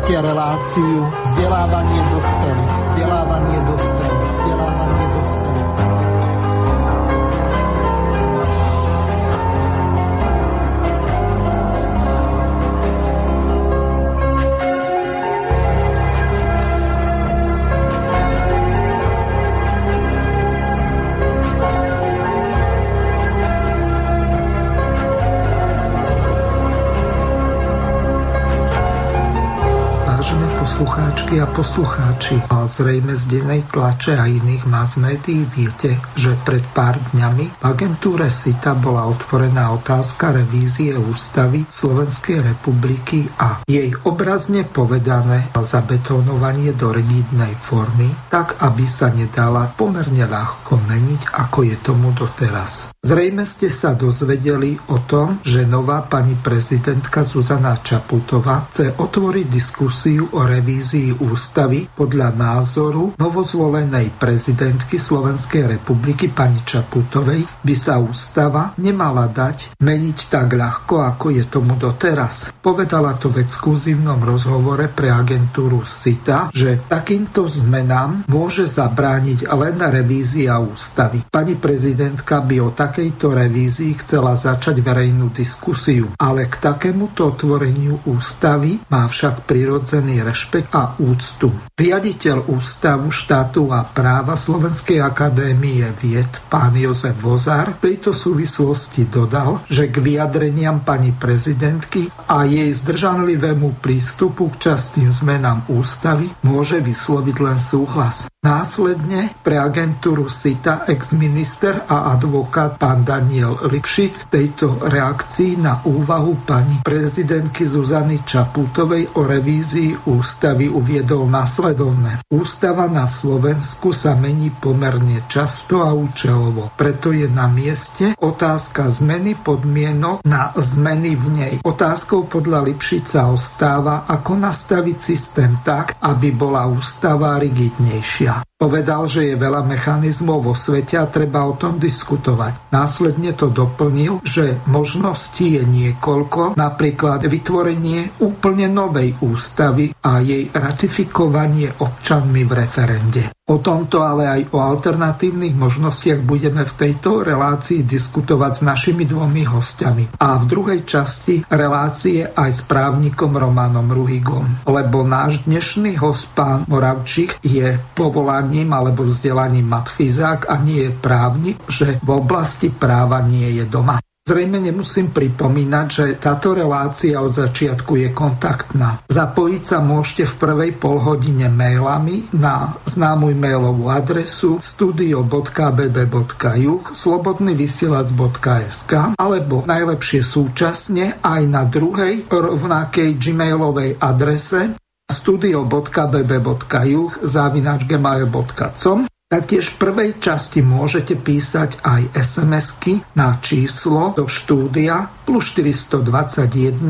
Počúvate reláciu vzdelávanie dospelých. Poslucháčky a poslucháči. A zrejme z dennej tlače a iných mass médií viete, že pred pár dňami v agentúre SITA bola otvorená otázka revízie ústavy Slovenskej republiky a jej obrazne povedané zabetónovanie do rigidnej formy, tak aby sa nedala pomerne ľahko meniť, ako je tomu doteraz. Zrejme ste sa dozvedeli o tom, že nová pani prezidentka Zuzana Čaputová chce otvoriť diskusiu o revízii ústavy podľa názoru novozvolenej prezidentky Slovenskej republiky pani Čaputovej by sa ústava nemala dať meniť tak ľahko, ako je tomu doteraz. Povedala to v exkluzívnom rozhovore pre agentúru SITA, že takýmto zmenám môže zabrániť len revízia ústavy. Pani prezidentka by o tak takejto revízii chcela začať verejnú diskusiu, ale k takémuto otvoreniu ústavy má však prirodzený rešpekt a úctu. Riaditeľ Ústavu štátu a práva Slovenskej akadémie vied, pán Jozef Vozar, v tejto súvislosti dodal, že k vyjadreniam pani prezidentky a jej zdržanlivému prístupu k častým zmenám ústavy môže vysloviť len súhlas. Následne pre agentúru SITA ex-minister a advokát pán Daniel Likšic tejto reakcii na úvahu pani prezidentky Zuzany Čaputovej o revízii ústavy uviedol nasledovné. Ústava na Slovensku sa mení pomerne často a účelovo. Preto je na mieste otázka zmeny podmienok na zmeny v nej. Otázkou podľa Lipšica ostáva, ako nastaviť systém tak, aby bola ústava rigidnejšia. Yeah. Povedal, že je veľa mechanizmov vo svete a treba o tom diskutovať. Následne to doplnil, že možností je niekoľko, napríklad vytvorenie úplne novej ústavy a jej ratifikovanie občanmi v referende. O tomto, ale aj o alternatívnych možnostiach budeme v tejto relácii diskutovať s našimi dvomi hostiami. A v druhej časti relácie aj s právnikom Romanom Ruhigom. Lebo náš dnešný host, pán Moravčík, je povolaním alebo vzdelaním matfizák a nie je právnik, že v oblasti práva nie je doma. Zrejme nemusím pripomínať, že táto relácia od začiatku je kontaktná. Zapojiť sa môžete v prvej polhodine mailami na známu mailovú adresu studio.bb.juh slobodnyvysielac.sk alebo najlepšie súčasne aj na druhej rovnakej gmailovej adrese studio.bb.juh zavinač gmail.com Taktiež v prvej časti môžete písať aj SMS-ky na číslo do štúdia plus 421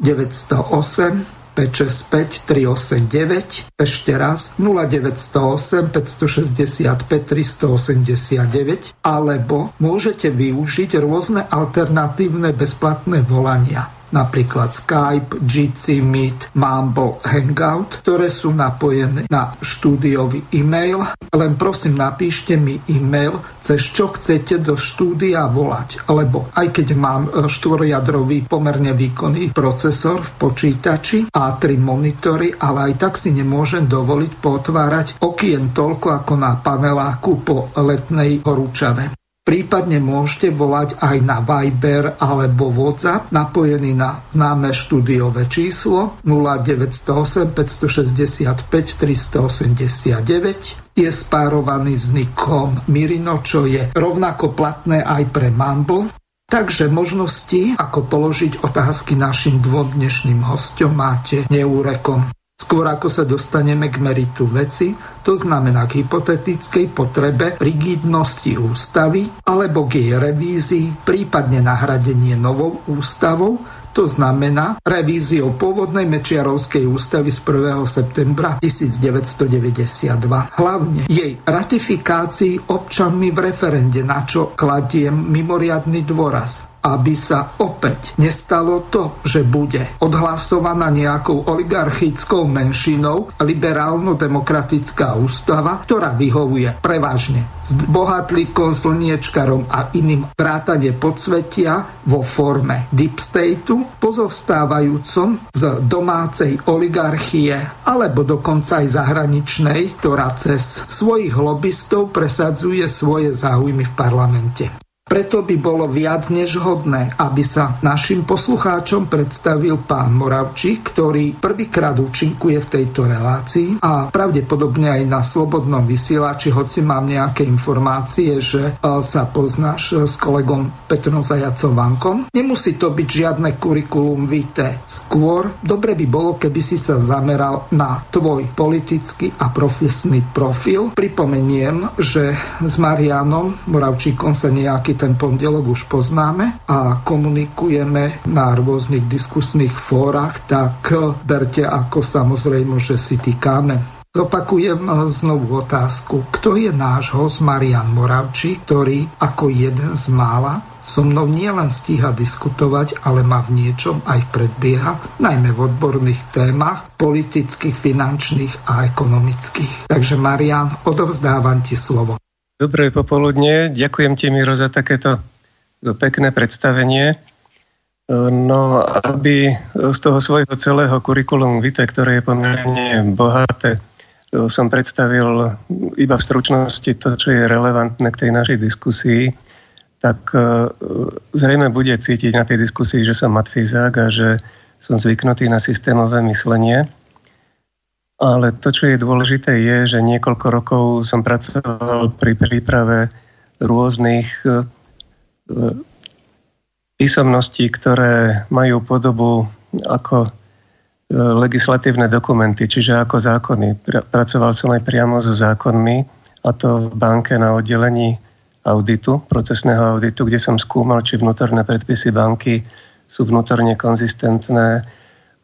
908 565 389 ešte raz 0908 565 389 alebo môžete využiť rôzne alternatívne bezplatné volania napríklad Skype, Jitsi, Meet, Mambo, Hangout, ktoré sú napojené na štúdiový e-mail. Len prosím, napíšte mi e-mail, cez čo chcete do štúdia volať. Lebo aj keď mám štvorjadrový pomerne výkonný procesor v počítači a tri monitory, ale aj tak si nemôžem dovoliť potvárať okien toľko ako na paneláku po letnej horúčave. Prípadne môžete volať aj na Viber alebo WhatsApp napojený na známe štúdiové číslo 0908 565 389 je spárovaný s nikom Mirino, čo je rovnako platné aj pre Mumble. Takže možnosti, ako položiť otázky našim dvom dnešným hostom máte neúrekom. Skôr ako sa dostaneme k meritu veci, to znamená k hypotetickej potrebe rigidnosti ústavy alebo k jej revízii, prípadne nahradenie novou ústavou, to znamená revíziou pôvodnej Mečiarovskej ústavy z 1. septembra 1992. Hlavne jej ratifikácii občanmi v referende, na čo kladiem mimoriadný dôraz. Aby sa opäť nestalo to, že bude odhlasovaná nejakou oligarchickou menšinou liberálno-demokratická ústava, ktorá vyhovuje prevažne s bohatlíkom, slniečkarom a iným vrátane podsvetia vo forme deep stateu, pozostávajúcom z domácej oligarchie alebo dokonca aj zahraničnej, ktorá cez svojich lobbystov presadzuje svoje záujmy v parlamente. Preto by bolo viac než hodné, aby sa našim poslucháčom predstavil pán Moravčík, ktorý prvýkrát účinkuje v tejto relácii a pravdepodobne aj na slobodnom vysielači, hoci mám nejaké informácie, že e, sa poznáš s kolegom Petrom Zajacom Vankom. Nemusí to byť žiadne kurikulum vitae. Skôr dobre by bolo, keby si sa zameral na tvoj politický a profesný profil. Pripomeniem, že s Marianom Moravčíkom sa nejaký ten pondelok už poznáme a komunikujeme na rôznych diskusných fórach, tak berte ako samozrejme, že si týkame. Zopakujem znovu otázku. Kto je náš host Marian Moravči, ktorý ako jeden z mála so mnou nielen stíha diskutovať, ale ma v niečom aj predbieha, najmä v odborných témach, politických, finančných a ekonomických. Takže Marian, odovzdávam ti slovo. Dobré popoludne, ďakujem ti Miro za takéto pekné predstavenie. No, aby z toho svojho celého kurikulum vitae, ktoré je pomerne bohaté, som predstavil iba v stručnosti to, čo je relevantné k tej našej diskusii, tak e, zrejme bude cítiť na tej diskusii, že som matfizák a že som zvyknutý na systémové myslenie. Ale to, čo je dôležité, je, že niekoľko rokov som pracoval pri príprave rôznych e, písomností, ktoré majú podobu ako e, legislatívne dokumenty, čiže ako zákony. Pracoval som aj priamo so zákonmi, a to v banke na oddelení auditu, procesného auditu, kde som skúmal, či vnútorné predpisy banky sú vnútorne konzistentné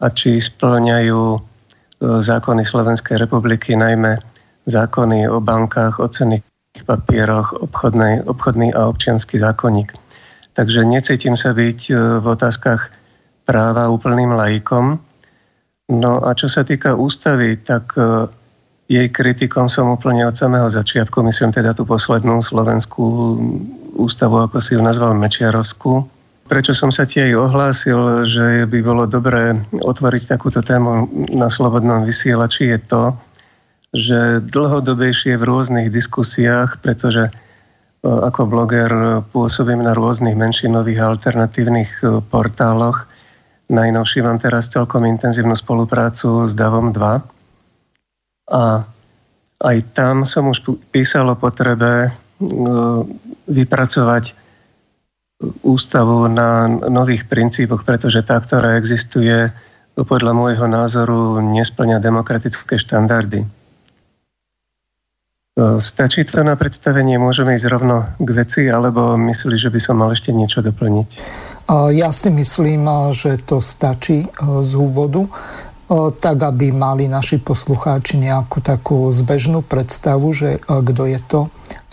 a či splňajú zákony Slovenskej republiky, najmä zákony o bankách, o cenných papieroch, obchodnej, obchodný a občianský zákonník. Takže necítim sa byť e, v otázkach práva úplným laikom. No a čo sa týka ústavy, tak e, jej kritikom som úplne od samého začiatku, myslím teda tú poslednú slovenskú ústavu, ako si ju nazval Mečiarovskú, Prečo som sa ti aj ohlásil, že by bolo dobré otvoriť takúto tému na slobodnom vysielači je to, že dlhodobejšie v rôznych diskusiách, pretože e, ako bloger pôsobím na rôznych menšinových alternatívnych e, portáloch. Najnovšie mám teraz celkom intenzívnu spoluprácu s Davom 2. A aj tam som už písal o potrebe e, vypracovať ústavu na nových princípoch, pretože tá, ktorá existuje, podľa môjho názoru nesplňa demokratické štandardy. Stačí to na predstavenie, môžeme ísť rovno k veci, alebo myslíš, že by som mal ešte niečo doplniť? Ja si myslím, že to stačí z úvodu tak aby mali naši poslucháči nejakú takú zbežnú predstavu, že kto je to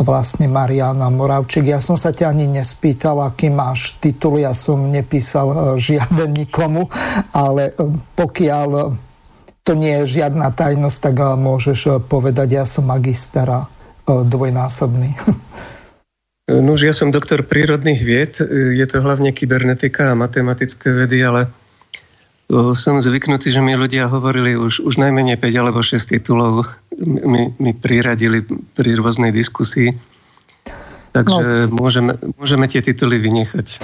vlastne Mariana Moravčík. Ja som sa ťa ani nespýtal, aký máš titul, ja som nepísal žiaden nikomu, ale pokiaľ to nie je žiadna tajnosť, tak môžeš povedať, ja som magister dvojnásobný. No, ja som doktor prírodných vied, je to hlavne kybernetika a matematické vedy, ale som zvyknutý, že mi ľudia hovorili už, už najmenej 5 alebo 6 titulov mi, mi priradili pri rôznej diskusii. Takže no, môžeme, môžeme tie tituly vynechať.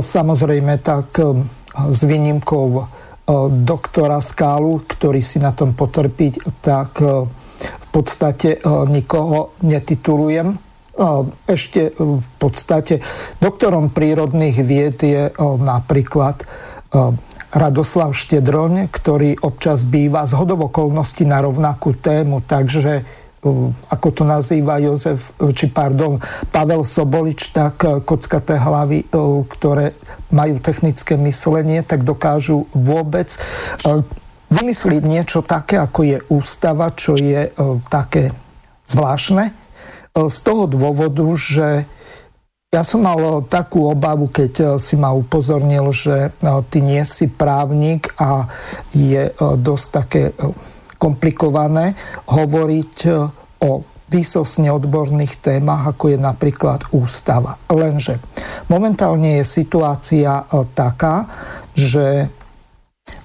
Samozrejme, tak s výnimkou doktora Skálu, ktorý si na tom potrpiť, tak v podstate nikoho netitulujem. Ešte v podstate doktorom prírodných vied je napríklad Radoslav Štedroň, ktorý občas býva z hodovokolnosti na rovnakú tému, takže ako to nazýva Jozef, či pardon, Pavel Sobolič, tak kockaté hlavy, ktoré majú technické myslenie, tak dokážu vôbec vymyslieť niečo také, ako je ústava, čo je také zvláštne. Z toho dôvodu, že Ja som mal takú obavu, keď si ma upozornil, že ty nie si právnik a je dosť také komplikované hovoriť o výsosne odborných témach, ako je napríklad ústava. Lenže momentálne je situácia taká, že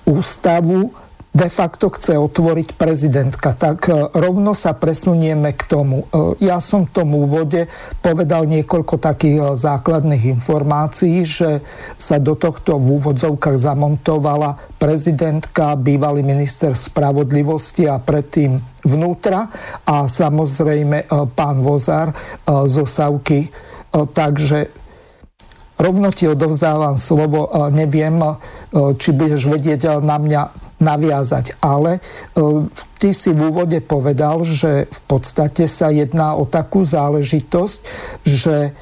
ústavu de facto chce otvoriť prezidentka. Tak e, rovno sa presunieme k tomu. E, ja som v tom úvode povedal niekoľko takých e, základných informácií, že sa do tohto v úvodzovkách zamontovala prezidentka, bývalý minister spravodlivosti a predtým vnútra a samozrejme pán Vozár zo Savky. Takže rovno ti odovzdávam slovo, neviem, či budeš vedieť na mňa naviazať. Ale e, ty si v úvode povedal, že v podstate sa jedná o takú záležitosť, že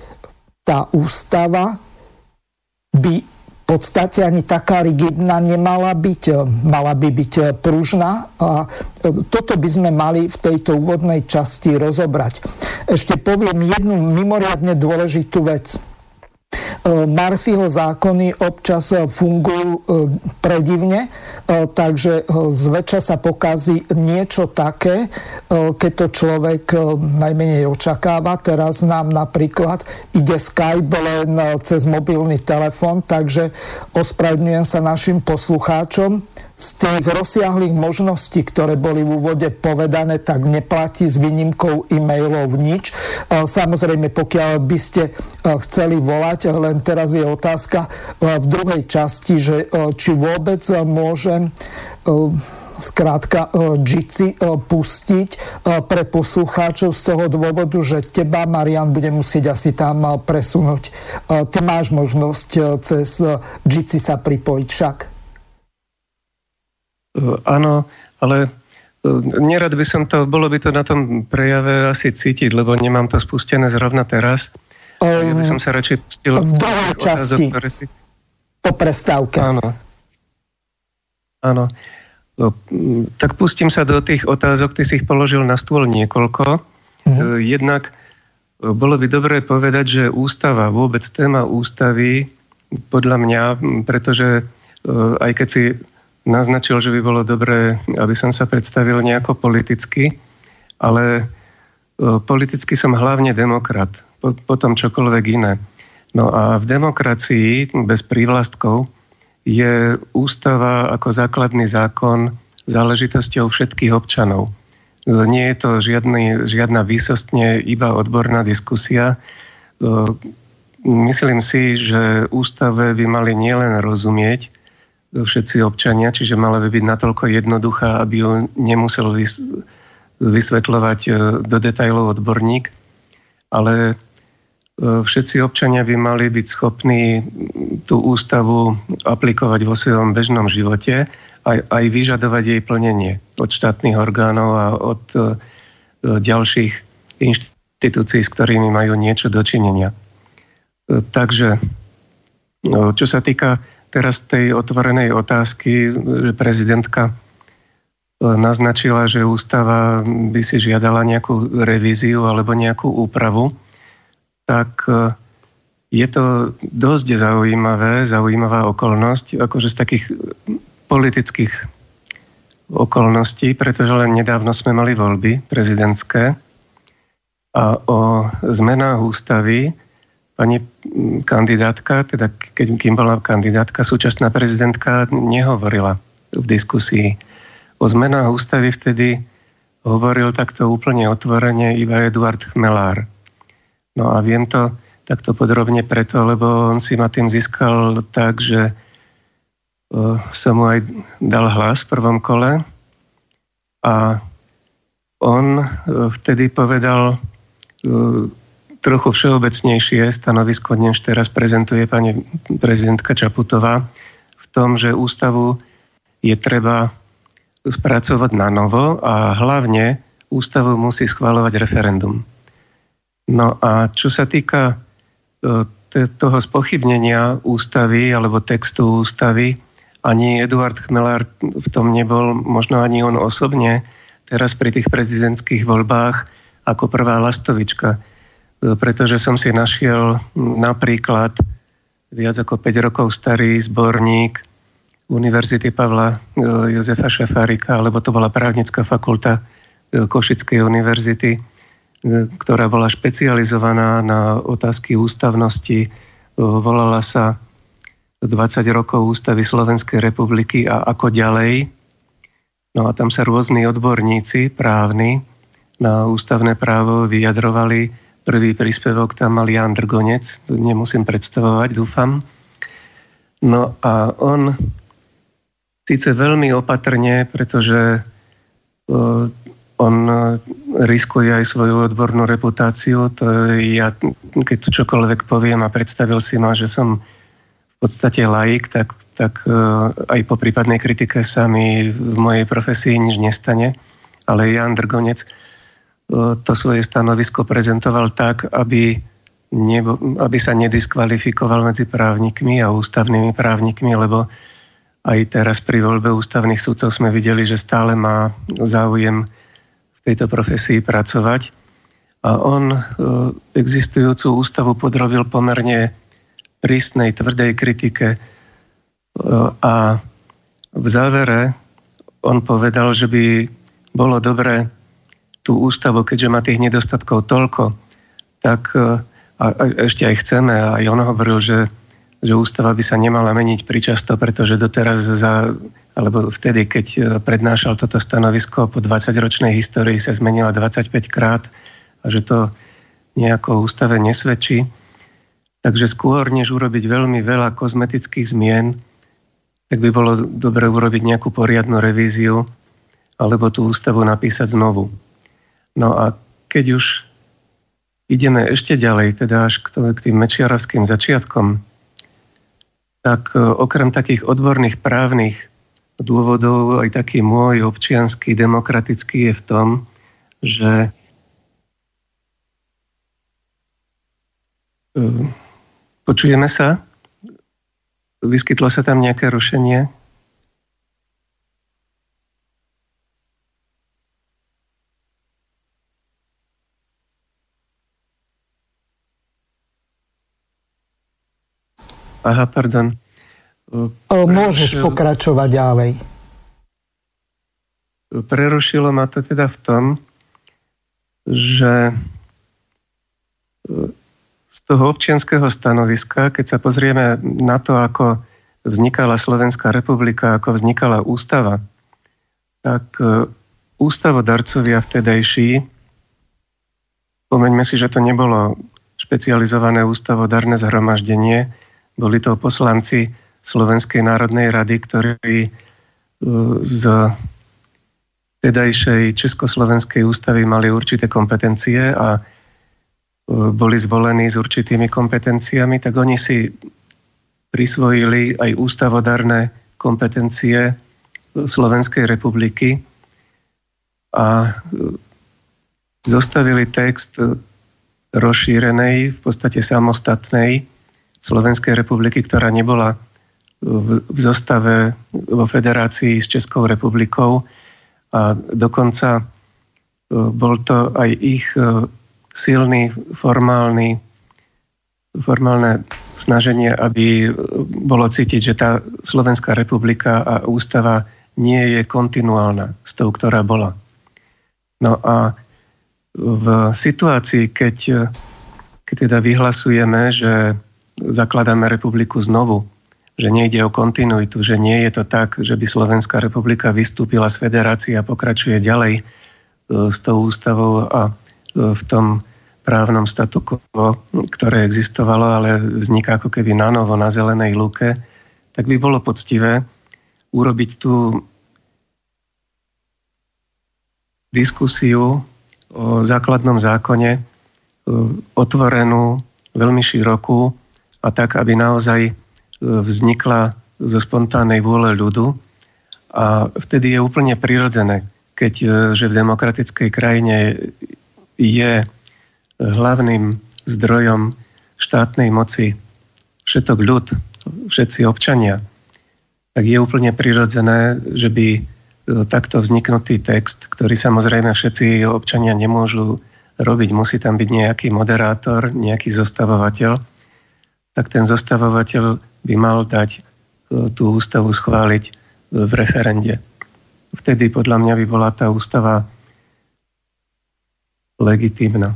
tá ústava by v podstate ani taká rigidná nemala byť, e, mala by byť e, pružná a toto by sme mali v tejto úvodnej časti rozobrať. Ešte poviem jednu mimoriadne dôležitú vec. E, Marfiho zákony občas e, fungujú e, predivne, takže zväčša sa pokazí niečo také, keď to človek najmenej očakáva. Teraz nám napríklad ide Skype len cez mobilný telefon, takže ospravedlňujem sa našim poslucháčom z tých rozsiahlých možností, ktoré boli v úvode povedané, tak neplatí s výnimkou e-mailov nič. Samozrejme, pokiaľ by ste chceli volať, len teraz je otázka v druhej časti, že či vôbec môžem skrátka Jitsi pustiť pre poslucháčov z toho dôvodu, že teba, Marian, bude musieť asi tam presunúť. Ty máš možnosť cez Jitsi sa pripojiť však. Eh, áno, ale eh, nerad by som to, bolo by to na tom prejave asi cítiť, lebo nemám to spustené zrovna teraz. Um, ja by som sa radšej pustil v druhej časti otázok, si... po prestávke. Áno. Áno. No, tak pustím sa do tých otázok, ty si ich položil na stôl niekoľko. Uh-huh. Jednak bolo by dobré povedať, že ústava, vôbec téma ústavy, podľa mňa, pretože aj keď si naznačil, že by bolo dobré, aby som sa predstavil nejako politicky, ale e, politicky som hlavne demokrat, potom čokoľvek iné. No a v demokracii bez prívlastkov je ústava ako základný zákon záležitosťou všetkých občanov. Nie je to žiadny, žiadna výsostne iba odborná diskusia. E, myslím si, že ústave by mali nielen rozumieť, všetci občania, čiže mala by byť natoľko jednoduchá, aby ju nemusel vysvetľovať e, do detajlov odborník, ale e, všetci občania by mali byť schopní tú ústavu aplikovať vo svojom bežnom živote aj, aj vyžadovať jej plnenie od štátnych orgánov a od e, ďalších inštitúcií, s ktorými majú niečo dočinenia. Takže, čo sa týka teraz tej otvorenej otázky, že prezidentka e, naznačila, že ústava by si žiadala nejakú revíziu alebo nejakú úpravu, tak e, je to dosť zaujímavé, zaujímavá okolnosť, akože z takých politických okolností, pretože len nedávno sme mali voľby prezidentské a o zmenách ústavy pani kandidátka, teda keď kým bola kandidátka, súčasná prezidentka nehovorila v diskusii. O zmenách ústavy vtedy hovoril takto úplne otvorene iba Eduard Chmelár. No a viem to takto podrobne preto, lebo on si ma tým získal tak, že som mu aj dal hlas v prvom kole a on vtedy povedal trochu všeobecnejšie stanovisko, než teraz prezentuje pani prezidentka Čaputová, v tom, že ústavu je treba spracovať na novo a hlavne ústavu musí schváľovať referendum. No a čo sa týka e, toho spochybnenia ústavy alebo textu ústavy, ani Eduard Chmelár v tom nebol, možno ani on osobne, teraz pri tých prezidentských voľbách ako prvá lastovička pretože som si našiel napríklad viac ako 5 rokov starý zborník Univerzity Pavla Jozefa Šafárika, alebo to bola právnická fakulta Košickej univerzity, ktorá bola špecializovaná na otázky ústavnosti. Volala sa 20 rokov Ústavy Slovenskej republiky a ako ďalej. No a tam sa rôzni odborníci právni na ústavné právo vyjadrovali. Prvý príspevok tam mal Jan Drgonec, nemusím predstavovať, dúfam. No a on síce veľmi opatrne, pretože on riskuje aj svoju odbornú reputáciu. To ja, keď tu čokoľvek poviem a predstavil si ma, že som v podstate laik, tak, tak e, aj po prípadnej kritike sa mi v mojej profesii nič nestane. Ale Jan Drgonec e, to svoje stanovisko prezentoval tak, aby, nebo, aby sa nediskvalifikoval medzi právnikmi a ústavnými právnikmi, lebo aj teraz pri voľbe ústavných súdcov sme videli, že stále má záujem v tejto profesii pracovať. A on e, existujúcu ústavu podrobil pomerne prísnej, tvrdej kritike. E, a v závere on povedal, že by bolo dobré tú ústavu, keďže má tých nedostatkov toľko, tak e, a, a ešte aj chceme, a aj on hovoril, že, že ústava by sa nemala meniť pričasto, pretože doteraz za, alebo vtedy, keď e, prednášal toto stanovisko po 20-ročnej histórii sa zmenila 25 krát a že to nejako ústave nesvedčí. Takže skôr, než urobiť veľmi veľa kozmetických zmien, tak by bolo dobre urobiť nejakú poriadnu revíziu alebo tú ústavu napísať znovu. No a keď už ideme ešte ďalej, teda až k, tým mečiarovským začiatkom, tak e, okrem takých odborných právnych dôvodov aj taký môj občianský, demokratický je v tom, že e, Počujeme sa? Vyskytlo sa tam nejaké rušenie? Aha, pardon. Môžeš pokračovať ďalej. Prerušilo ma to teda v tom, že z toho občianského stanoviska, keď sa pozrieme na to, ako vznikala Slovenská republika, ako vznikala ústava, tak e, ústavodarcovia vtedajší, pomeňme si, že to nebolo špecializované ústavodarné zhromaždenie, boli to poslanci Slovenskej národnej rady, ktorí e, z tedajšej Československej ústavy mali určité kompetencie a boli zvolení s určitými kompetenciami, tak oni si prisvojili aj ústavodarné kompetencie Slovenskej republiky a zostavili text rozšírenej, v podstate samostatnej Slovenskej republiky, ktorá nebola v zostave vo federácii s Českou republikou a dokonca e, bol to aj ich e, silný formálny, formálne snaženie, aby bolo cítiť, že tá Slovenská republika a ústava nie je kontinuálna s tou, ktorá bola. No a v situácii, keď, keď teda vyhlasujeme, že zakladáme republiku znovu, že nejde o kontinuitu, že nie je to tak, že by Slovenská republika vystúpila z federácie a pokračuje ďalej e, s tou ústavou a v tom právnom statu quo, ktoré existovalo, ale vzniká ako keby na novo na zelenej lúke, tak by bolo poctivé urobiť tú diskusiu o základnom zákone e, otvorenú, veľmi širokú a tak, aby naozaj e, vznikla zo spontánnej vôle ľudu. A vtedy je úplne prirodzené, keď e, že v demokratickej krajine je hlavným zdrojom štátnej moci všetok ľud, všetci občania, tak je úplne prirodzené, že by e, takto vzniknutý text, ktorý samozrejme všetci občania nemôžu robiť. Musí tam byť nejaký moderátor, nejaký zostavovateľ. Tak ten zostavovateľ by mal dať e, tú ústavu schváliť v referende. Vtedy podľa mňa by bola tá ústava legitímna.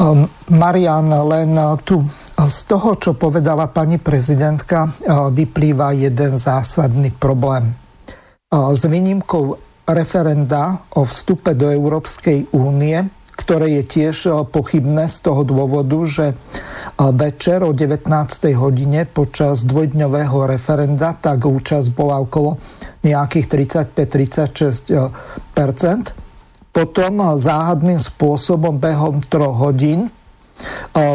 Ehm, Marian, len tu z toho, čo povedala pani prezidentka, vyplýva jeden zásadný problém. S výnimkou referenda o vstupe do Európskej únie, ktoré je tiež pochybné z toho dôvodu, že večer o 19. hodine počas dvojdňového referenda tak účasť bola okolo nejakých 35-36% potom záhadným spôsobom behom troch hodín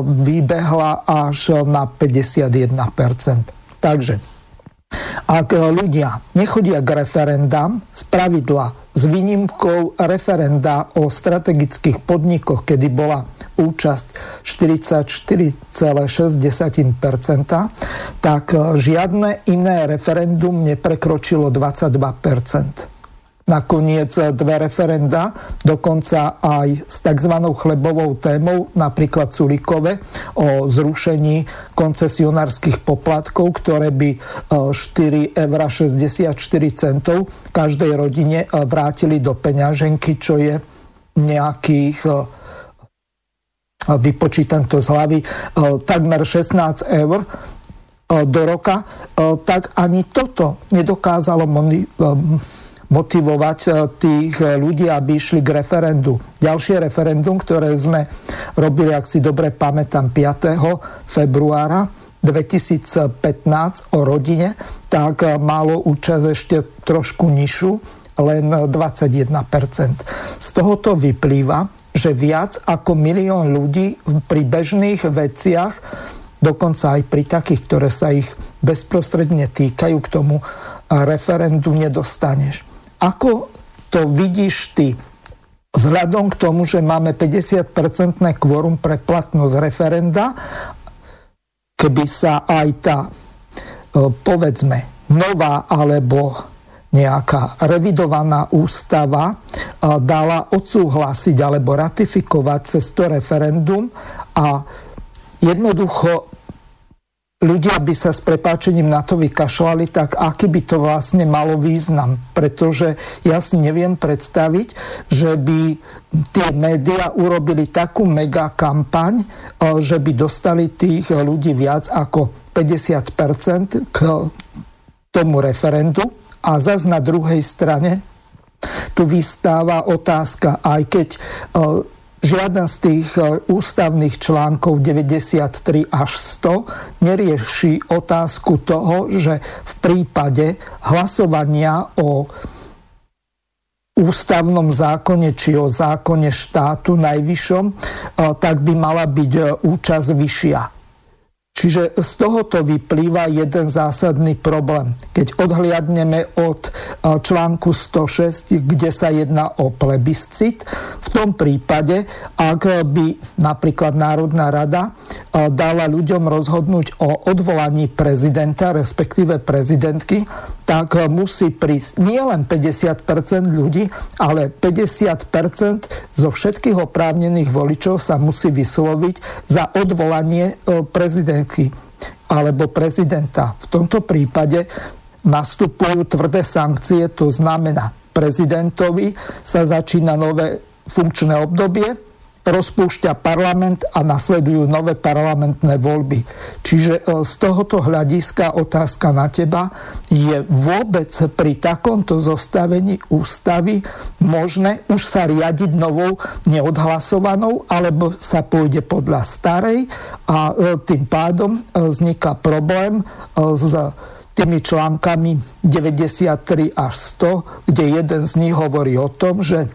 vybehla až na 51%. Takže ak ľudia nechodia k referendám, z pravidla s výnimkou referenda o strategických podnikoch, kedy bola účasť 44,6%, tak žiadne iné referendum neprekročilo 22% nakoniec dve referenda, dokonca aj s tzv. chlebovou témou, napríklad Sulikove, o zrušení koncesionárskych poplatkov, ktoré by 4,64 e, centov každej rodine e, vrátili do peňaženky, čo je nejakých e, vypočítam to z hlavy, takmer 16 eur do roka, tak ani toto nedokázalo motivovať eh, tých eh, ľudí, aby išli k referendu. Ďalšie referendum, ktoré sme robili, ak si dobre pamätám, 5. februára 2015 o rodine, tak eh, malo účasť ešte trošku nižšiu, len 21%. Z tohoto vyplýva, že viac ako milión ľudí pri bežných veciach, dokonca aj pri takých, ktoré sa ich bezprostredne týkajú, k tomu referendu nedostaneš. Ako to vidíš ty? Vzhľadom k tomu, že máme 50-percentné kvorum pre platnosť referenda, keby sa aj tá, e, povedzme, nová alebo nejaká revidovaná ústava e, dala odsúhlasiť alebo ratifikovať cez to referendum a jednoducho ľudia by sa s prepáčením na to vykašľali, tak aký by to vlastne malo význam? Pretože ja si neviem predstaviť, že by tie médiá urobili takú mega kampaň, e, že by dostali tých ľudí viac ako 50% k tomu referendu. A zas na druhej strane tu vystáva otázka, aj keď e, Žiaden z tých e, ústavných článkov 93 až 100 nerieši otázku toho, že v prípade hlasovania o ústavnom zákone či o zákone štátu najvyššom, e, tak by mala byť e, účasť vyššia. Čiže z tohoto vyplýva jeden zásadný problém. Keď odhliadneme od článku 106, kde sa jedná o plebiscit, v tom prípade, ak by napríklad Národná rada dala ľuďom rozhodnúť o odvolaní prezidenta, respektíve prezidentky, tak musí prísť nielen 50% ľudí, ale 50% zo všetkých oprávnených voličov sa musí vysloviť za odvolanie prezidentky republiky alebo prezidenta. V tomto prípade nastupujú tvrdé sankcie, to znamená, prezidentovi sa začína nové funkčné obdobie, rozpúšťa parlament a nasledujú nové parlamentné voľby. Čiže e, z tohoto hľadiska otázka na teba, je vôbec pri takomto zostavení ústavy možné už sa riadiť novou neodhlasovanou, alebo sa pôjde podľa starej a e, tým pádom e, vzniká problém s tými článkami 93 až 100, kde jeden z nich hovorí o tom, že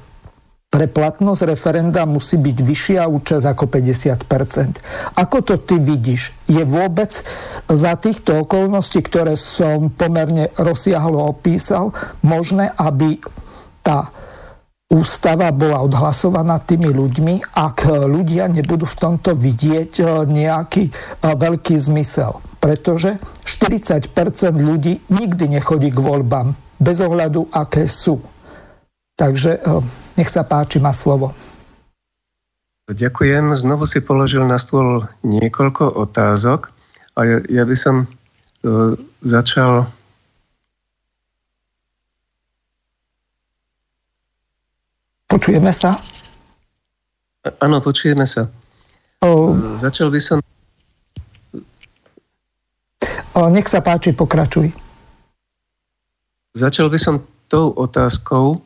pre platnosť referenda musí byť vyššia účasť ako 50% Ako to ty vidíš? Je vôbec za týchto okolností, ktoré som pomerne rozsiahlo opísal, možné, aby tá ústava bola odhlasovaná tými ľuďmi, ak ľudia nebudú v tomto vidieť e, nejaký e, veľký zmysel. Pretože 40% ľudí nikdy nechodí k voľbám, bez ohľadu, aké sú Takže nech sa páči, má slovo. Ďakujem. Znovu si položil na stôl niekoľko otázok a ja, ja by som uh, začal Počujeme sa? Áno, počujeme sa. O... Začal by som... O, nech sa páči, pokračuj. Začal by som tou otázkou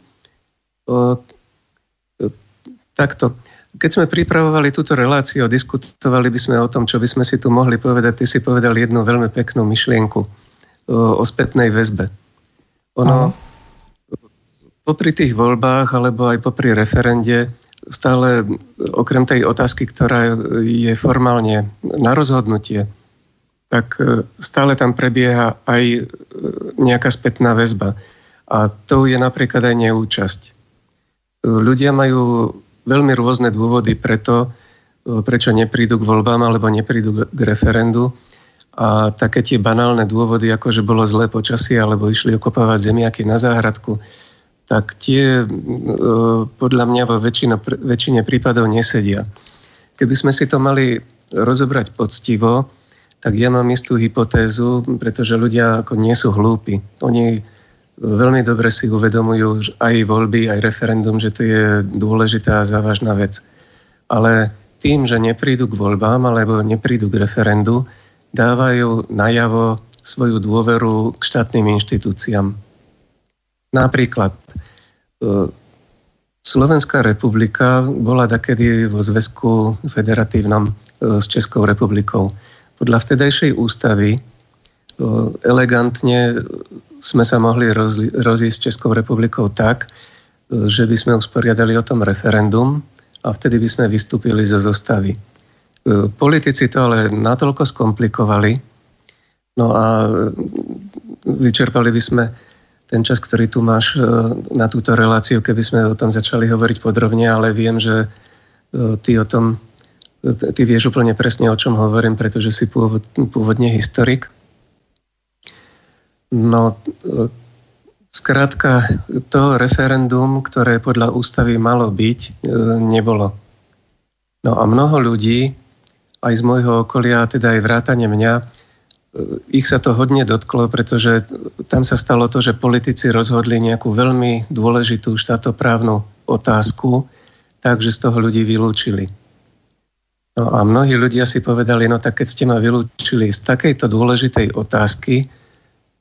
takto. Keď sme pripravovali túto reláciu a diskutovali by sme o tom, čo by sme si tu mohli povedať, ty si povedal jednu veľmi peknú myšlienku o, o spätnej väzbe. Ono, Aha popri tých voľbách alebo aj popri referende stále okrem tej otázky, ktorá je formálne na rozhodnutie, tak e, stále tam prebieha aj e, nejaká spätná väzba. A to je napríklad aj neúčasť. E, ľudia majú veľmi rôzne dôvody preto, prečo neprídu k voľbám alebo neprídu k referendu. A také tie banálne dôvody, ako že bolo zlé počasie alebo išli okopávať zemiaky na záhradku, tak tie e, podľa mňa vo väčšina, väčšine prípadov nesedia. Keby sme si to mali rozobrať poctivo, tak ja mám istú hypotézu, pretože ľudia ako nie sú hlúpi. Oni veľmi dobre si uvedomujú aj voľby, aj referendum, že to je dôležitá a závažná vec. Ale tým, že neprídu k voľbám alebo neprídu k referendu, dávajú najavo svoju dôveru k štátnym inštitúciám. Napríklad e, Slovenská republika bola takedy vo zväzku federatívnom e, s Českou republikou. Podľa vtedajšej ústavy e, elegantne sme sa mohli rozísť s Českou republikou tak, že by sme usporiadali o tom referendum a vtedy by sme vystúpili zo zostavy. Politici to ale natoľko skomplikovali, no a vyčerpali by sme ten čas, ktorý tu máš e, na túto reláciu, keby sme o tom začali hovoriť podrobne, ale viem, že e, ty o tom, e, ty vieš úplne presne, o čom hovorím, pretože si pôvod, pôvodne historik. No, skrátka, to referendum, ktoré podľa ústavy malo byť, nebolo. No a mnoho ľudí, aj z môjho okolia, teda aj vrátane mňa, ich sa to hodne dotklo, pretože tam sa stalo to, že politici rozhodli nejakú veľmi dôležitú štátoprávnu otázku, takže z toho ľudí vylúčili. No a mnohí ľudia si povedali, no tak keď ste ma vylúčili z takejto dôležitej otázky,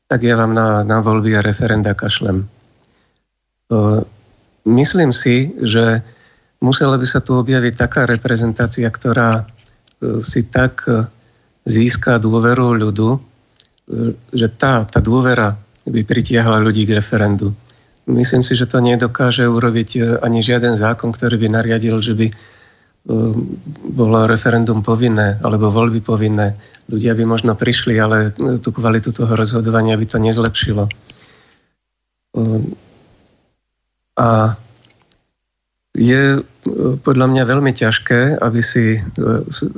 tak ja vám na, na voľby a referenda kašlem. Myslím si, že musela by sa tu objaviť taká reprezentácia, ktorá e, si tak získa dôveru ľudu, že tá, tá dôvera by pritiahla ľudí k referendu. Myslím si, že to nedokáže urobiť e, ani žiaden zákon, ktorý by nariadil, že by e, bolo referendum povinné alebo voľby povinné. Ľudia by možno prišli, ale e, tú kvalitu toho rozhodovania by to nezlepšilo. A je podľa mňa veľmi ťažké, aby si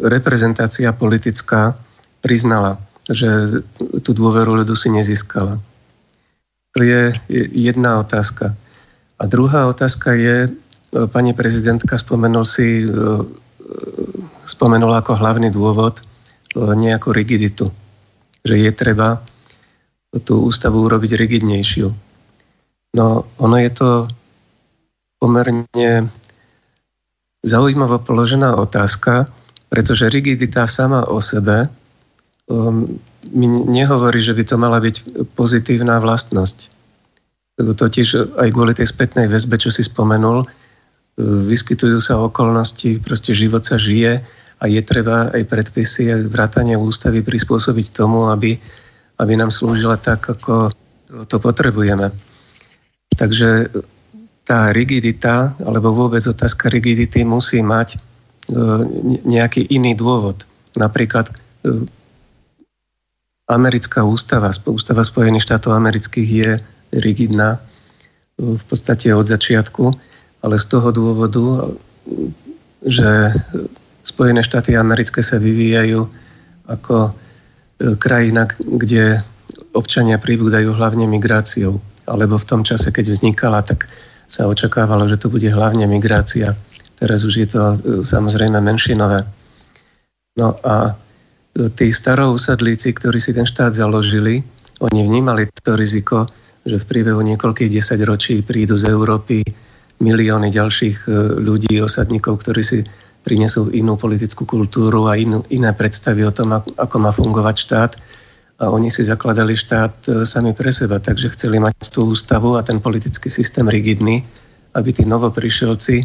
reprezentácia politická priznala, že tú dôveru ľudu si nezískala. To je jedna otázka. A druhá otázka je, e, pani prezidentka spomenul si, e, spomenula ako hlavný dôvod e, nejakú rigiditu. Že je treba tú ústavu urobiť rigidnejšiu. No, ono je to pomerne zaujímavo položená otázka, pretože rigidita sama o sebe um, mi nehovorí, že by to mala byť pozitívna vlastnosť. Totiž aj kvôli tej spätnej väzbe, čo si spomenul, vyskytujú sa okolnosti, proste život sa žije a je treba aj predpisy, aj vrátanie ústavy prispôsobiť tomu, aby, aby nám slúžila tak, ako to potrebujeme. Takže tá rigidita, alebo vôbec otázka rigidity musí mať e, nejaký iný dôvod. Napríklad e, americká ústava, ústava Spojených štátov amerických je rigidná e, v podstate od začiatku, ale z toho dôvodu, že Spojené štáty americké sa vyvíjajú ako krajina, kde občania pribúdajú hlavne migráciou. Alebo v tom čase, keď vznikala, tak sa očakávalo, že to bude hlavne migrácia. Teraz už je to e, samozrejme menšinové. No a e, tí starousadlíci, ktorí si ten štát založili, oni vnímali to riziko, že v priebehu niekoľkých desaťročí prídu z Európy milióny ďalších e, ľudí, osadníkov, ktorí si prinesú inú politickú kultúru a inú, iné predstavy o tom, ako má fungovať štát a oni si zakladali štát e, sami pre seba, takže chceli mať tú ústavu a ten politický systém rigidný, aby tí novoprišelci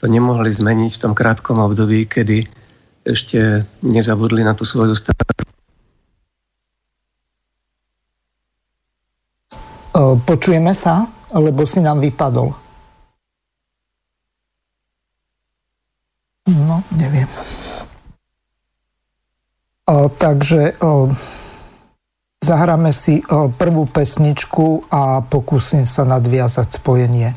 to nemohli zmeniť v tom krátkom období, kedy ešte nezabudli na tú svoju starú. Počujeme sa, alebo si nám vypadol? No, neviem. O, takže o, Zahráme si prvú pesničku a pokúsim sa nadviazať spojenie.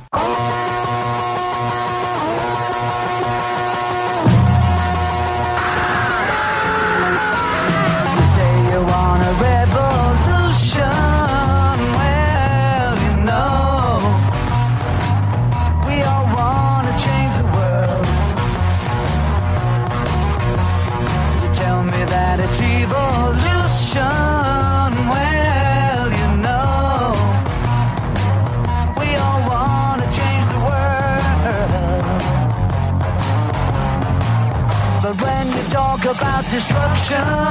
show.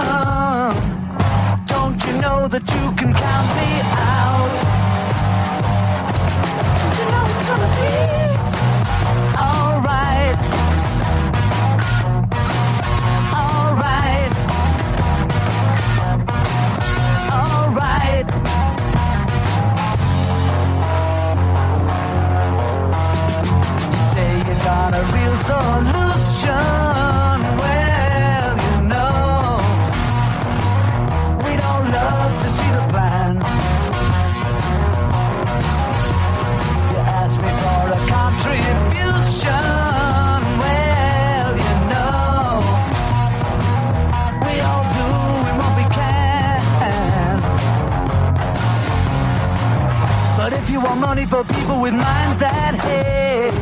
for people with minds that hate.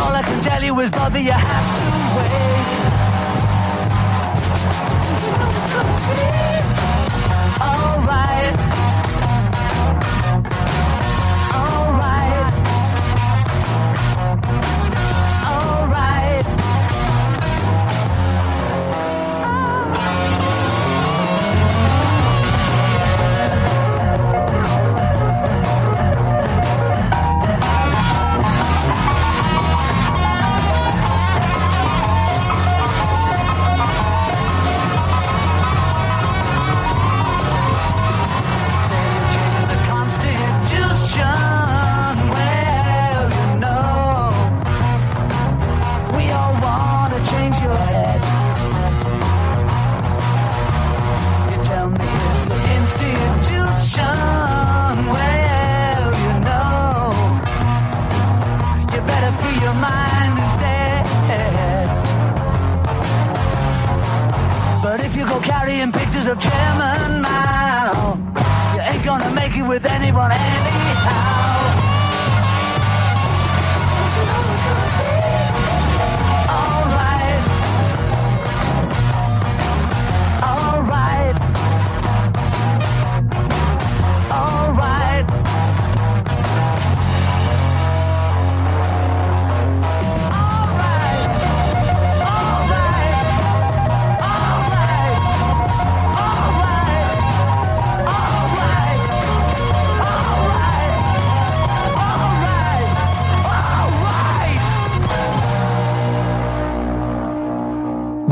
All I can tell you is, brother, you have to wait.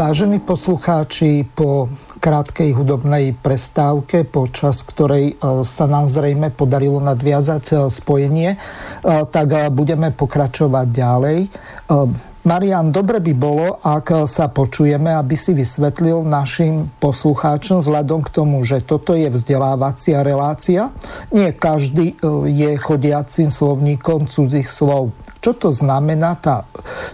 Vážení poslucháči, po krátkej hudobnej prestávke, počas ktorej e, sa nám zrejme podarilo nadviazať e, spojenie, e, tak budeme pokračovať ďalej. Marian, dobre by bolo, ak sa počujeme, aby si vysvetlil našim poslucháčom vzhľadom k tomu, že toto je vzdelávacia relácia. Nie každý je chodiacim slovníkom cudzích slov. Čo to znamená tá,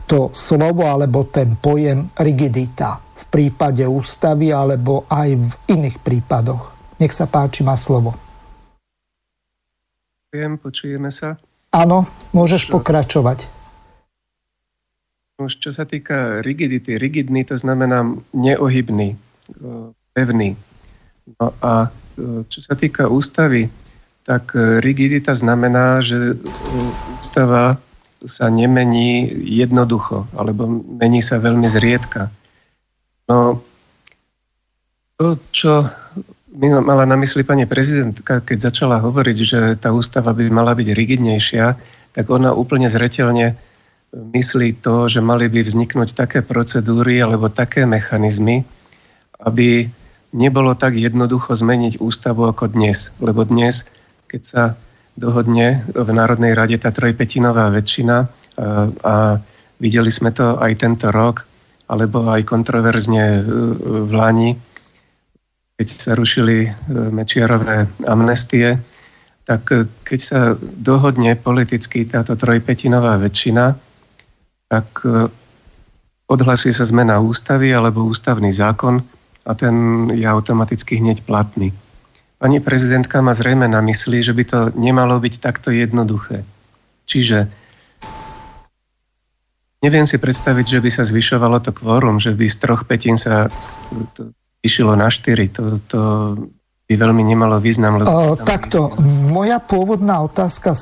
to slovo alebo ten pojem rigidita v prípade ústavy alebo aj v iných prípadoch? Nech sa páči, má slovo. Počujem, počujeme sa. Áno, môžeš pokračovať. Už čo sa týka rigidity, rigidný to znamená neohybný, pevný. No a čo sa týka ústavy, tak rigidita znamená, že ústava sa nemení jednoducho, alebo mení sa veľmi zriedka. No, to, čo mala na mysli pani prezidentka, keď začala hovoriť, že tá ústava by mala byť rigidnejšia, tak ona úplne zretelne myslí to, že mali by vzniknúť také procedúry alebo také mechanizmy, aby nebolo tak jednoducho zmeniť ústavu ako dnes. Lebo dnes, keď sa dohodne v Národnej rade tá trojpetinová väčšina a, a videli sme to aj tento rok, alebo aj kontroverzne v Lani, keď sa rušili Mečiarové amnestie, tak keď sa dohodne politicky táto trojpetinová väčšina, tak odhlasuje sa zmena ústavy alebo ústavný zákon a ten je automaticky hneď platný. Pani prezidentka má zrejme na mysli, že by to nemalo byť takto jednoduché. Čiže neviem si predstaviť, že by sa zvyšovalo to kvórum, že by z troch petín sa to vyšilo na štyri. To, to by veľmi nemalo význam. Lebo o, takto, význam. moja pôvodná otázka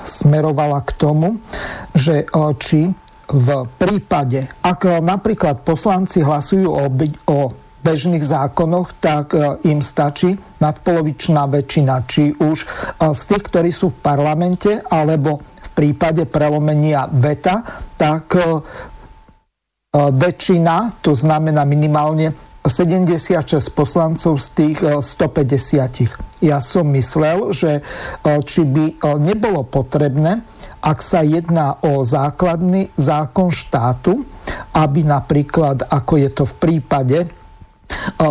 smerovala k tomu, že či v prípade, ak napríklad poslanci hlasujú o, o bežných zákonoch, tak e, im stačí nadpolovičná väčšina, či už e, z tých, ktorí sú v parlamente, alebo v prípade prelomenia veta, tak e, väčšina, to znamená minimálne 76 poslancov z tých 150. Ja som myslel, že či by nebolo potrebné, ak sa jedná o základný zákon štátu, aby napríklad, ako je to v prípade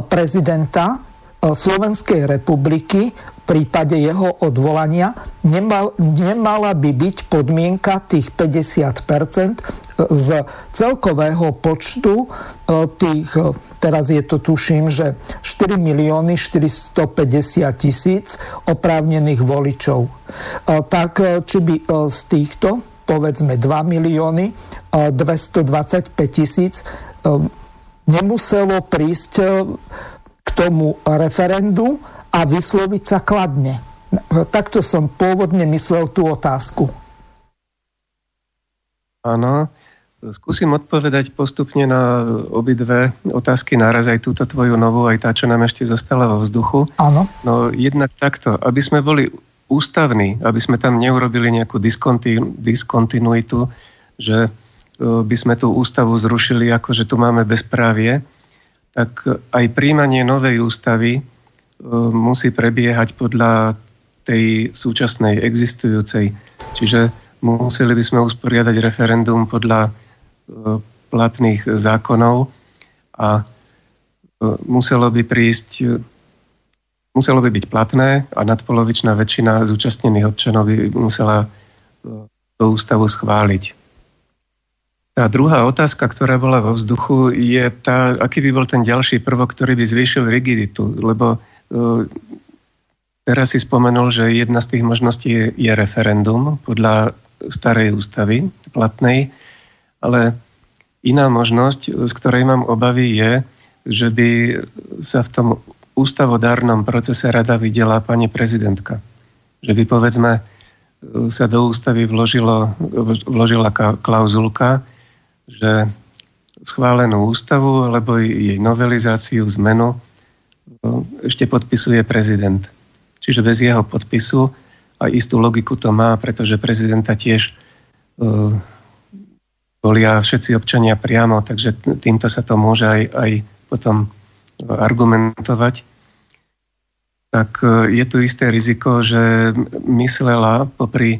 prezidenta Slovenskej republiky v prípade jeho odvolania nemal, nemala by byť podmienka tých 50% z celkového počtu tých, teraz je to tuším, že 4 milióny 450 tisíc oprávnených voličov. Tak či by z týchto povedzme 2 milióny 225 tisíc nemuselo prísť e, k tomu referendu a vysloviť sa kladne. Takto som pôvodne myslel tú otázku. Áno, skúsim odpovedať postupne na obidve otázky naraz, aj túto tvoju novú, aj tá, čo nám ešte zostala vo vzduchu. Áno. No jednak takto, aby sme boli ústavní, aby sme tam neurobili nejakú diskontinuitu, že by sme tú ústavu zrušili, ako že tu máme bezprávie, tak aj príjmanie novej ústavy musí prebiehať podľa tej súčasnej existujúcej. Čiže museli by sme usporiadať referendum podľa platných zákonov a muselo by prísť muselo by byť platné a nadpolovičná väčšina zúčastnených občanov by musela tú ústavu schváliť. Tá druhá otázka, ktorá bola vo vzduchu, je tá, aký by bol ten ďalší prvok, ktorý by zvýšil rigiditu. Lebo uh, teraz si spomenul, že jedna z tých možností je, je referendum podľa starej ústavy platnej, ale iná možnosť, z ktorej mám obavy, je, že by sa v tom ústavodárnom procese rada videla pani prezidentka. Že by povedzme sa do ústavy vložilo, vložila klauzulka, že schválenú ústavu alebo jej novelizáciu, zmenu ešte podpisuje prezident. Čiže bez jeho podpisu a istú logiku to má, pretože prezidenta tiež volia všetci občania priamo, takže týmto sa to môže aj, aj potom argumentovať. Tak je tu isté riziko, že myslela popri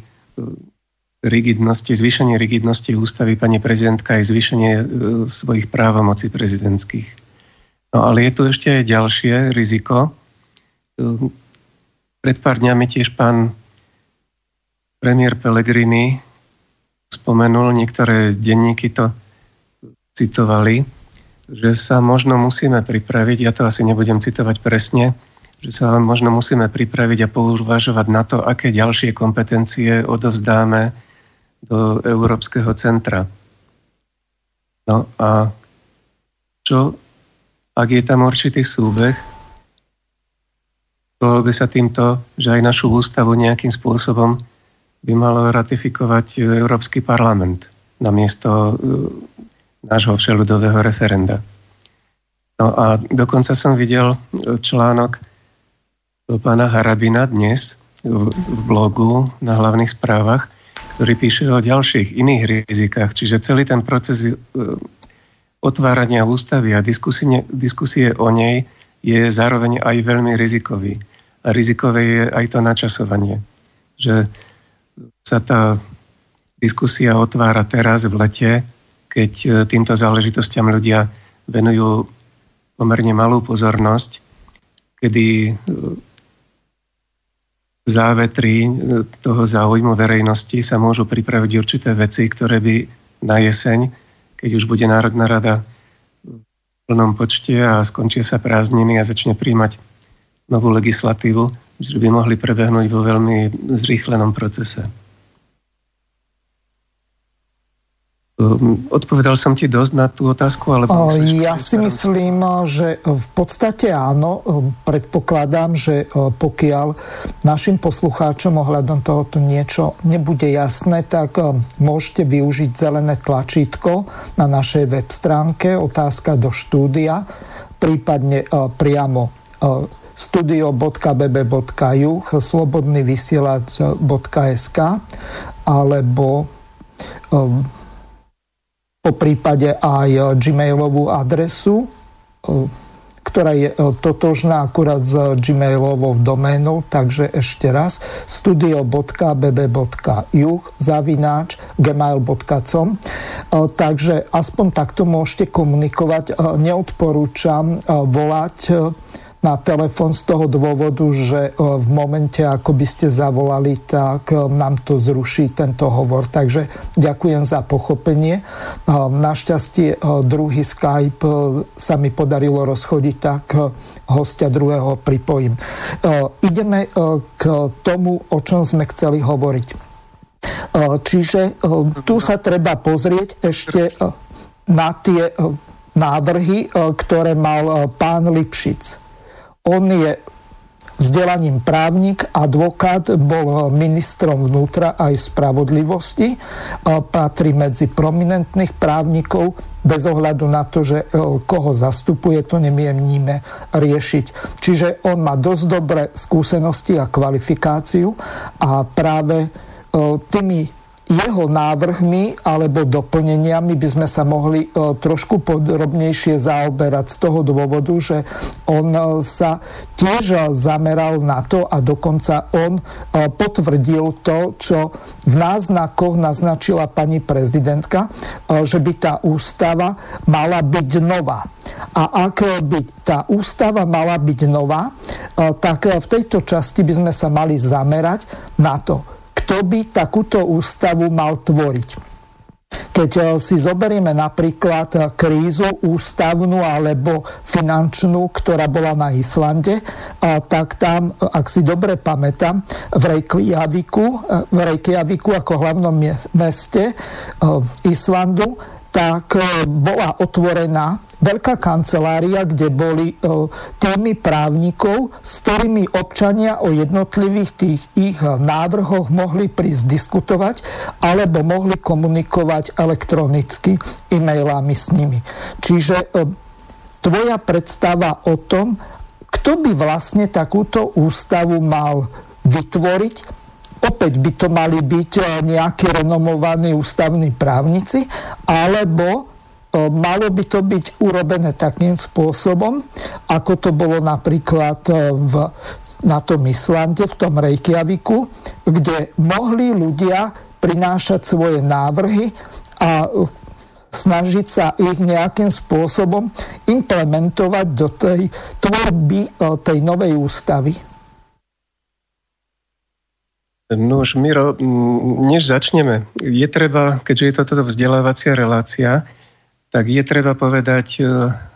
rigidnosti, zvýšenie rigidnosti ústavy pani prezidentka aj zvýšenie e, svojich právomocí prezidentských. No ale je tu ešte aj ďalšie riziko. E, pred pár dňami tiež pán premiér Pellegrini spomenul, niektoré denníky to citovali, že sa možno musíme pripraviť, ja to asi nebudem citovať presne, že sa možno musíme pripraviť a pouvažovať na to, aké ďalšie kompetencie odovzdáme do Európskeho centra. No a čo, ak je tam určitý súbeh, bolo by sa týmto, že aj našu ústavu nejakým spôsobom by malo ratifikovať Európsky parlament namiesto uh, nášho všeludového referenda. No a dokonca som videl článok pána Harabina dnes v blogu na hlavných správach, ktorý píše o ďalších iných rizikách. Čiže celý ten proces uh, otvárania ústavy a diskusie, diskusie o nej je zároveň aj veľmi rizikový. A rizikové je aj to načasovanie. Že sa tá diskusia otvára teraz v lete, keď e, týmto záležitostiam ľudia venujú pomerne malú pozornosť, kedy závetry e, toho záujmu verejnosti sa môžu pripraviť určité veci, ktoré by na jeseň, keď už bude Národná rada v plnom počte a skončia sa prázdniny a začne príjmať novú legislatívu, že by mohli prebehnúť vo veľmi zrýchlenom procese. Ehm, odpovedal som ti dosť na tú otázku? Alebo ja si myslím, že v podstate áno. Ehm, predpokladám, že e, pokiaľ našim poslucháčom ohľadom tohoto niečo nebude jasné, tak e, môžete využiť zelené tlačítko na našej web stránke otázka do štúdia, prípadne e, priamo studio.bb.juh slobodnyvysielac.sk alebo po prípade aj e, gmailovú adresu, e, ktorá je e, totožná akurát s gmailovou doménou, takže ešte raz studio.bb.juh zavináč gmail.com takže aspoň takto môžete komunikovať. Neodporúčam volať na telefón z toho dôvodu, že e, v momente, ako by ste zavolali, tak e, nám to zruší tento hovor. Takže ďakujem za pochopenie. E, našťastie druhý Skype sa mi podarilo rozchodiť, tak hostia druhého pripojím. Ideme k tomu, o čom sme chceli hovoriť. Čiže tu sa treba pozrieť ešte na tie návrhy, ktoré mal pán Lipšic. On je vzdelaním právnik, advokát, bol ministrom vnútra aj spravodlivosti, patrí medzi prominentných právnikov, bez ohľadu na to, že e, koho zastupuje, to nemieníme riešiť. Čiže on má dosť dobré skúsenosti a kvalifikáciu a práve e, tými jeho návrhmi alebo doplneniami by sme sa mohli e, trošku podrobnejšie zaoberať z toho dôvodu, že on e, sa tiež zameral na to a dokonca on e, potvrdil to, čo v náznakoch naznačila pani prezidentka, že by tá ústava mala byť nová. A ak by tá ústava mala byť nová, tak v tejto časti by sme sa mali zamerať na to, kto by takúto ústavu mal tvoriť. Keď eh, si zoberieme napríklad eh, krízu ústavnú alebo finančnú, ktorá bola na Islande, tak tam, ak si dobre pamätám, v Reykjaviku, eh, v Reykjaviku ako hlavnom meste Islandu, tak bola otvorená veľká kancelária, kde boli e, týmy právnikov, s ktorými občania o jednotlivých tých ich návrhoch mohli prísť diskutovať alebo mohli komunikovať elektronicky e-mailami s nimi. Čiže e, tvoja predstava o tom, kto by vlastne takúto ústavu mal vytvoriť, opäť by to mali byť e, nejakí renomovaní ústavní právnici, alebo malo by to byť urobené takým spôsobom, ako to bolo napríklad e, v, na tom Islande, v tom Reykjaviku, kde mohli ľudia prinášať svoje návrhy a snažiť sa ich nejakým spôsobom implementovať do tej tvorby e, tej novej ústavy. No už Miro, než začneme, je treba, keďže je toto vzdelávacia relácia, tak je treba povedať e,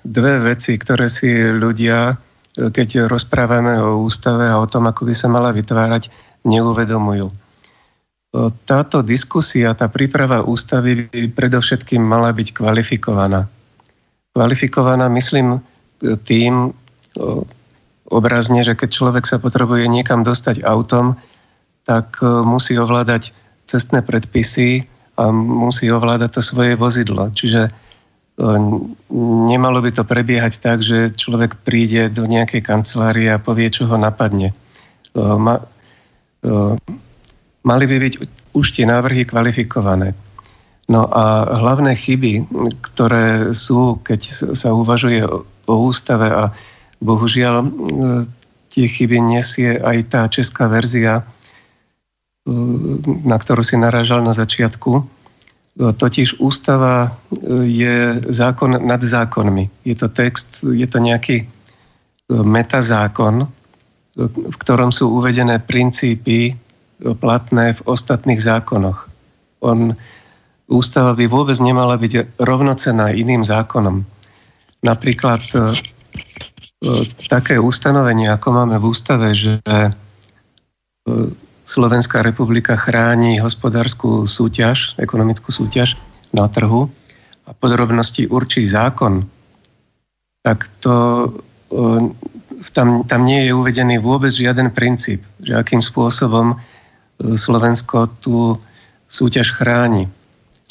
dve veci, ktoré si ľudia keď rozprávame o ústave a o tom, ako by sa mala vytvárať, neuvedomujú. Táto diskusia, tá príprava ústavy by predovšetkým mala byť kvalifikovaná. Kvalifikovaná, myslím, tým obrazne, že keď človek sa potrebuje niekam dostať autom, tak musí ovládať cestné predpisy a musí ovládať to svoje vozidlo. Čiže nemalo by to prebiehať tak, že človek príde do nejakej kancelárie a povie, čo ho napadne. Ma, mali by byť už tie návrhy kvalifikované. No a hlavné chyby, ktoré sú, keď sa uvažuje o ústave a bohužiaľ tie chyby nesie aj tá česká verzia, na ktorú si narážal na začiatku, Totiž ústava e, je zákon nad zákonmi. Je to text, je to nejaký e, metazákon, e, v ktorom sú uvedené princípy platné v ostatných zákonoch. On, ústava by vôbec nemala byť rovnocená iným zákonom. Napríklad také ustanovenie, ako máme v ústave, že Slovenská republika chráni hospodárskú súťaž, ekonomickú súťaž na trhu a podrobnosti určí zákon, tak to tam, tam nie je uvedený vôbec žiaden princíp, že akým spôsobom e, Slovensko tú súťaž chráni.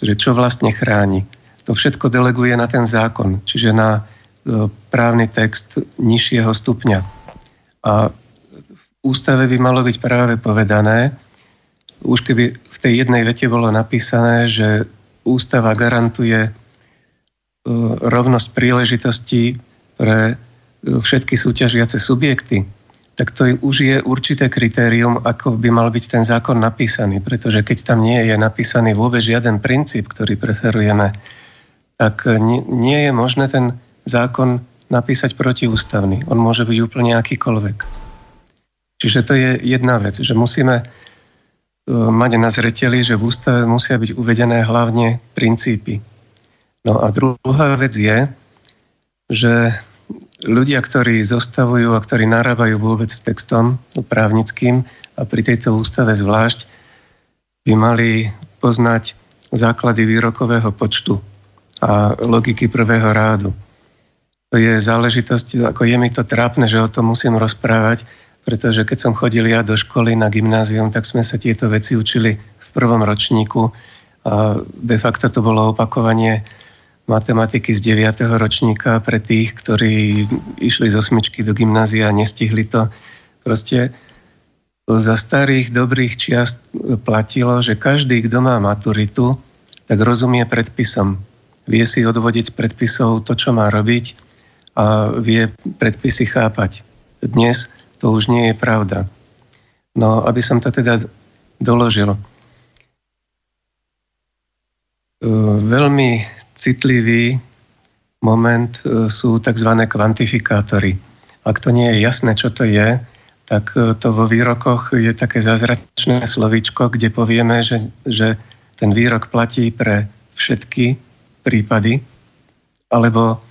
Že čo vlastne chráni. To všetko deleguje na ten zákon, čiže na e, právny text nižšieho stupňa. A ústave by malo byť práve povedané, už keby v tej jednej vete bolo napísané, že ústava garantuje e, rovnosť príležitostí pre e, všetky súťažiace subjekty, tak to už je určité kritérium, ako by mal byť ten zákon napísaný. Pretože keď tam nie je napísaný vôbec žiaden princíp, ktorý preferujeme, tak nie, nie je možné ten zákon napísať protiústavný. On môže byť úplne akýkoľvek. Čiže to je jedna vec, že musíme e, mať na zreteli, že v ústave musia byť uvedené hlavne princípy. No a druhá vec je, že ľudia, ktorí zostavujú a ktorí narábajú vôbec s textom právnickým a pri tejto ústave zvlášť, by mali poznať základy výrokového počtu a logiky prvého rádu. To je záležitosť, ako je mi to trápne, že o tom musím rozprávať, pretože keď som chodil ja do školy na gymnázium, tak sme sa tieto veci učili v prvom ročníku a de facto to bolo opakovanie matematiky z 9. ročníka pre tých, ktorí išli z osmičky do gymnázia a nestihli to. Proste za starých dobrých čiast platilo, že každý, kto má maturitu, tak rozumie predpisom. Vie si odvodiť predpisov to, čo má robiť a vie predpisy chápať. Dnes to už nie je pravda. No, aby som to teda doložil. E, veľmi citlivý moment e, sú tzv. kvantifikátory. Ak to nie je jasné, čo to je, tak e, to vo výrokoch je také zázračné slovíčko, kde povieme, že, že ten výrok platí pre všetky prípady, alebo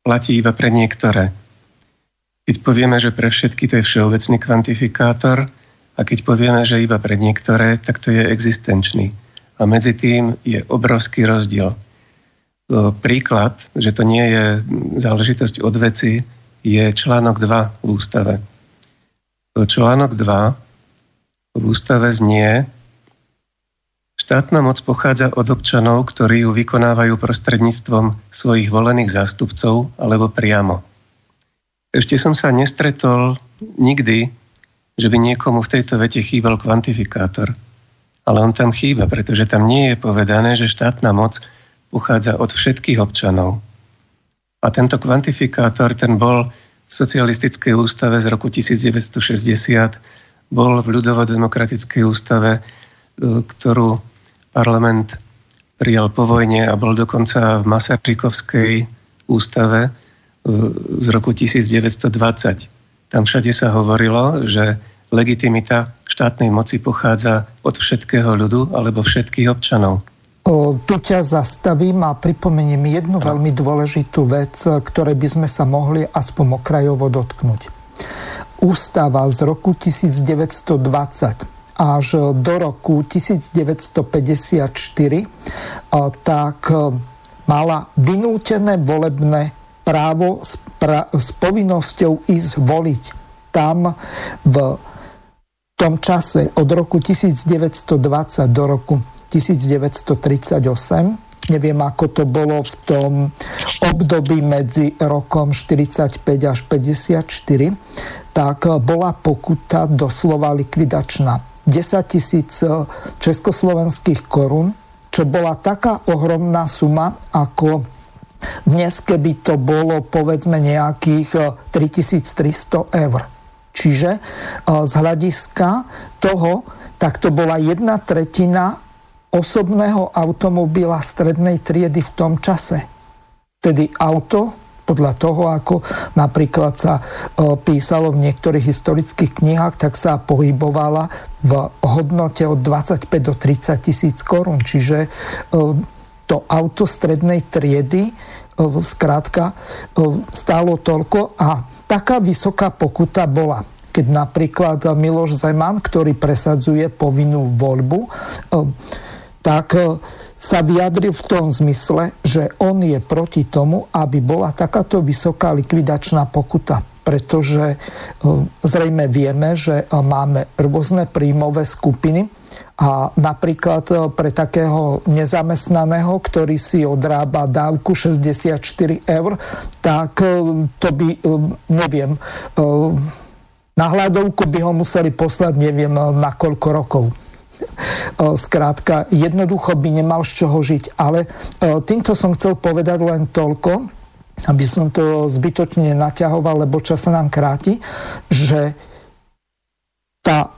platí iba pre niektoré. Keď povieme, že pre všetky to je všeobecný kvantifikátor a keď povieme, že iba pre niektoré, tak to je existenčný. A medzi tým je obrovský rozdiel. Príklad, že to nie je záležitosť od veci, je článok 2 v ústave. Článok 2 v ústave znie, Štátna moc pochádza od občanov, ktorí ju vykonávajú prostredníctvom svojich volených zástupcov alebo priamo. Ešte som sa nestretol nikdy, že by niekomu v tejto vete chýbal kvantifikátor. Ale on tam chýba, pretože tam nie je povedané, že štátna moc pochádza od všetkých občanov. A tento kvantifikátor, ten bol v socialistickej ústave z roku 1960, bol v ľudovo-demokratickej ústave, e, ktorú parlament prijal po vojne a bol dokonca v Masarykovskej ústave, z roku 1920. Tam všade sa hovorilo, že legitimita štátnej moci pochádza od všetkého ľudu alebo všetkých občanov. Tu ťa zastavím a pripomeniem jednu veľmi dôležitú vec, ktoré by sme sa mohli aspoň okrajovo dotknúť. Ústava z roku 1920 až do roku 1954 tak mala vynútené volebné právo s, pra, s povinnosťou ísť voliť. Tam v tom čase od roku 1920 do roku 1938 neviem ako to bolo v tom období medzi rokom 45 až 54, tak bola pokuta doslova likvidačná. 10 tisíc československých korún, čo bola taká ohromná suma, ako dnes, keby to bolo povedzme nejakých 3300 eur. Čiže e, z hľadiska toho, tak to bola jedna tretina osobného automobila strednej triedy v tom čase. Tedy auto, podľa toho, ako napríklad sa e, písalo v niektorých historických knihách, tak sa pohybovala v hodnote od 25 do 30 tisíc korún. Čiže e, to auto strednej triedy zkrátka stálo toľko a taká vysoká pokuta bola. Keď napríklad Miloš Zeman, ktorý presadzuje povinnú voľbu, tak sa vyjadril v tom zmysle, že on je proti tomu, aby bola takáto vysoká likvidačná pokuta pretože zrejme vieme, že máme rôzne príjmové skupiny a napríklad pre takého nezamestnaného, ktorý si odrába dávku 64 eur, tak to by, neviem, na hľadovku by ho museli poslať neviem na koľko rokov. Skrátka, jednoducho by nemal z čoho žiť. Ale týmto som chcel povedať len toľko, aby som to zbytočne naťahoval, lebo čas sa nám kráti, že tá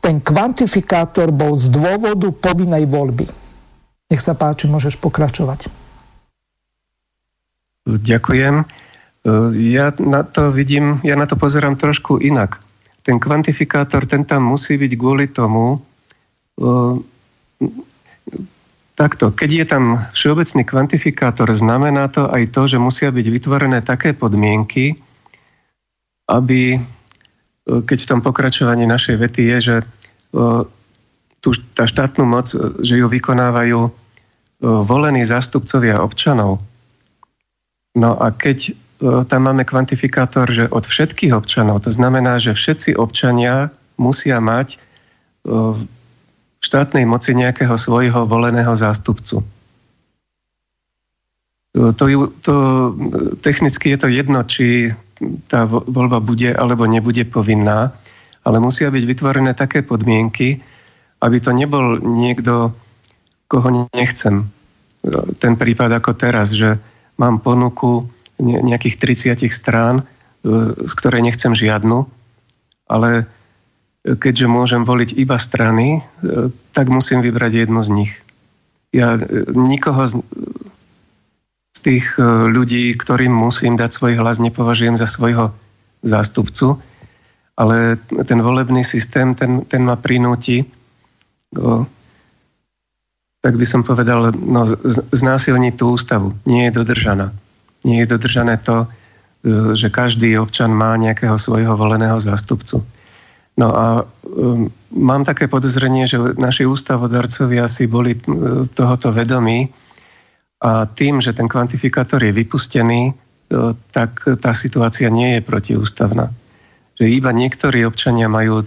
ten kvantifikátor bol z dôvodu povinnej voľby. Nech sa páči, môžeš pokračovať. Ďakujem. Ja na to vidím, ja na to pozerám trošku inak. Ten kvantifikátor, ten tam musí byť kvôli tomu, takto, keď je tam všeobecný kvantifikátor, znamená to aj to, že musia byť vytvorené také podmienky, aby keď v tom pokračovaní našej vety je, že tú, tá štátnu moc, že ju vykonávajú volení zástupcovia občanov. No a keď tam máme kvantifikátor, že od všetkých občanov, to znamená, že všetci občania musia mať v štátnej moci nejakého svojho voleného zástupcu. To, to, technicky je to jedno, či tá voľba bude alebo nebude povinná, ale musia byť vytvorené také podmienky, aby to nebol niekto, koho nechcem. Ten prípad ako teraz, že mám ponuku nejakých 30 strán, e, z ktorej nechcem žiadnu, ale keďže môžem voliť iba strany, e, tak musím vybrať jednu z nich. Ja e, nikoho tých e, ľudí, ktorým musím dať svoj hlas, nepovažujem za svojho zástupcu, ale ten volebný systém, ten, ten ma prinúti, o, tak by som povedal, no, znásilniť tú ústavu. Nie je dodržaná. Nie je dodržané to, e, že každý občan má nejakého svojho voleného zástupcu. No a um, mám také podozrenie, že naši ústavodarcovia si boli tohoto vedomí a tým, že ten kvantifikátor je vypustený, e, tak tá situácia nie je protiústavná. Že iba niektorí občania majú e,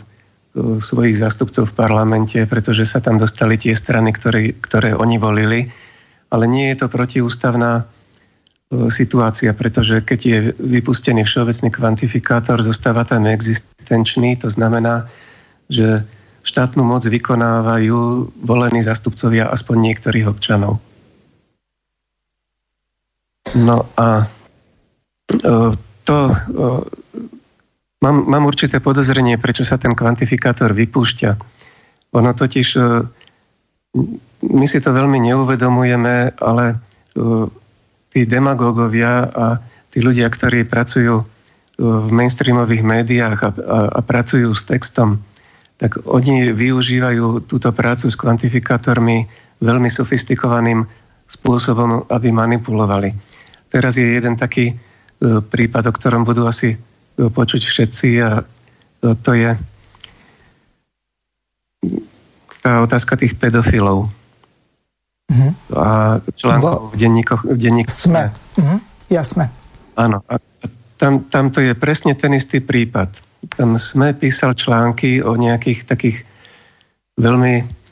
svojich zástupcov v parlamente, pretože sa tam dostali tie strany, ktoré, ktoré oni volili. Ale nie je to protiústavná e, situácia, pretože keď je vypustený všeobecný kvantifikátor, zostáva tam existenčný, to znamená, že štátnu moc vykonávajú volení zástupcovia aspoň niektorých občanov. No a e, to e, mám, mám určité podozrenie, prečo sa ten kvantifikátor vypúšťa. Ono totiž, e, my si to veľmi neuvedomujeme, ale tí demagógovia a tí ľudia, ktorí pracujú v mainstreamových médiách a, a, a pracujú s textom, tak oni využívajú túto prácu s kvantifikátormi veľmi sofistikovaným spôsobom, aby manipulovali. Teraz je jeden taký prípad, o ktorom budú asi počuť všetci a to je tá otázka tých pedofilov. Uh-huh. A článkov v denníkoch. V denníkoch sme. Uh-huh. Jasné. Áno. A tam, tam to je presne ten istý prípad. Tam sme písal články o nejakých takých veľmi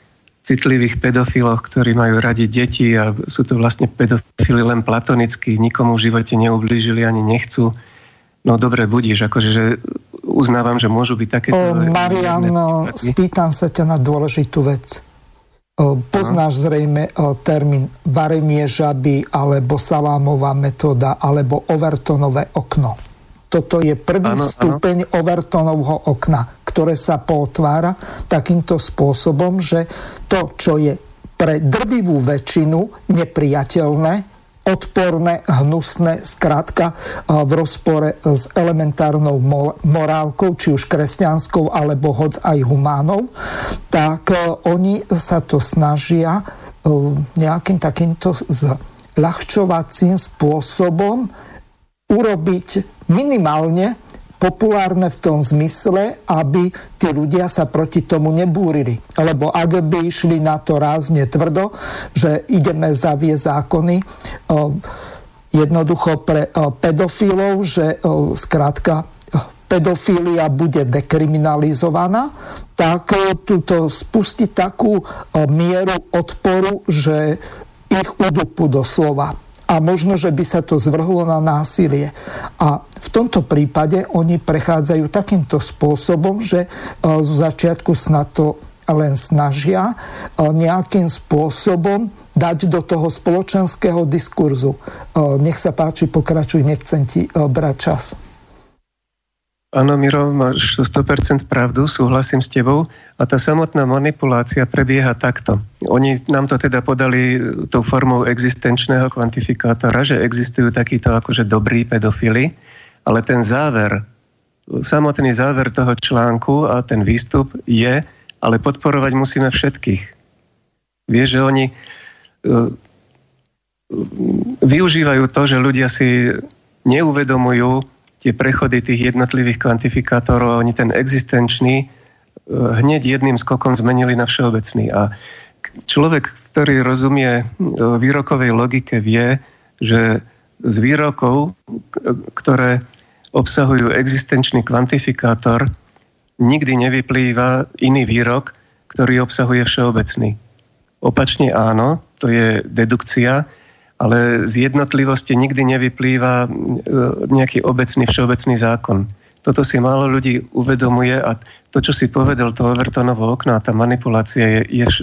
citlivých pedofiloch, ktorí majú radi deti a sú to vlastne pedofily len platonicky, nikomu v živote neublížili ani nechcú. No dobre, budíš, akože že uznávam, že môžu byť také... Marian, spýtam sa ťa na dôležitú vec. Poznáš no. zrejme termín varenie žaby alebo salámová metóda alebo Overtonové okno. Toto je prvý ano, stupeň ano. Overtonovho okna, ktoré sa potvára takýmto spôsobom, že to, čo je pre drvivú väčšinu nepriateľné, odporné, hnusné, skrátka v rozpore s elementárnou morálkou, či už kresťanskou, alebo hoc aj humánov, tak e, oni sa to snažia e, nejakým takýmto zľahčovacím spôsobom urobiť minimálne populárne v tom zmysle, aby tí ľudia sa proti tomu nebúrili. Lebo ak by išli na to rázne tvrdo, že ideme zaviesť zákony jednoducho pre pedofilov, že skrátka pedofília bude dekriminalizovaná, tak túto spustiť takú mieru odporu, že ich udupú doslova a možno, že by sa to zvrhlo na násilie. A v tomto prípade oni prechádzajú takýmto spôsobom, že e, z začiatku snad to len snažia e, nejakým spôsobom dať do toho spoločenského diskurzu. E, nech sa páči, pokračuj, nechcem ti brať čas. Áno, Miro, máš 100% pravdu, súhlasím s tebou. A tá samotná manipulácia prebieha takto. Oni nám to teda podali tou formou existenčného kvantifikátora, že existujú takíto akože dobrí pedofily, ale ten záver, samotný záver toho článku a ten výstup je, ale podporovať musíme všetkých. Vieš, že oni uh, využívajú to, že ľudia si neuvedomujú, tie prechody tých jednotlivých kvantifikátorov, oni ten existenčný e, hneď jedným skokom zmenili na všeobecný. A človek, ktorý rozumie e, výrokovej logike, vie, že z výrokov, ktoré obsahujú existenčný kvantifikátor, nikdy nevyplýva iný výrok, ktorý obsahuje všeobecný. Opačne áno, to je dedukcia, ale z jednotlivosti nikdy nevyplýva e, nejaký obecný, všeobecný zákon. Toto si málo ľudí uvedomuje a to, čo si povedal, to Overtonovo okno a tá manipulácia je, je e,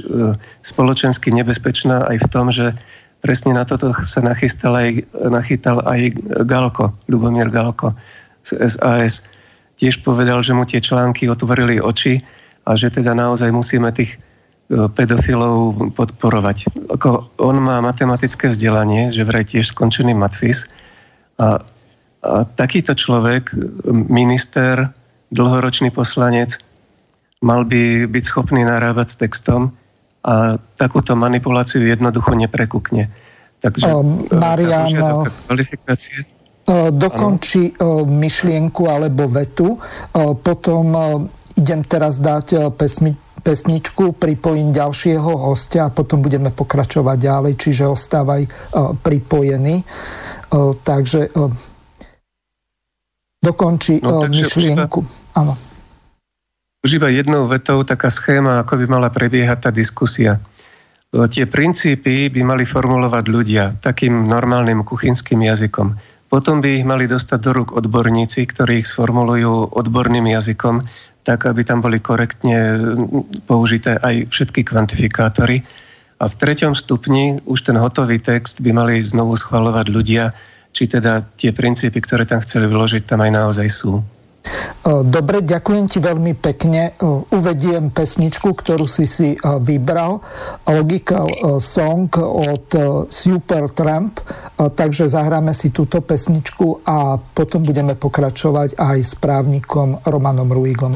spoločensky nebezpečná aj v tom, že presne na toto sa nachystal aj, nachytal aj Galko, Lubomír Galko z SAS. Tiež povedal, že mu tie články otvorili oči a že teda naozaj musíme tých pedofilov podporovať. Ako on má matematické vzdelanie, že vraj tiež skončený matfis a, a takýto človek, minister, dlhoročný poslanec, mal by byť schopný narábať s textom a takúto manipuláciu jednoducho neprekukne. Takže Marian, kvalifikácie dokončí ano. myšlienku alebo vetu, potom idem teraz dať pesmi, pesničku, pripojím ďalšieho hostia a potom budeme pokračovať ďalej, čiže ostávaj e, pripojený. E, takže e, dokončí no, myšlienku. Áno. Už iba jednou vetou taká schéma, ako by mala prebiehať tá diskusia. Tie princípy by mali formulovať ľudia takým normálnym kuchynským jazykom. Potom by ich mali dostať do rúk odborníci, ktorí ich sformulujú odborným jazykom tak aby tam boli korektne použité aj všetky kvantifikátory. A v treťom stupni už ten hotový text by mali znovu schvalovať ľudia, či teda tie princípy, ktoré tam chceli vložiť, tam aj naozaj sú. Dobre, ďakujem ti veľmi pekne. Uvediem pesničku, ktorú si si vybral. Logical Song od Super Trump. Takže zahráme si túto pesničku a potom budeme pokračovať aj s právnikom Romanom Ruigom.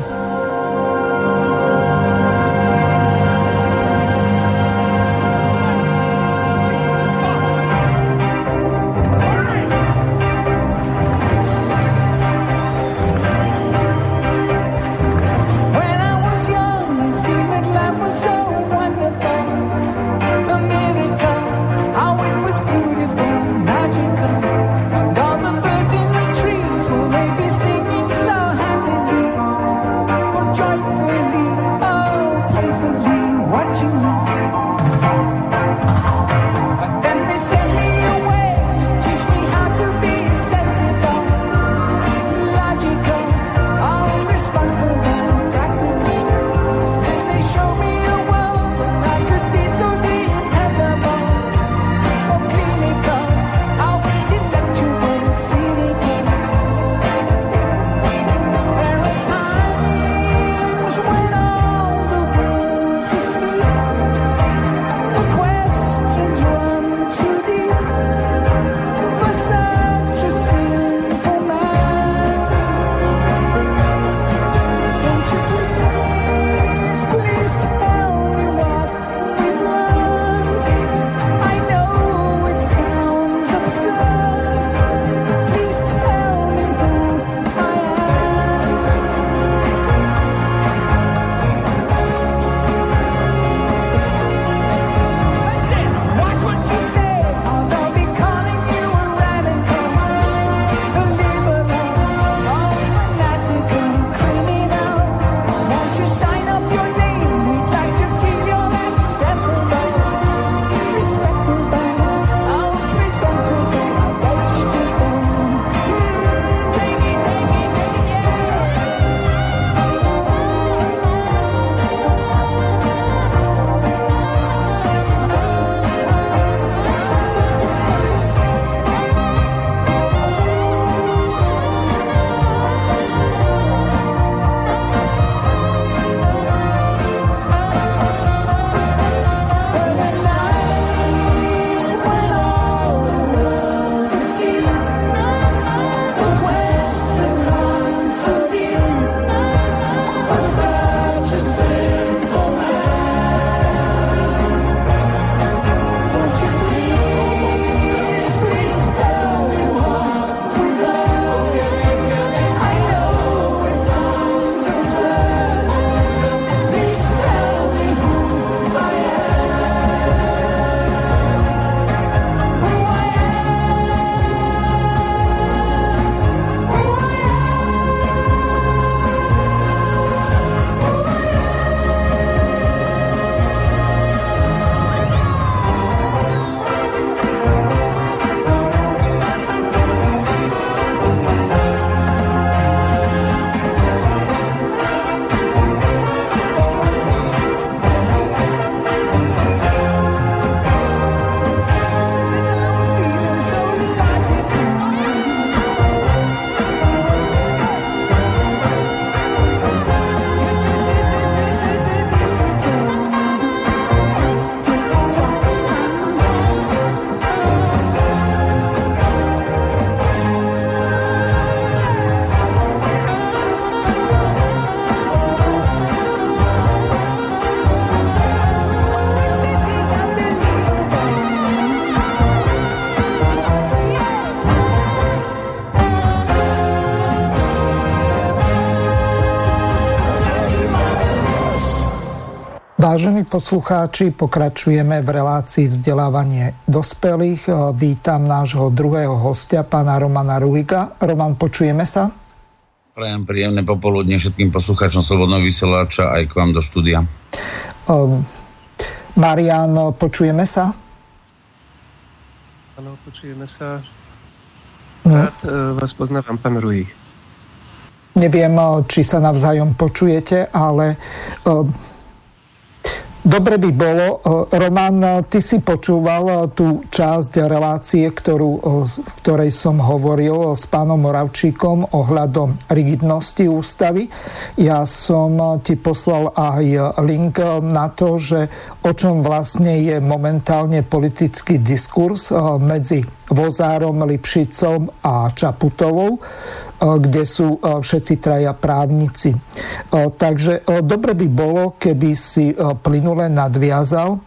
Vážení poslucháči, pokračujeme v relácii vzdelávanie dospelých. Vítam nášho druhého hostia, pána Romana Ruhiga. Roman, počujeme sa? Prajem príjemné popoludne všetkým poslucháčom Slobodného vysielača aj k vám do štúdia. Um, Marian, počujeme sa? Áno, počujeme sa. No. Rád no. vás poznávam, pán Ruhig. Neviem, či sa navzájom počujete, ale Dobre by bolo, e, Roman, ty si počúval e, tú časť relácie, ktorú, e, v ktorej som hovoril s pánom Moravčíkom ohľadom rigidnosti ústavy. Ja som ti poslal aj link na to, že o čom vlastne je momentálne politický diskurs medzi Vozárom, Lipšicom a Čaputovou kde sú všetci traja právnici. Takže dobre by bolo, keby si plynule nadviazal.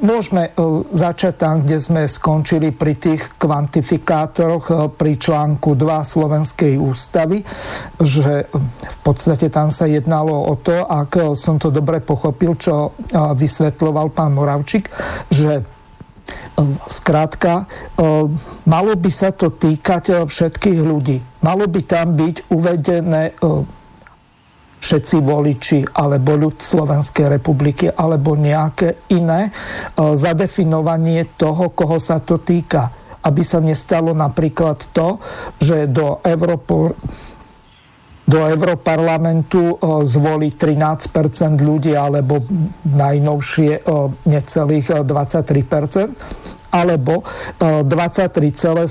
Môžeme začať tam, kde sme skončili pri tých kvantifikátoroch pri článku 2 Slovenskej ústavy, že v podstate tam sa jednalo o to, ak som to dobre pochopil, čo vysvetloval pán Moravčík, že Skrátka, malo by sa to týkať všetkých ľudí. Malo by tam byť uvedené všetci voliči alebo ľud Slovenskej republiky alebo nejaké iné zadefinovanie toho, koho sa to týka. Aby sa nestalo napríklad to, že do Európy do Europarlamentu zvolí 13% ľudí alebo najnovšie necelých 23% alebo 23,7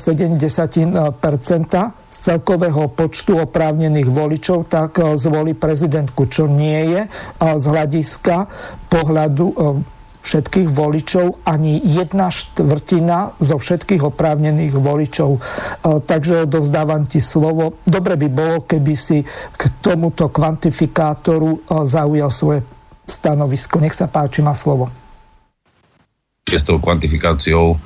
z celkového počtu oprávnených voličov, tak zvolí prezidentku, čo nie je z hľadiska pohľadu všetkých voličov, ani jedna štvrtina zo všetkých oprávnených voličov. E, takže odovzdávam ti slovo. Dobre by bolo, keby si k tomuto kvantifikátoru e, zaujal svoje stanovisko. Nech sa páči, má slovo. S tou kvantifikáciou e,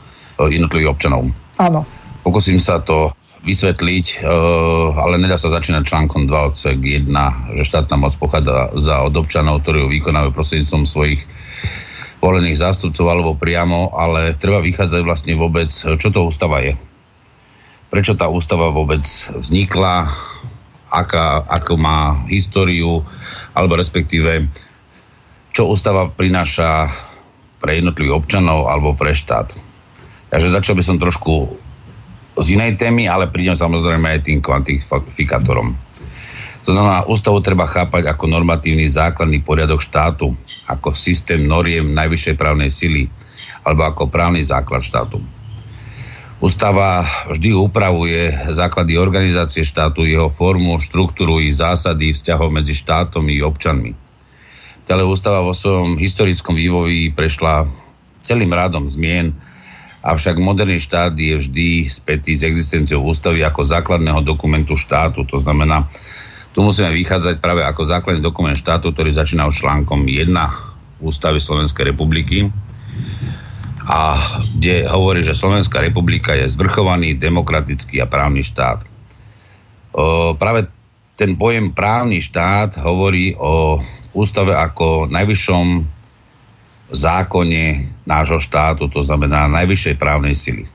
jednotlivých občanov. Áno. Pokúsim sa to vysvetliť, ale nedá sa začínať článkom 2 odsek 1, že štátna moc pochádza za od občanov, ktorí ju vykonávajú prostredníctvom svojich volených zástupcov alebo priamo, ale treba vychádzať vlastne vôbec, čo to ústava je. Prečo tá ústava vôbec vznikla, aká, ako má históriu, alebo respektíve, čo ústava prináša pre jednotlivých občanov alebo pre štát. Takže začal by som trošku z inej témy, ale prídem samozrejme aj tým kvantifikátorom. To znamená, ústavu treba chápať ako normatívny základný poriadok štátu, ako systém noriem najvyššej právnej sily, alebo ako právny základ štátu. Ústava vždy upravuje základy organizácie štátu, jeho formu, štruktúru i zásady vzťahov medzi štátom i občanmi. Ale ústava vo svojom historickom vývoji prešla celým rádom zmien, avšak moderný štát je vždy spätý s existenciou ústavy ako základného dokumentu štátu. To znamená, tu musíme vychádzať práve ako základný dokument štátu, ktorý začína už článkom 1 Ústavy Slovenskej republiky a kde hovorí, že Slovenská republika je zvrchovaný, demokratický a právny štát. O, práve ten pojem právny štát hovorí o ústave ako najvyššom zákone nášho štátu, to znamená najvyššej právnej sily.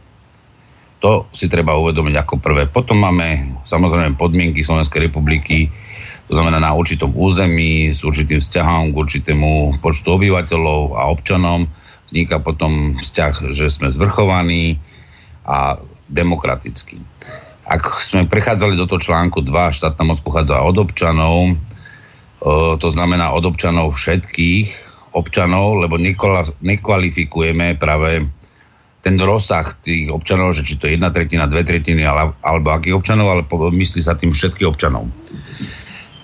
To si treba uvedomiť ako prvé. Potom máme samozrejme podmienky Slovenskej republiky, to znamená na určitom území, s určitým vzťahom k určitému počtu obyvateľov a občanom. Vzniká potom vzťah, že sme zvrchovaní a demokratickí. Ak sme prechádzali do toho článku 2, štátna moc pochádza od občanov, to znamená od občanov všetkých občanov, lebo nekvalifikujeme práve ten rozsah tých občanov, že či to je jedna tretina, dve tretiny alebo akých občanov, ale myslí sa tým všetkých občanov.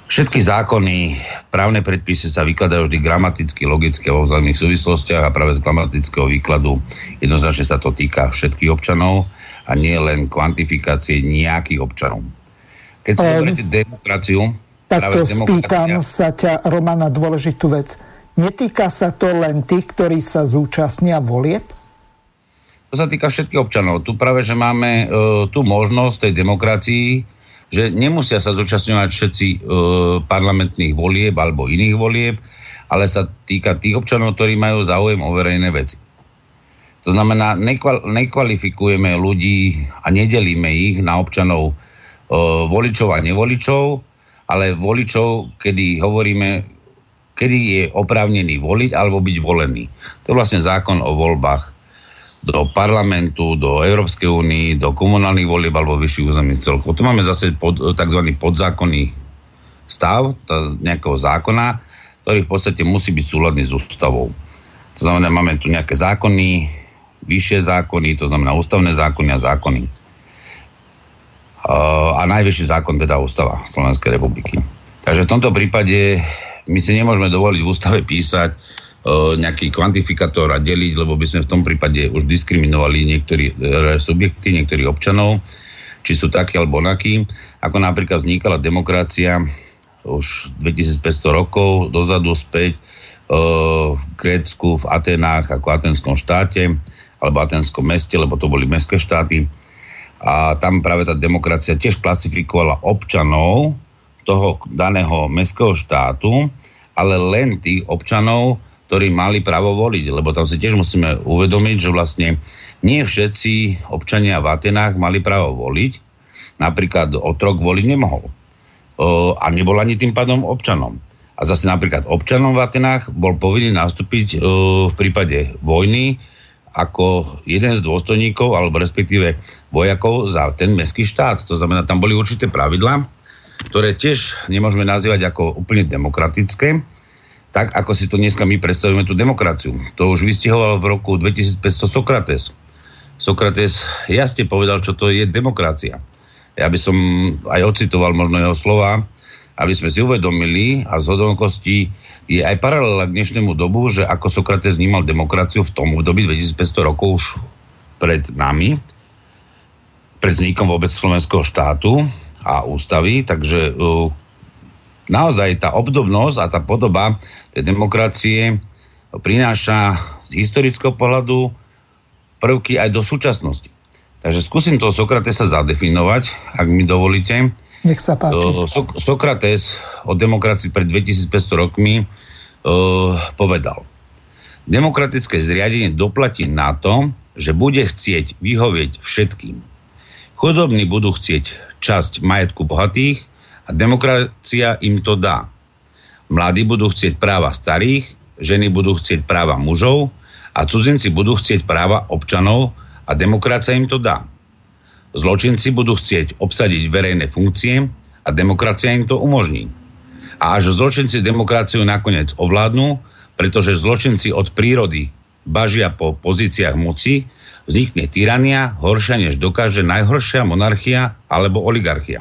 Všetky zákony, právne predpisy sa vykladajú vždy gramaticky, logicky vo vzájomných súvislostiach a práve z gramatického výkladu jednoznačne sa to týka všetkých občanov a nie len kvantifikácie nejakých občanov. Keď si um, demokraciu... Tak to spýtam sa ťa, Romana, dôležitú vec. Netýka sa to len tých, ktorí sa zúčastnia volieb? To sa týka všetkých občanov. Tu práve, že máme uh, tú možnosť tej demokracii, že nemusia sa zúčastňovať všetci uh, parlamentných volieb alebo iných volieb, ale sa týka tých občanov, ktorí majú záujem o verejné veci. To znamená, nekval, nekvalifikujeme ľudí a nedelíme ich na občanov e, voličov a nevoličov, ale voličov, kedy hovoríme, kedy je oprávnený voliť alebo byť volený. To je vlastne zákon o voľbách do parlamentu, do Európskej únie, do komunálnych volieb alebo vyšších územných celkov. Tu máme zase pod, tzv. podzákonný stav nejakého zákona, ktorý v podstate musí byť súladný s ústavou. To znamená, máme tu nejaké zákony, vyššie zákony, to znamená ústavné zákony a zákony. A najvyšší zákon teda ústava Slovenskej republiky. Takže v tomto prípade my si nemôžeme dovoliť v ústave písať nejaký kvantifikátor a deliť, lebo by sme v tom prípade už diskriminovali niektorí e, subjekty, niektorých občanov, či sú takí alebo onakí. Ako napríklad vznikala demokracia už 2500 rokov dozadu späť e, v Grécku, v Atenách ako atenskom štáte alebo atenskom meste, lebo to boli mestské štáty. A tam práve tá demokracia tiež klasifikovala občanov toho daného mestského štátu, ale len tých občanov, ktorí mali právo voliť, lebo tam si tiež musíme uvedomiť, že vlastne nie všetci občania v Atenách mali právo voliť. Napríklad otrok voliť nemohol a nebol ani tým pádom občanom. A zase napríklad občanom v Atenách bol povinný nastúpiť v prípade vojny ako jeden z dôstojníkov alebo respektíve vojakov za ten mestský štát. To znamená, tam boli určité pravidlá, ktoré tiež nemôžeme nazývať ako úplne demokratické, tak ako si to dneska my predstavujeme tú demokraciu. To už vystihoval v roku 2500 Sokrates. Sokrates jasne povedal, čo to je demokracia ja by som aj ocitoval možno jeho slova, aby sme si uvedomili a z hodonkosti je aj paralela k dnešnému dobu, že ako Sokrates vnímal demokraciu v tom období 2500 rokov už pred nami, pred vznikom vôbec slovenského štátu a ústavy, takže uh, naozaj tá obdobnosť a tá podoba tej demokracie prináša z historického pohľadu prvky aj do súčasnosti. Takže skúsim toho Sokratesa zadefinovať, ak mi dovolíte. Nech sa páči. So- Sokrates o demokracii pred 2500 rokmi uh, povedal. Demokratické zriadenie doplatí na to, že bude chcieť vyhovieť všetkým. Chudobní budú chcieť časť majetku bohatých a demokracia im to dá. Mladí budú chcieť práva starých, ženy budú chcieť práva mužov a cudzinci budú chcieť práva občanov, a demokracia im to dá. Zločinci budú chcieť obsadiť verejné funkcie a demokracia im to umožní. A až zločinci demokraciu nakoniec ovládnu, pretože zločinci od prírody bažia po pozíciách moci, vznikne tyrania, horšia než dokáže najhoršia monarchia alebo oligarchia.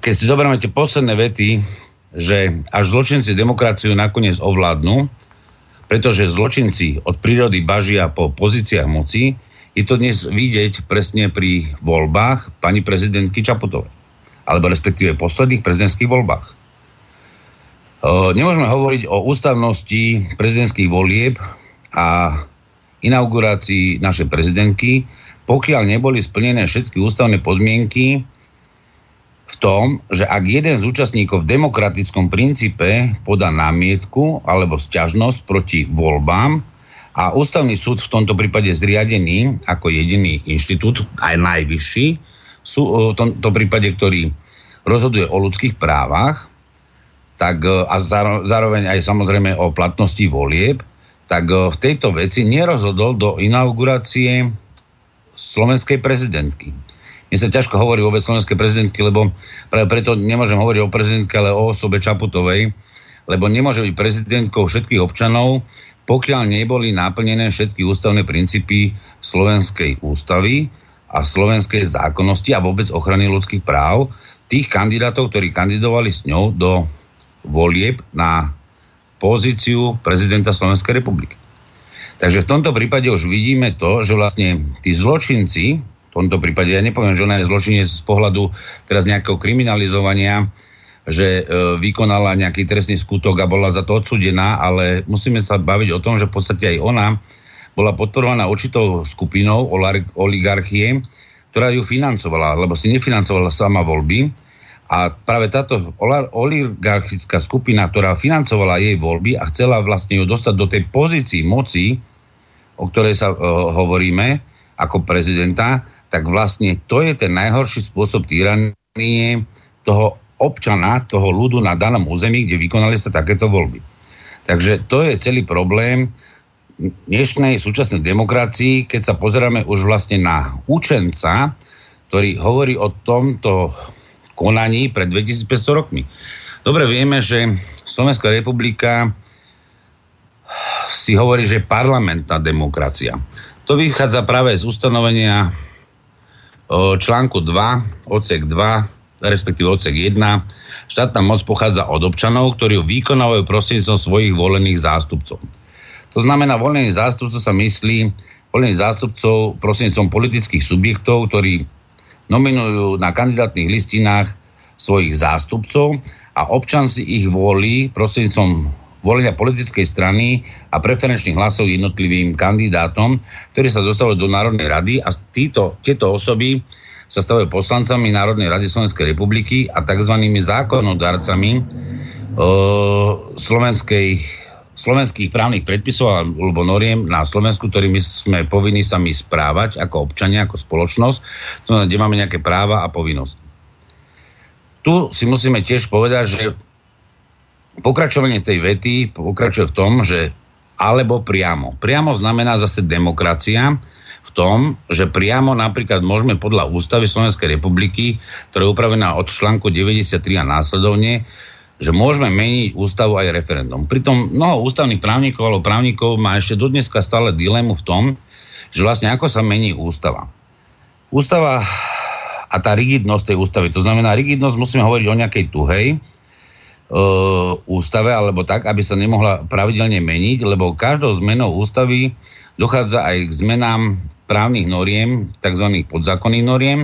Keď si zoberieme tie posledné vety, že až zločinci demokraciu nakoniec ovládnu, pretože zločinci od prírody bažia po pozíciách moci, je to dnes vidieť presne pri voľbách pani prezidentky Čaputovej. Alebo respektíve posledných prezidentských voľbách. E, nemôžeme hovoriť o ústavnosti prezidentských volieb a inaugurácii našej prezidentky, pokiaľ neboli splnené všetky ústavné podmienky v tom, že ak jeden z účastníkov v demokratickom princípe podá námietku alebo sťažnosť proti voľbám a ústavný súd v tomto prípade zriadený ako jediný inštitút, aj najvyšší, sú v tomto prípade, ktorý rozhoduje o ľudských právach, tak e, a zároveň aj samozrejme o platnosti volieb, tak e, v tejto veci nerozhodol do inaugurácie slovenskej prezidentky. Mne sa ťažko hovorí vôbec slovenskej prezidentky, lebo práve preto nemôžem hovoriť o prezidentke, ale o osobe Čaputovej, lebo nemôže byť prezidentkou všetkých občanov, pokiaľ neboli naplnené všetky ústavné princípy slovenskej ústavy a slovenskej zákonnosti a vôbec ochrany ľudských práv tých kandidátov, ktorí kandidovali s ňou do volieb na pozíciu prezidenta Slovenskej republiky. Takže v tomto prípade už vidíme to, že vlastne tí zločinci, tomto prípade. Ja nepoviem, že ona je zločinec z pohľadu teraz nejakého kriminalizovania, že e, vykonala nejaký trestný skutok a bola za to odsudená, ale musíme sa baviť o tom, že v podstate aj ona bola podporovaná určitou skupinou oligarchie, ktorá ju financovala, lebo si nefinancovala sama voľby, A práve táto oligarchická skupina, ktorá financovala jej voľby a chcela vlastne ju dostať do tej pozícii moci, o ktorej sa uh, hovoríme, ako prezidenta, tak vlastne to je ten najhorší spôsob tyranie toho občana, toho ľudu na danom území, kde vykonali sa takéto voľby. Takže to je celý problém dnešnej súčasnej demokracii, keď sa pozeráme už vlastne na učenca, ktorý hovorí o tomto konaní pred 2500 rokmi. Dobre vieme, že Slovenská republika si hovorí, že parlamentná demokracia. To vychádza práve z ustanovenia článku 2, odsek 2, respektíve odsek 1. Štátna moc pochádza od občanov, ktorí ju vykonávajú prostredníctvom svojich volených zástupcov. To znamená, volených zástupcov sa myslí volených zástupcov prostredníctvom politických subjektov, ktorí nominujú na kandidátnych listinách svojich zástupcov a občan si ich volí prostredníctvom volenia politickej strany a preferenčných hlasov jednotlivým kandidátom, ktorí sa dostávajú do Národnej rady a títo, tieto osoby sa stavajú poslancami Národnej rady Slovenskej republiky a tzv. zákonodarcami e, slovenskej slovenských právnych predpisov alebo noriem na Slovensku, ktorými sme povinni sami správať ako občania, ako spoločnosť, kde máme nejaké práva a povinnosti. Tu si musíme tiež povedať, že pokračovanie tej vety pokračuje v tom, že alebo priamo. Priamo znamená zase demokracia v tom, že priamo napríklad môžeme podľa ústavy Slovenskej republiky, ktorá je upravená od článku 93 a následovne, že môžeme meniť ústavu aj referendum. Pritom mnoho ústavných právnikov alebo právnikov má ešte do dneska stále dilemu v tom, že vlastne ako sa mení ústava. Ústava a tá rigidnosť tej ústavy, to znamená rigidnosť musíme hovoriť o nejakej tuhej ústave alebo tak, aby sa nemohla pravidelne meniť, lebo každou zmenou ústavy dochádza aj k zmenám právnych noriem, tzv. podzákonných noriem,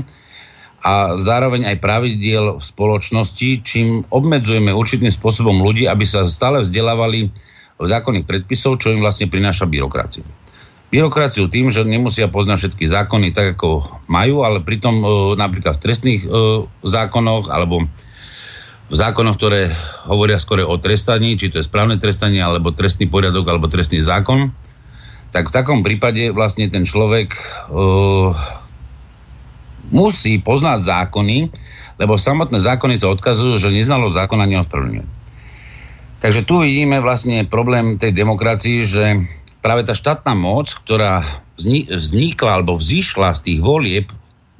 a zároveň aj pravidiel v spoločnosti, čím obmedzujeme určitým spôsobom ľudí, aby sa stále vzdelávali v zákonných predpisov, čo im vlastne prináša byrokraciu. Byrokraciu tým, že nemusia poznať všetky zákony tak, ako majú, ale pritom e, napríklad v trestných e, zákonoch alebo v zákonoch, ktoré hovoria skore o trestaní, či to je správne trestanie, alebo trestný poriadok, alebo trestný zákon, tak v takom prípade vlastne ten človek e, musí poznať zákony, lebo samotné zákony sa odkazujú, že neznalo zákona neospravedlňuje. Takže tu vidíme vlastne problém tej demokracii, že práve tá štátna moc, ktorá vznikla alebo vzýšla z tých volieb,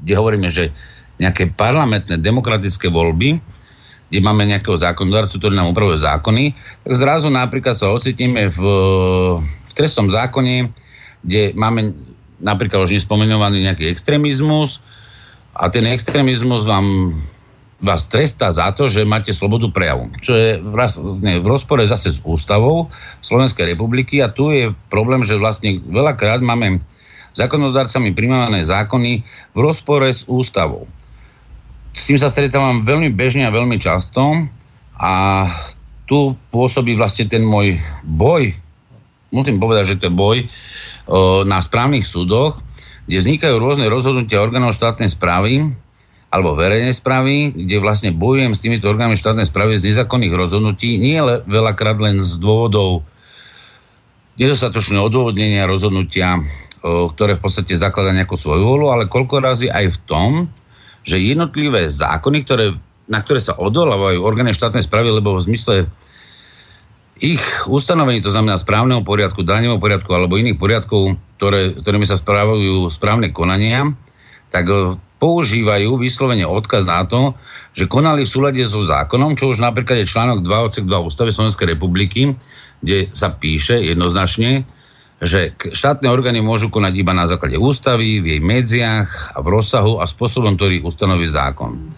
kde hovoríme, že nejaké parlamentné demokratické voľby, kde máme nejakého zákonodárcu, ktorý nám upravuje zákony, tak zrazu napríklad sa ocitíme v, v trestnom zákone, kde máme napríklad už nespomenovaný nejaký extrémizmus, a ten extrémizmus vám vás trestá za to, že máte slobodu prejavu. Čo je vlastne v rozpore zase s ústavou Slovenskej republiky a tu je problém, že vlastne veľakrát máme zákonodárcami primárne zákony v rozpore s ústavou. S tým sa stretávam veľmi bežne a veľmi často a tu pôsobí vlastne ten môj boj, musím povedať, že to je boj na správnych súdoch, kde vznikajú rôzne rozhodnutia orgánov štátnej správy alebo verejnej správy, kde vlastne bojujem s týmito orgánmi štátnej správy z nezákonných rozhodnutí, nie le, veľakrát len z dôvodov nedostatočného odôvodnenia rozhodnutia, ktoré v podstate zaklada nejakú svoju volu, ale koľko razy aj v tom, že jednotlivé zákony, ktoré, na ktoré sa odolávajú orgány štátnej správy, lebo v zmysle ich ustanovení, to znamená správneho poriadku, daňového poriadku alebo iných poriadkov, ktoré, ktorými sa správajú správne konania, tak e, používajú vyslovene odkaz na to, že konali v súlade so zákonom, čo už napríklad je článok 2 odsek 2 Ústavy Slovenskej republiky, kde sa píše jednoznačne, že štátne orgány môžu konať iba na základe ústavy, v jej medziach a v rozsahu a spôsobom, ktorý ustanoví zákon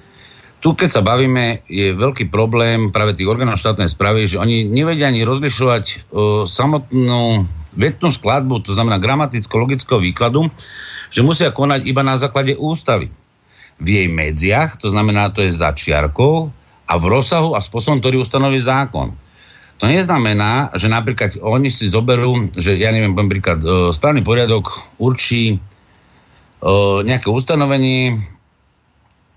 tu, keď sa bavíme, je veľký problém práve tých orgánov štátnej správy, že oni nevedia ani rozlišovať uh, samotnú vetnú skladbu, to znamená gramaticko-logického výkladu, že musia konať iba na základe ústavy. V jej medziach, to znamená, to je za čiarkou a v rozsahu a spôsobom, ktorý ustanoví zákon. To neznamená, že napríklad oni si zoberú, že ja neviem, napríklad uh, správny poriadok určí uh, nejaké ustanovenie,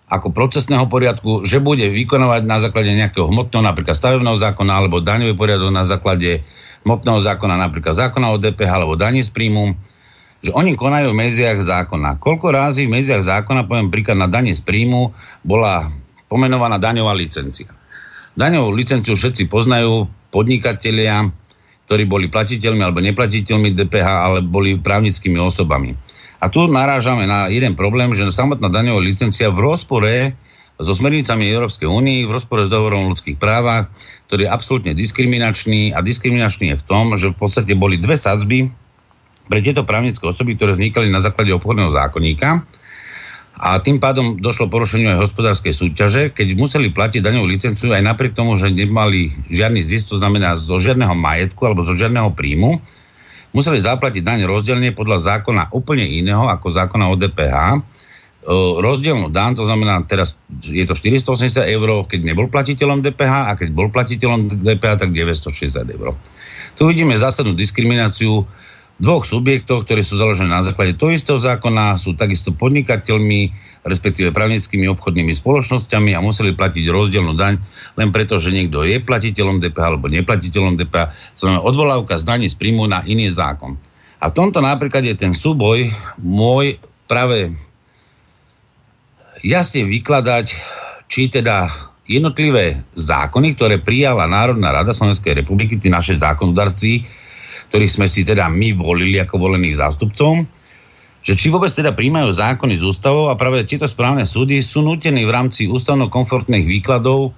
ako procesného poriadku, že bude vykonávať na základe nejakého hmotného, napríklad stavebného zákona, alebo daňový poriadok na základe hmotného zákona, napríklad zákona o DPH alebo daní z príjmu, že oni konajú v medziach zákona. Koľko rázy v medziach zákona, poviem príklad na dane z príjmu, bola pomenovaná daňová licencia. Daňovú licenciu všetci poznajú, podnikatelia, ktorí boli platiteľmi alebo neplatiteľmi DPH, ale boli právnickými osobami. A tu narážame na jeden problém, že samotná daňová licencia v rozpore so smernicami Európskej únie, v rozpore s dohovorom o ľudských právach, ktorý je absolútne diskriminačný a diskriminačný je v tom, že v podstate boli dve sadzby pre tieto právnické osoby, ktoré vznikali na základe obchodného zákonníka a tým pádom došlo porušeniu aj hospodárskej súťaže, keď museli platiť daňovú licenciu aj napriek tomu, že nemali žiadny zisk, to znamená zo žiadneho majetku alebo zo žiadneho príjmu, museli zaplatiť daň rozdielne podľa zákona úplne iného ako zákona o DPH. E, rozdielnú daň, to znamená teraz je to 480 eur, keď nebol platiteľom DPH a keď bol platiteľom DPH, tak 960 eur. Tu vidíme zásadnú diskrimináciu dvoch subjektov, ktorí sú založené na základe toho istého zákona, sú takisto podnikateľmi, respektíve právnickými obchodnými spoločnosťami a museli platiť rozdielnú daň len preto, že niekto je platiteľom DPH alebo neplatiteľom DPH. To znamená odvolávka z daní z príjmu na iný zákon. A v tomto napríklad je ten súboj môj práve jasne vykladať, či teda jednotlivé zákony, ktoré prijala Národná rada Slovenskej republiky, tí naše zákonodarci, ktorých sme si teda my volili ako volených zástupcov, že či vôbec teda príjmajú zákony z ústavou a práve tieto správne súdy sú nutení v rámci ústavno-komfortných výkladov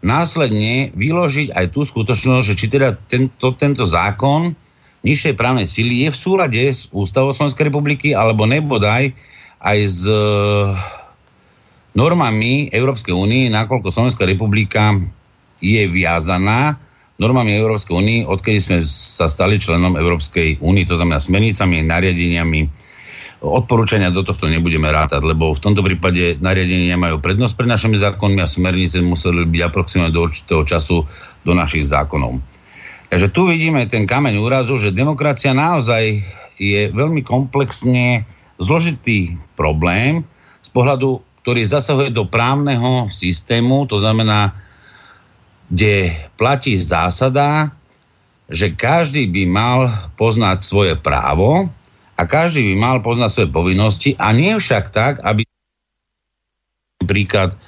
následne vyložiť aj tú skutočnosť, že či teda tento, tento zákon nižšej právnej sily je v súlade s ústavou Slovenskej republiky alebo nebodaj aj s e, normami Európskej únie, nakoľko Slovenská republika je viazaná normami Európskej únie, odkedy sme sa stali členom Európskej únie, to znamená smernicami, nariadeniami, odporúčania do tohto nebudeme rátať, lebo v tomto prípade nariadenia majú prednosť pred našimi zákonmi a smernice museli byť aproximovane do určitého času do našich zákonov. Takže tu vidíme ten kameň úrazu, že demokracia naozaj je veľmi komplexne zložitý problém z pohľadu, ktorý zasahuje do právneho systému, to znamená kde platí zásada, že každý by mal poznať svoje právo a každý by mal poznať svoje povinnosti a nie však tak, aby príklad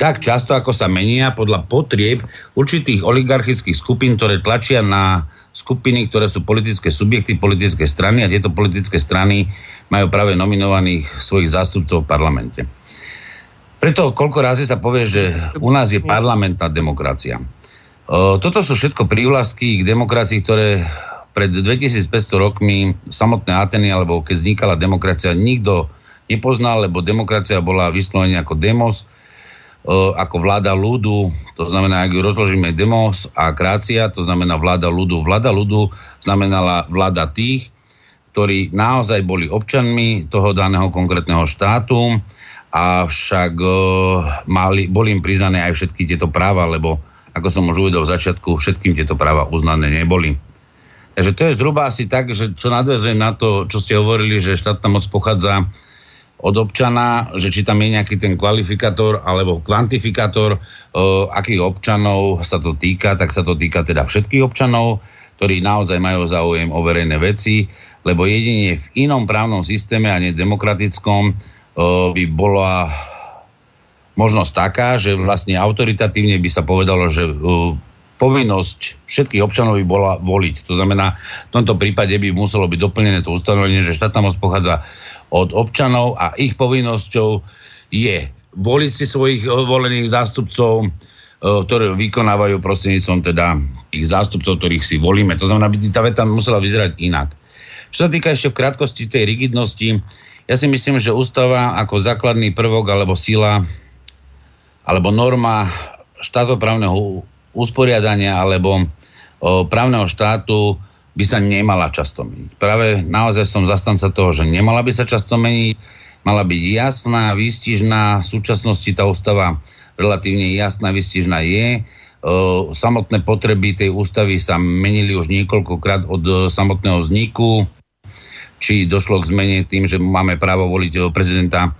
tak často, ako sa menia podľa potrieb určitých oligarchických skupín, ktoré tlačia na skupiny, ktoré sú politické subjekty, politické strany a tieto politické strany majú práve nominovaných svojich zástupcov v parlamente. Preto koľko razy sa povie, že u nás je parlamentná demokracia. Toto sú všetko prívlastky k demokracii, ktoré pred 2500 rokmi samotné Ateny, alebo keď vznikala demokracia, nikto nepoznal, lebo demokracia bola vyslovene ako demos, ako vláda ľudu, to znamená, ak ju rozložíme demos a krácia, to znamená vláda ľudu. Vláda ľudu znamenala vláda tých, ktorí naozaj boli občanmi toho daného konkrétneho štátu, avšak uh, mali, boli im priznané aj všetky tieto práva, lebo ako som už uvedol v začiatku, všetkým tieto práva uznané neboli. Takže to je zhruba asi tak, že čo nadvezujem na to, čo ste hovorili, že štátna moc pochádza od občana, že či tam je nejaký ten kvalifikátor alebo kvantifikátor, uh, akých občanov sa to týka, tak sa to týka teda všetkých občanov, ktorí naozaj majú záujem o verejné veci, lebo jedine v inom právnom systéme a nedemokratickom by bola možnosť taká, že vlastne autoritatívne by sa povedalo, že povinnosť všetkých občanov by bola voliť. To znamená, v tomto prípade by muselo byť doplnené to ustanovenie, že štátna moc pochádza od občanov a ich povinnosťou je voliť si svojich volených zástupcov, ktoré vykonávajú prostredníctvom teda ich zástupcov, ktorých si volíme. To znamená, by tá veta musela vyzerať inak. Čo sa týka ešte v krátkosti tej rigidnosti, ja si myslím, že ústava ako základný prvok alebo sila alebo norma štátoprávneho usporiadania alebo o, právneho štátu by sa nemala často meniť. Práve naozaj som zastanca toho, že nemala by sa často meniť, mala byť jasná, výstižná. V súčasnosti tá ústava relatívne jasná, výstižná je. O, samotné potreby tej ústavy sa menili už niekoľkokrát od samotného vzniku či došlo k zmene tým, že máme právo voliť eh, prezidenta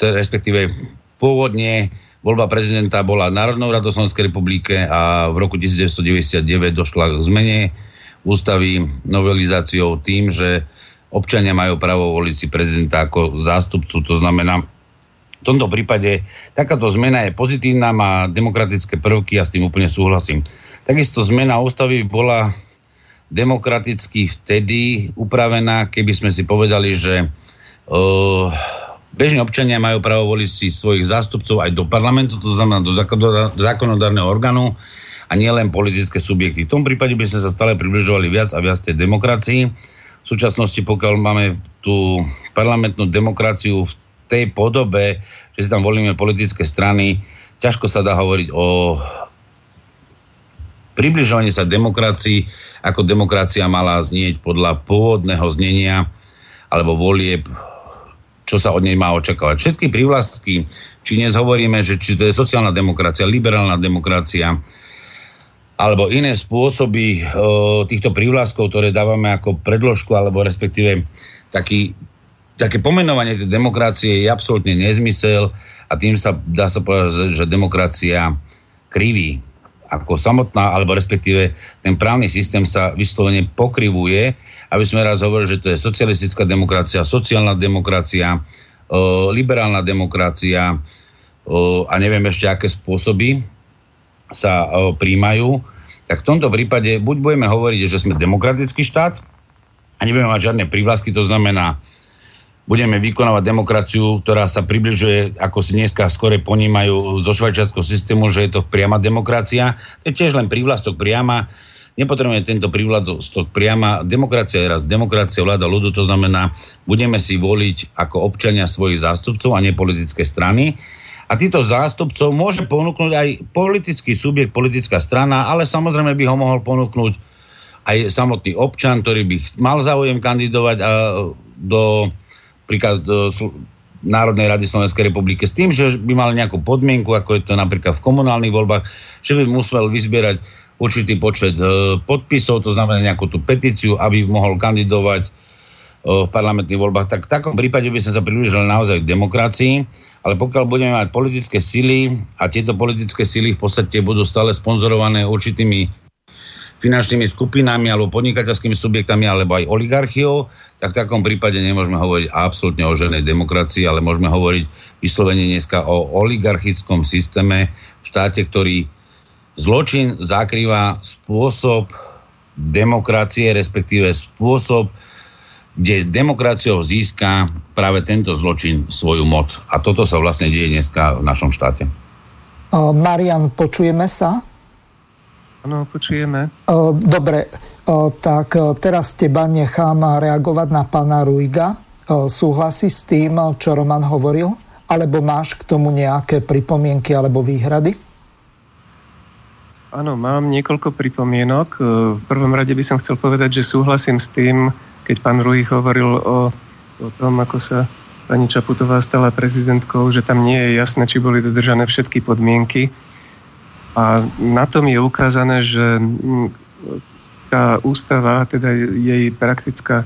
respektíve pôvodne voľba prezidenta bola Národnou radou Slovenskej republike a v roku 1999 došla k zmene ústavy novelizáciou tým, že občania majú právo voliť si prezidenta ako zástupcu. To znamená, v tomto prípade takáto zmena je pozitívna, má demokratické prvky a s tým úplne súhlasím. Takisto zmena ústavy bola demokraticky vtedy upravená, keby sme si povedali, že uh, bežní občania majú právo voliť si svojich zástupcov aj do parlamentu, to znamená do zákonodárneho orgánu a nielen politické subjekty. V tom prípade by sme sa stále približovali viac a viac tej demokracii. V súčasnosti, pokiaľ máme tú parlamentnú demokraciu v tej podobe, že si tam volíme politické strany, ťažko sa dá hovoriť o približovaní sa demokracii, ako demokracia mala znieť podľa pôvodného znenia alebo volieb, čo sa od nej má očakávať. Všetky prívlastky, či dnes hovoríme, že či to je sociálna demokracia, liberálna demokracia, alebo iné spôsoby o, týchto prívlastkov, ktoré dávame ako predložku, alebo respektíve taký, také pomenovanie tej demokracie je absolútne nezmysel a tým sa dá sa povedať, že demokracia kriví ako samotná, alebo respektíve ten právny systém sa vyslovene pokrivuje, aby sme raz hovorili, že to je socialistická demokracia, sociálna demokracia, liberálna demokracia a neviem ešte aké spôsoby sa príjmajú, tak v tomto prípade buď budeme hovoriť, že sme demokratický štát a nebudeme mať žiadne prívlasky, to znamená, budeme vykonávať demokraciu, ktorá sa približuje, ako si dneska skore ponímajú zo švajčiarského systému, že je to priama demokracia. To je tiež len prívlastok priama. Nepotrebujeme tento prívlastok priama. Demokracia je raz demokracia, vláda ľudu, to znamená, budeme si voliť ako občania svojich zástupcov a nepolitické strany. A týchto zástupcov môže ponúknuť aj politický subjekt, politická strana, ale samozrejme by ho mohol ponúknuť aj samotný občan, ktorý by mal záujem kandidovať a do, príklad, do Národnej rady Slovenskej republiky s tým, že by mal nejakú podmienku, ako je to napríklad v komunálnych voľbách, že by musel vyzbierať určitý počet e, podpisov, to znamená nejakú tú petíciu, aby mohol kandidovať v parlamentných voľbách, tak v takom prípade by sme sa priblížili naozaj k demokracii, ale pokiaľ budeme mať politické sily a tieto politické sily v podstate budú stále sponzorované určitými finančnými skupinami alebo podnikateľskými subjektami alebo aj oligarchiou, tak v takom prípade nemôžeme hovoriť absolútne o žiadnej demokracii, ale môžeme hovoriť vyslovene dneska o oligarchickom systéme v štáte, ktorý zločin zakrýva spôsob demokracie, respektíve spôsob kde demokraciou získa práve tento zločin svoju moc. A toto sa vlastne deje dneska v našom štáte. Marian, počujeme sa? Áno, počujeme. Dobre, tak teraz teba nechám reagovať na pána Ruiga. Súhlasí s tým, čo Roman hovoril? Alebo máš k tomu nejaké pripomienky alebo výhrady? Áno, mám niekoľko pripomienok. V prvom rade by som chcel povedať, že súhlasím s tým, keď pán Ruich hovoril o, o tom, ako sa pani Čaputová stala prezidentkou, že tam nie je jasné, či boli dodržané všetky podmienky. A na tom je ukázané, že mm, tá ústava, teda jej praktická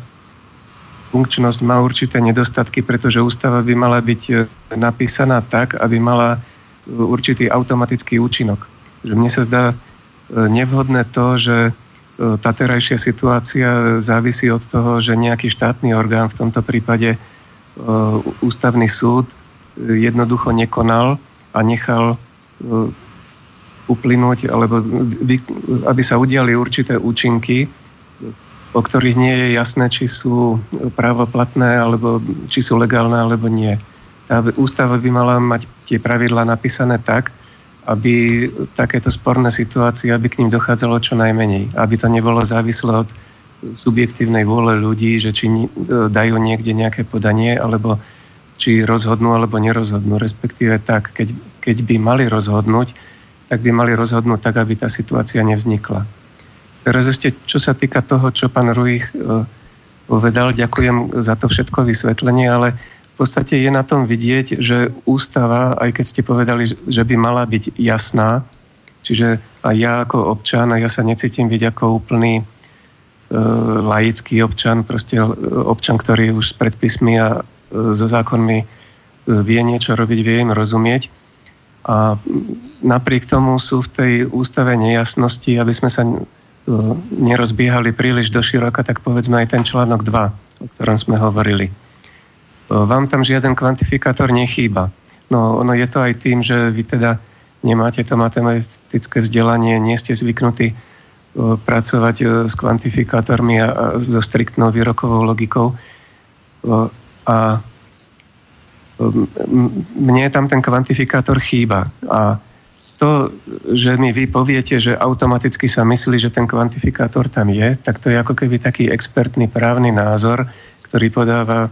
funkčnosť má určité nedostatky, pretože ústava by mala byť e, napísaná tak, aby mala e, určitý automatický účinok. Že mne sa zdá e, nevhodné to, že tá terajšia situácia závisí od toho, že nejaký štátny orgán, v tomto prípade ústavný súd, jednoducho nekonal a nechal uplynúť, alebo aby sa udiali určité účinky, o ktorých nie je jasné, či sú právoplatné, alebo či sú legálne, alebo nie. Tá ústava by mala mať tie pravidlá napísané tak, aby takéto sporné situácie, aby k ním dochádzalo čo najmenej. Aby to nebolo závislé od subjektívnej vôle ľudí, že či dajú niekde nejaké podanie, alebo či rozhodnú alebo nerozhodnú. Respektíve tak, keď, keď by mali rozhodnúť, tak by mali rozhodnúť tak, aby tá situácia nevznikla. Teraz ešte, čo sa týka toho, čo pán Ruich e, povedal, ďakujem za to všetko vysvetlenie, ale podstate je na tom vidieť, že ústava, aj keď ste povedali, že by mala byť jasná, čiže aj ja ako občan, a ja sa necítim byť ako úplný e, laický občan, proste občan, ktorý už s predpismi a e, so zákonmi vie niečo robiť, vie im rozumieť. A napriek tomu sú v tej ústave nejasnosti, aby sme sa nerozbiehali príliš do široka, tak povedzme aj ten článok 2, o ktorom sme hovorili. Vám tam žiaden kvantifikátor nechýba. No ono je to aj tým, že vy teda nemáte to matematické vzdelanie, nie ste zvyknutí pracovať s kvantifikátormi a, so striktnou výrokovou logikou. A mne tam ten kvantifikátor chýba. A to, že mi vy poviete, že automaticky sa myslí, že ten kvantifikátor tam je, tak to je ako keby taký expertný právny názor, ktorý podáva e,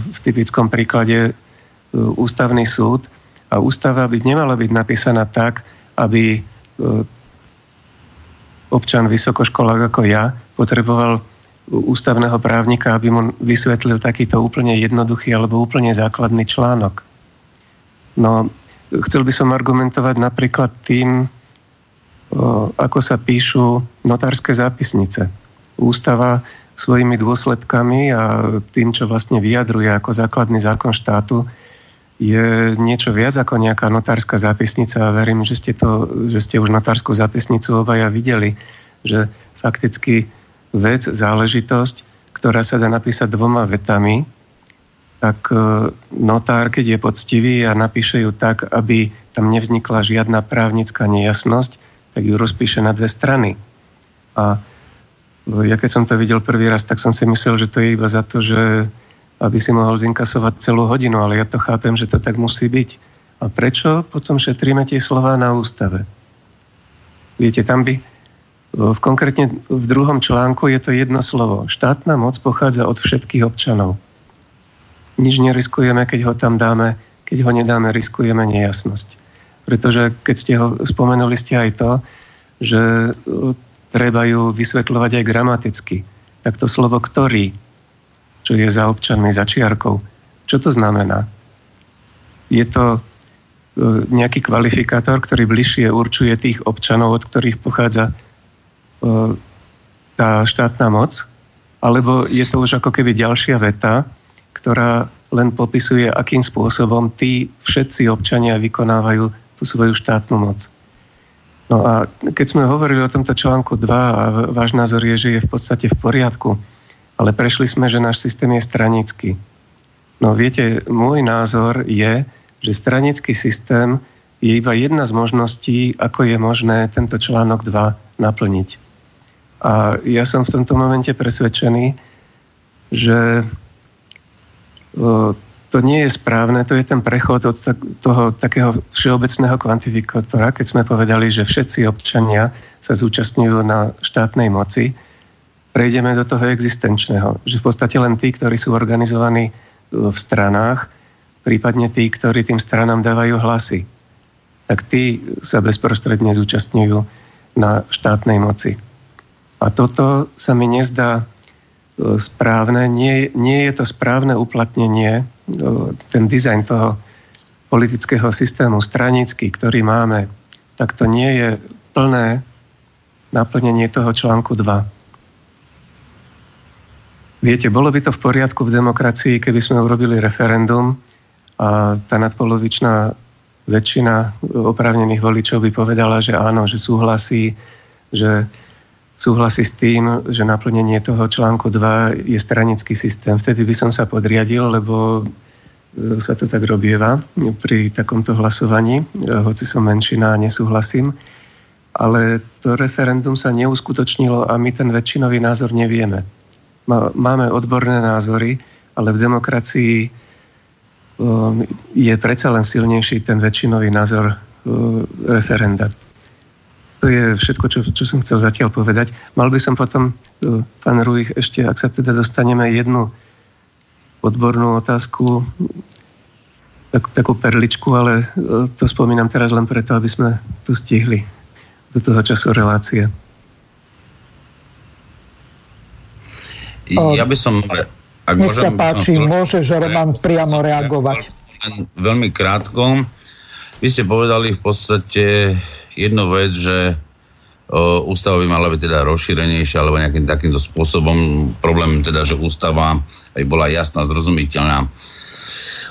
v typickom príklade e, ústavný súd. A ústava by nemala byť napísaná tak, aby e, občan vysokoškolák ako ja potreboval ústavného právnika, aby mu vysvetlil takýto úplne jednoduchý alebo úplne základný článok. No, Chcel by som argumentovať napríklad tým, ako sa píšu notárske zápisnice. Ústava svojimi dôsledkami a tým, čo vlastne vyjadruje ako základný zákon štátu, je niečo viac ako nejaká notárska zápisnica a verím, že ste, to, že ste už notárskú zápisnicu obaja videli, že fakticky vec, záležitosť, ktorá sa dá napísať dvoma vetami, tak e, notár, keď je poctivý a napíše ju tak, aby tam nevznikla žiadna právnická nejasnosť, tak ju rozpíše na dve strany. A e, ja keď som to videl prvý raz, tak som si myslel, že to je iba za to, že aby si mohol zinkasovať celú hodinu, ale ja to chápem, že to tak musí byť. A prečo potom šetríme tie slova na ústave? Viete, tam by, v konkrétne v druhom článku je to jedno slovo. Štátna moc pochádza od všetkých občanov nič neriskujeme, keď ho tam dáme, keď ho nedáme, riskujeme nejasnosť. Pretože keď ste ho spomenuli ste aj to, že treba ju vysvetľovať aj gramaticky. Tak to slovo ktorý, čo je za občanmi, za čiarkou, čo to znamená? Je to nejaký kvalifikátor, ktorý bližšie určuje tých občanov, od ktorých pochádza tá štátna moc, alebo je to už ako keby ďalšia veta, ktorá len popisuje, akým spôsobom tí všetci občania vykonávajú tú svoju štátnu moc. No a keď sme hovorili o tomto článku 2 a váš názor je, že je v podstate v poriadku, ale prešli sme, že náš systém je stranický. No viete, môj názor je, že stranický systém je iba jedna z možností, ako je možné tento článok 2 naplniť. A ja som v tomto momente presvedčený, že to nie je správne, to je ten prechod od toho takého všeobecného kvantifikátora, keď sme povedali, že všetci občania sa zúčastňujú na štátnej moci, prejdeme do toho existenčného, že v podstate len tí, ktorí sú organizovaní v stranách, prípadne tí, ktorí tým stranám dávajú hlasy, tak tí sa bezprostredne zúčastňujú na štátnej moci. A toto sa mi nezdá správne. Nie, nie je to správne uplatnenie, ten dizajn toho politického systému stranický, ktorý máme, tak to nie je plné naplnenie toho článku 2. Viete, bolo by to v poriadku v demokracii, keby sme urobili referendum a tá nadpolovičná väčšina oprávnených voličov by povedala, že áno, že súhlasí, že súhlasí s tým, že naplnenie toho článku 2 je stranický systém. Vtedy by som sa podriadil, lebo e, sa to tak robieva pri takomto hlasovaní, e, hoci som menšina a nesúhlasím. Ale to referendum sa neuskutočnilo a my ten väčšinový názor nevieme. Máme odborné názory, ale v demokracii e, je predsa len silnejší ten väčšinový názor referenda. To je všetko, čo, čo som chcel zatiaľ povedať. Mal by som potom, e, pán Ruich, ešte, ak sa teda dostaneme jednu odbornú otázku, tak, takú perličku, ale e, to spomínam teraz len preto, aby sme tu stihli do toho času relácie. Ja by som... Ak Nech môžem, sa páči, môžeš Roman priamo reagovať. Veľmi krátko. Vy ste povedali v podstate jednu vec, že ústava by mala byť teda rozšírenejšia alebo nejakým takýmto spôsobom. Problém teda, že ústava aj bola jasná, zrozumiteľná.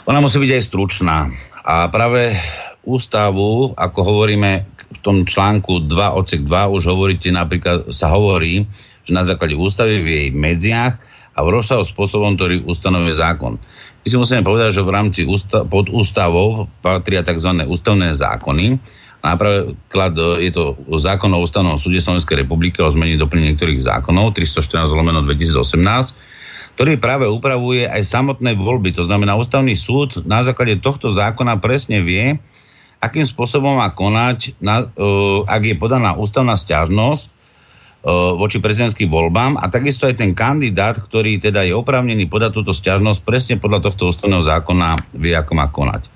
Ona musí byť aj stručná. A práve ústavu, ako hovoríme v tom článku 2 odsek 2, už hovoríte napríklad, sa hovorí, že na základe ústavy v jej medziach a v rozsahu spôsobom, ktorý ustanovuje zákon. My si musíme povedať, že v rámci ústa- pod ústavou patria tzv. ústavné zákony. Napríklad e, je to zákon o ústavnom súde Slovenskej republiky o zmení doplnení niektorých zákonov 314 lomeno 2018, ktorý práve upravuje aj samotné voľby. To znamená, ústavný súd na základe tohto zákona presne vie, akým spôsobom má konať, na, uh, ak je podaná ústavná stiažnosť, voči prezidentským voľbám a takisto aj ten kandidát, ktorý teda je oprávnený podať túto stiažnosť, presne podľa tohto ústavného zákona vie, ako má konať.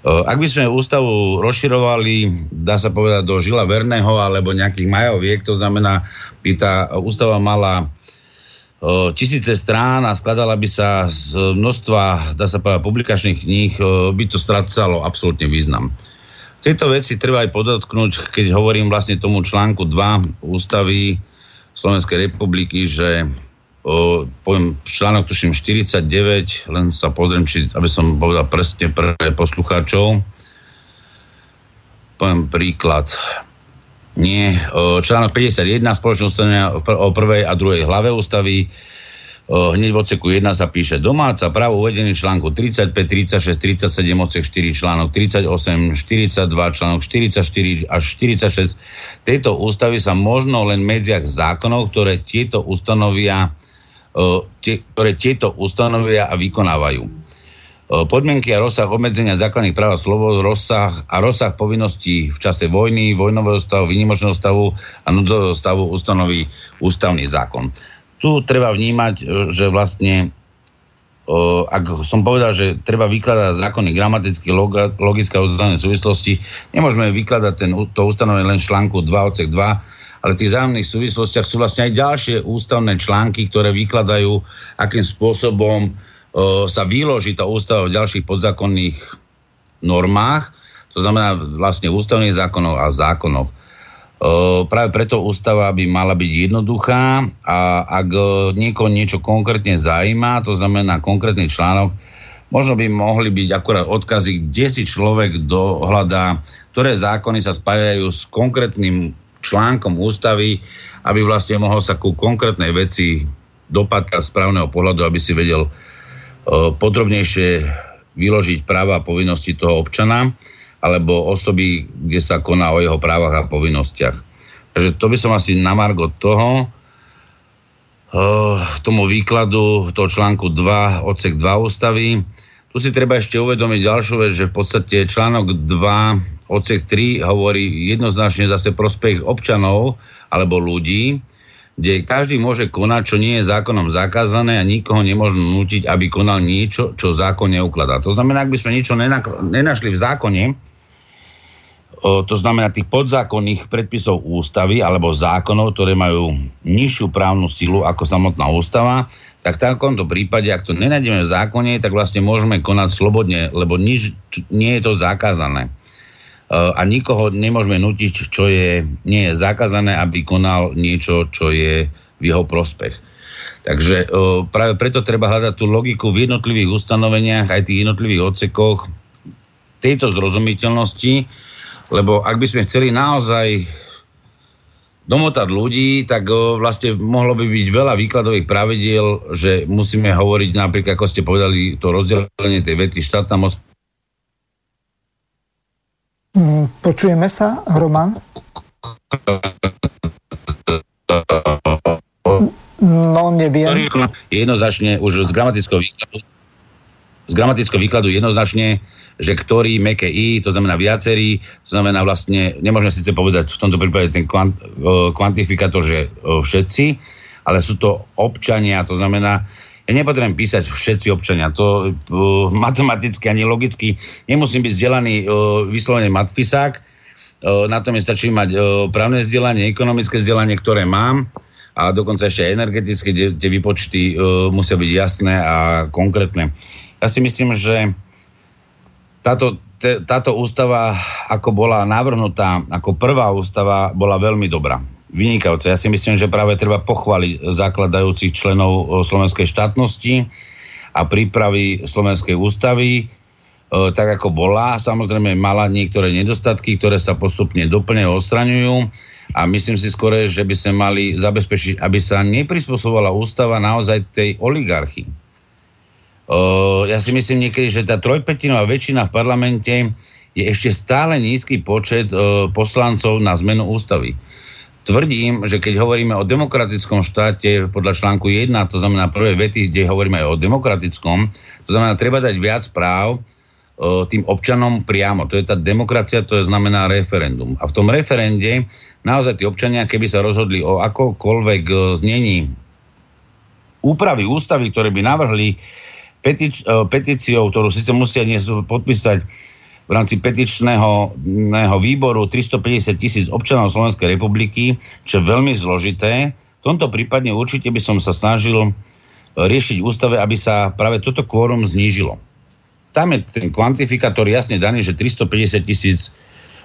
Ak by sme ústavu rozširovali, dá sa povedať, do žila verného alebo nejakých majoviek, to znamená, by tá ústava mala tisíce strán a skladala by sa z množstva, dá sa povedať, publikačných kníh, by to strácalo absolútne význam. Tieto veci treba aj podotknúť, keď hovorím vlastne tomu článku 2 ústavy Slovenskej republiky, že o, poviem článok tuším 49, len sa pozriem, či, aby som povedal presne pre poslucháčov. Poviem príklad. Nie, o, článok 51 spoločnosť o prvej a druhej hlave ústavy hneď v odseku 1 sa píše domáca právo uvedený článku 35, 36, 37, odsek 4, článok 38, 42, článok 44 až 46. Tejto ústavy sa možno len medziach zákonov, ktoré tieto ustanovia, tie, ktoré tieto ustanovia a vykonávajú. Podmienky a rozsah obmedzenia základných práv a slobod, rozsah a rozsah povinností v čase vojny, vojnového stavu, výnimočného stavu a núdzového stavu ustanoví ústavný zákon tu treba vnímať, e, že vlastne ak som povedal, že treba vykladať zákony gramaticky, logické a uzdané súvislosti, nemôžeme vykladať ten, to ustanovenie len článku 2 odsek 2, ale v tých zájomných súvislostiach sú vlastne aj ďalšie ústavné články, ktoré vykladajú, akým spôsobom o, sa vyloží tá ústava v ďalších podzákonných normách, to znamená vlastne ústavných zákonov a zákonoch. Práve preto ústava by mala byť jednoduchá a ak niekoho niečo konkrétne zaujíma, to znamená konkrétny článok, možno by mohli byť akurát odkazy, kde si človek dohľadá, ktoré zákony sa spájajú s konkrétnym článkom ústavy, aby vlastne mohol sa ku konkrétnej veci dopatrať správneho pohľadu, aby si vedel podrobnejšie vyložiť práva a povinnosti toho občana alebo osoby, kde sa koná o jeho právach a povinnostiach. Takže to by som asi na margo toho, uh, tomu výkladu toho článku 2, odsek 2 ústavy. Tu si treba ešte uvedomiť ďalšiu vec, že v podstate článok 2, odsek 3 hovorí jednoznačne zase prospech občanov alebo ľudí, kde každý môže konať, čo nie je zákonom zakázané a nikoho nemôžu nútiť, aby konal niečo, čo zákon neukladá. To znamená, ak by sme niečo nenašli v zákone, to znamená tých podzákonných predpisov ústavy alebo zákonov, ktoré majú nižšiu právnu silu ako samotná ústava, tak v takomto prípade, ak to nenájdeme v zákone, tak vlastne môžeme konať slobodne, lebo nič, nie je to zakázané. A nikoho nemôžeme nutiť, čo je, nie je zakázané, aby konal niečo, čo je v jeho prospech. Takže práve preto treba hľadať tú logiku v jednotlivých ustanoveniach, aj tých jednotlivých odsekoch tejto zrozumiteľnosti, lebo ak by sme chceli naozaj domotať ľudí, tak vlastne mohlo by byť veľa výkladových pravidiel, že musíme hovoriť napríklad, ako ste povedali, to rozdelenie tej vety štátna moc. Mm, počujeme sa, Roman? No, neviem. Jednoznačne už z gramatického výkladu z gramatického výkladu jednoznačne že ktorý, meké i, to znamená viacerý, to znamená vlastne, nemôžeme síce povedať v tomto prípade ten kvant, kvantifikátor, že všetci, ale sú to občania, to znamená, ja nepotrebujem písať všetci občania, to uh, matematicky ani logicky, nemusím byť vzdelaný uh, vyslovene matfisák, uh, na to mi stačí mať uh, právne vzdelanie, ekonomické vzdelanie, ktoré mám, a dokonca ešte energetické, kde tie výpočty uh, musia byť jasné a konkrétne. Ja si myslím, že táto, táto ústava, ako bola navrhnutá, ako prvá ústava, bola veľmi dobrá. Vynikajúca. Ja si myslím, že práve treba pochváliť zakladajúcich členov slovenskej štátnosti a prípravy slovenskej ústavy, tak ako bola. Samozrejme mala niektoré nedostatky, ktoré sa postupne doplne odstraňujú a myslím si skôr, že by sme mali zabezpečiť, aby sa neprispôsobovala ústava naozaj tej oligarchy. Ja si myslím niekedy, že tá trojpetinová väčšina v parlamente je ešte stále nízky počet poslancov na zmenu ústavy. Tvrdím, že keď hovoríme o demokratickom štáte podľa článku 1, to znamená prvé vety, kde hovoríme aj o demokratickom, to znamená, treba dať viac práv tým občanom priamo. To je tá demokracia, to je znamená referendum. A v tom referende naozaj tí občania, keby sa rozhodli o akokoľvek znení úpravy ústavy, ktoré by navrhli petič, petíciou, ktorú síce musia dnes podpísať v rámci petičného výboru 350 tisíc občanov Slovenskej republiky, čo je veľmi zložité. V tomto prípade určite by som sa snažil riešiť ústave, aby sa práve toto kvórum znížilo tam je ten kvantifikátor jasne daný, že 350 tisíc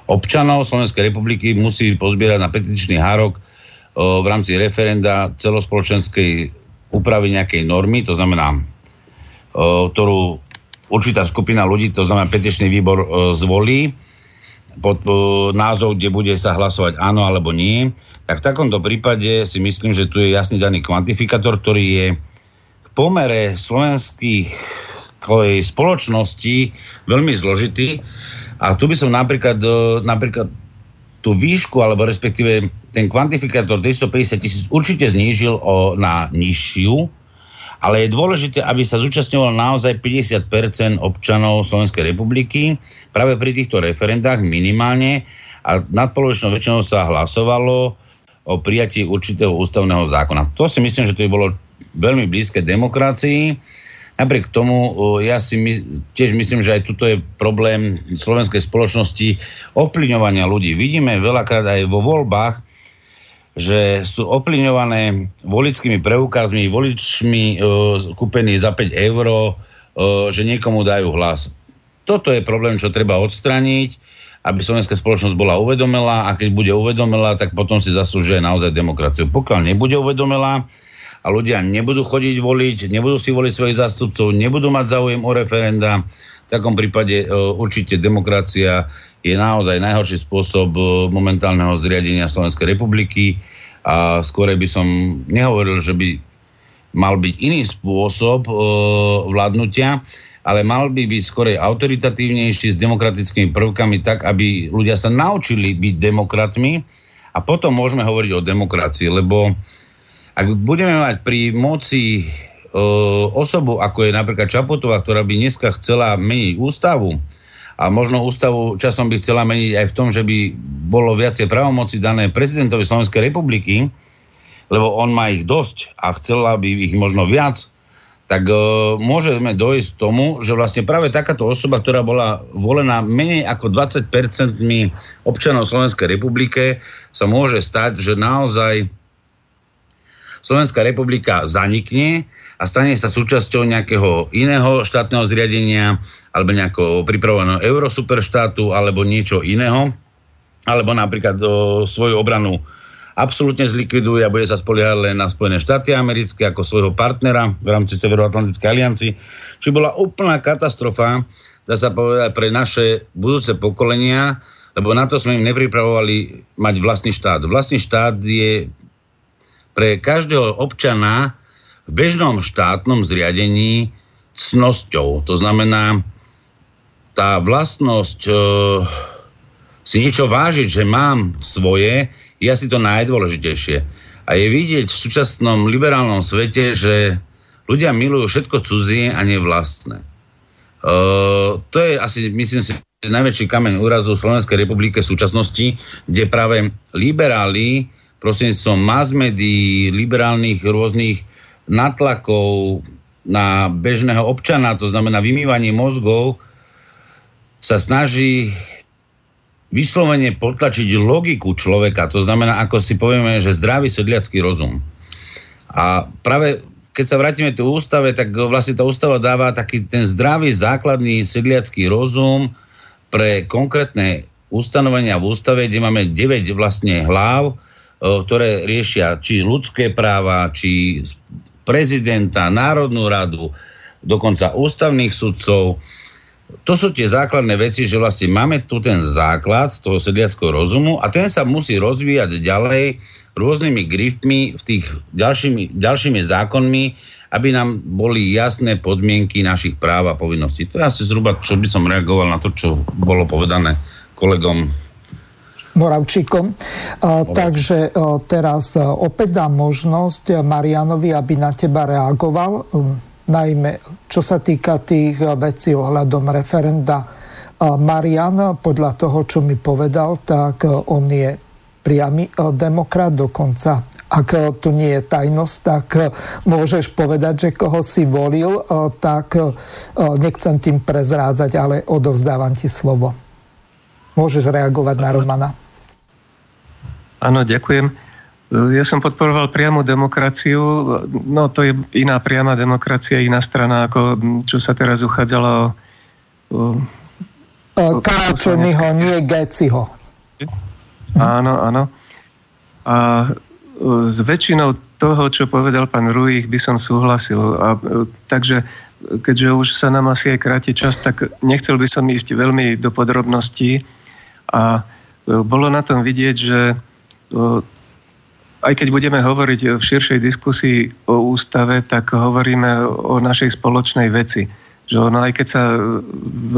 občanov Slovenskej republiky musí pozbierať na petičný hárok o, v rámci referenda celospoločenskej úpravy nejakej normy, to znamená, ktorú určitá skupina ľudí, to znamená petičný výbor o, zvolí pod o, názov, kde bude sa hlasovať áno alebo nie, tak v takomto prípade si myslím, že tu je jasný daný kvantifikátor, ktorý je v pomere slovenských spoločnosti veľmi zložitý. A tu by som napríklad, e, napríklad tú výšku, alebo respektíve ten kvantifikátor 250 tisíc určite znížil o, na nižšiu, ale je dôležité, aby sa zúčastňovalo naozaj 50% občanov Slovenskej republiky práve pri týchto referendách minimálne a nadpolovičnou väčšinou sa hlasovalo o prijatí určitého ústavného zákona. To si myslím, že to by bolo veľmi blízke demokracii Napriek tomu ja si my, tiež myslím, že aj tuto je problém slovenskej spoločnosti ovplyvňovania ľudí. Vidíme veľakrát aj vo voľbách, že sú ovplyvňované volickými preukazmi, voličmi e, kúpení za 5 eur, e, že niekomu dajú hlas. Toto je problém, čo treba odstraniť, aby slovenská spoločnosť bola uvedomelá a keď bude uvedomelá, tak potom si zaslúžuje naozaj demokraciu. Pokiaľ nebude uvedomelá, a ľudia nebudú chodiť voliť, nebudú si voliť svojich zástupcov, nebudú mať záujem o referenda. V takom prípade e, určite demokracia je naozaj najhorší spôsob e, momentálneho zriadenia Slovenskej republiky a skôr by som nehovoril, že by mal byť iný spôsob e, vládnutia, ale mal by byť skorej autoritatívnejší s demokratickými prvkami tak, aby ľudia sa naučili byť demokratmi. A potom môžeme hovoriť o demokracii, lebo ak budeme mať pri moci e, osobu, ako je napríklad Čapotová, ktorá by dneska chcela meniť ústavu, a možno ústavu časom by chcela meniť aj v tom, že by bolo viacej pravomoci dané prezidentovi Slovenskej republiky, lebo on má ich dosť a chcela by ich možno viac, tak e, môžeme dojsť k tomu, že vlastne práve takáto osoba, ktorá bola volená menej ako 20% občanov Slovenskej republike, sa môže stať, že naozaj Slovenská republika zanikne a stane sa súčasťou nejakého iného štátneho zriadenia alebo nejakého pripravovaného eurosuperštátu alebo niečo iného, alebo napríklad o svoju obranu absolútne zlikviduje a bude sa spoliehať len na Spojené štáty americké ako svojho partnera v rámci Severoatlantickej alianci. Čiže bola úplná katastrofa, dá sa povedať, pre naše budúce pokolenia, lebo na to sme im nepripravovali mať vlastný štát. Vlastný štát je pre každého občana v bežnom štátnom zriadení cnosťou. To znamená, tá vlastnosť e, si niečo vážiť, že mám svoje, je asi to najdôležitejšie. A je vidieť v súčasnom liberálnom svete, že ľudia milujú všetko cudzie a nie vlastné. E, to je asi, myslím si, najväčší kameň úrazu Slovenskej republike v súčasnosti, kde práve liberáli prostredníctvom mass médií, liberálnych rôznych natlakov na bežného občana, to znamená vymývanie mozgov, sa snaží vyslovene potlačiť logiku človeka. To znamená, ako si povieme, že zdravý sedliacký rozum. A práve keď sa vrátime tu ústave, tak vlastne tá ústava dáva taký ten zdravý základný sedliacký rozum pre konkrétne ustanovenia v ústave, kde máme 9 vlastne hlav, ktoré riešia či ľudské práva, či prezidenta, Národnú radu, dokonca ústavných sudcov, to sú tie základné veci, že vlastne máme tu ten základ toho sedliackého rozumu a ten sa musí rozvíjať ďalej rôznymi griftmi v tých ďalšími, ďalšími zákonmi, aby nám boli jasné podmienky našich práv a povinností. To je asi zhruba, čo by som reagoval na to, čo bolo povedané kolegom Moravčíkom. Takže teraz opäť dám možnosť Marianovi, aby na teba reagoval, um, najmä čo sa týka tých vecí ohľadom referenda. Marian, podľa toho, čo mi povedal, tak on je priamy demokrat, dokonca ak tu nie je tajnosť, tak môžeš povedať, že koho si volil, tak nechcem tým prezrádzať, ale odovzdávam ti slovo. Môžeš reagovať na Romana. Áno, ďakujem. Ja som podporoval priamu demokraciu. No to je iná priama demokracia, iná strana, ako čo sa teraz uchádzalo o... Karáčonyho, nie Geciho. Áno, áno. A s väčšinou toho, čo povedal pán Ruich, by som súhlasil. A, takže keďže už sa nám asi aj kráti čas, tak nechcel by som ísť veľmi do podrobností. A bolo na tom vidieť, že aj keď budeme hovoriť v širšej diskusii o ústave, tak hovoríme o našej spoločnej veci. Že ono, aj keď sa v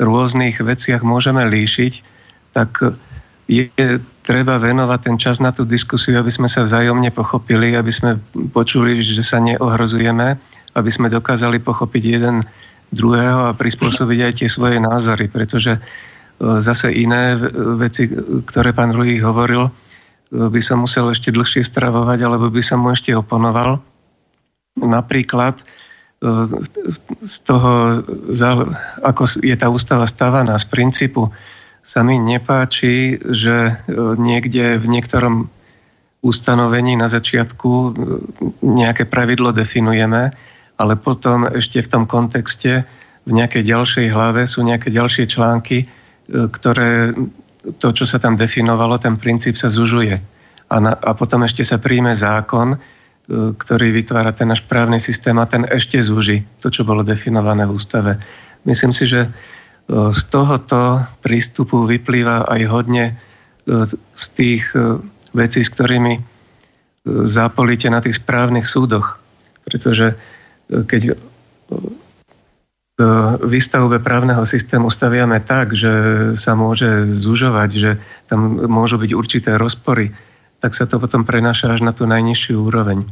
rôznych veciach môžeme líšiť, tak je treba venovať ten čas na tú diskusiu, aby sme sa vzájomne pochopili, aby sme počuli, že sa neohrozujeme, aby sme dokázali pochopiť jeden druhého a prispôsobiť aj tie svoje názory, pretože zase iné veci, ktoré pán Ruhý hovoril, by som musel ešte dlhšie stravovať, alebo by som mu ešte oponoval. Napríklad z toho, ako je tá ústava stávaná, z princípu, sa mi nepáči, že niekde v niektorom ustanovení na začiatku nejaké pravidlo definujeme, ale potom ešte v tom kontexte v nejakej ďalšej hlave sú nejaké ďalšie články, E, ktoré to, čo sa tam definovalo, ten princíp sa zužuje. A, na, a potom ešte sa príjme zákon, e, ktorý vytvára ten náš právny systém a ten ešte zúži to, čo bolo definované v ústave. Myslím si, že e, z tohoto prístupu vyplýva aj hodne z tých vecí, s ktorými zápolíte na tých správnych súdoch. Pretože keď výstavbe právneho systému staviame tak, že sa môže zužovať, že tam môžu byť určité rozpory, tak sa to potom prenáša až na tú najnižšiu úroveň.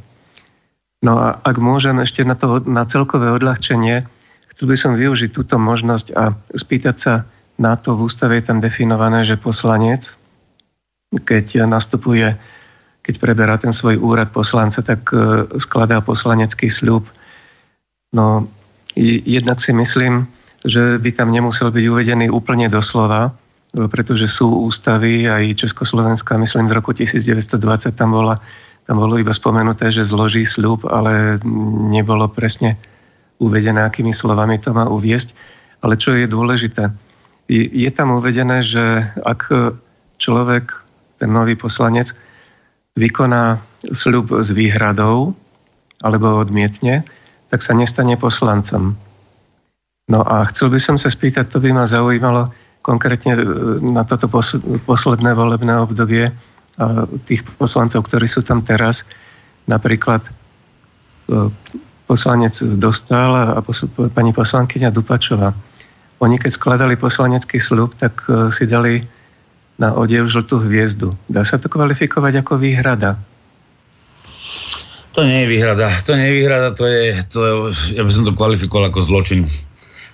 No a ak môžem ešte na, to, na celkové odľahčenie, chcel by som využiť túto možnosť a spýtať sa na to, v ústave je tam definované, že poslanec, keď nastupuje, keď preberá ten svoj úrad poslanca, tak e, skladá poslanecký sľub. No Jednak si myslím, že by tam nemusel byť uvedený úplne doslova, pretože sú ústavy, aj Československá, myslím, z roku 1920 tam, bola, tam bolo iba spomenuté, že zloží sľub, ale nebolo presne uvedené, akými slovami to má uviesť. Ale čo je dôležité, je tam uvedené, že ak človek, ten nový poslanec, vykoná sľub s výhradou alebo odmietne, tak sa nestane poslancom. No a chcel by som sa spýtať, to by ma zaujímalo konkrétne e, na toto posledné volebné obdobie tých poslancov, ktorí sú tam teraz, napríklad e, poslanec Dostal a pani poslankyňa Dupačová. Oni keď skladali poslanecký slub, tak e, si dali na odev žltú hviezdu. Dá sa to kvalifikovať ako výhrada? To nie je výhrada. To nie je výhrada, to je, to ja by som to kvalifikoval ako zločin.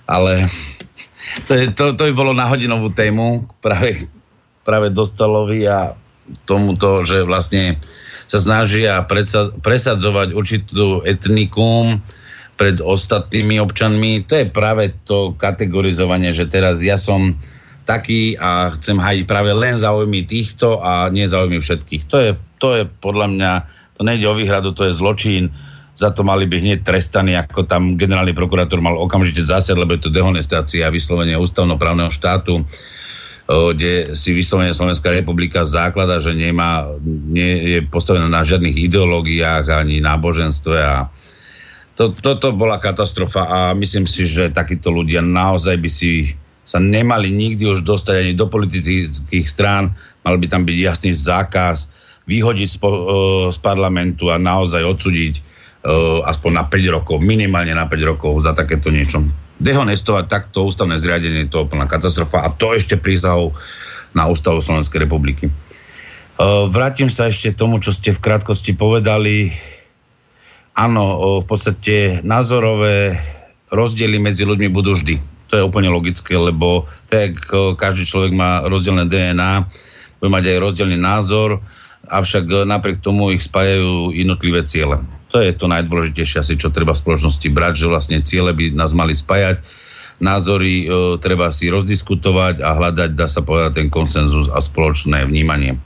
Ale to, je, to, to by bolo na hodinovú tému práve, práve Dostalovi a tomuto, že vlastne sa snažia presadzovať určitú etnikum pred ostatnými občanmi. To je práve to kategorizovanie, že teraz ja som taký a chcem hajiť práve len záujmy týchto a nie záujmy všetkých. To je, to je podľa mňa to nejde o výhradu, to je zločin, za to mali by hneď trestaní, ako tam generálny prokurátor mal okamžite zásad, lebo je to dehonestácia a vyslovenie ústavnoprávneho štátu, kde si vyslovene Slovenská republika základa, že nemá, nie je postavená na žiadnych ideológiách ani náboženstve a To, toto bola katastrofa a myslím si, že takíto ľudia naozaj by si sa nemali nikdy už dostať ani do politických strán, mal by tam byť jasný zákaz, vyhodiť z, uh, z parlamentu a naozaj odsúdiť uh, aspoň na 5 rokov, minimálne na 5 rokov za takéto niečo. Dehonestovať takto ústavné zriadenie, to je plná katastrofa a to ešte prísahou na ústavu Slovenskej republiky. Uh, vrátim sa ešte tomu, čo ste v krátkosti povedali áno, v podstate názorové rozdiely medzi ľuďmi budú vždy. To je úplne logické, lebo tak každý človek má rozdielne DNA, bude mať aj rozdielný názor, avšak napriek tomu ich spájajú jednotlivé ciele. To je to najdôležitejšie asi, čo treba v spoločnosti brať, že vlastne ciele by nás mali spájať, názory e, treba si rozdiskutovať a hľadať, dá sa povedať, ten konsenzus a spoločné vnímanie.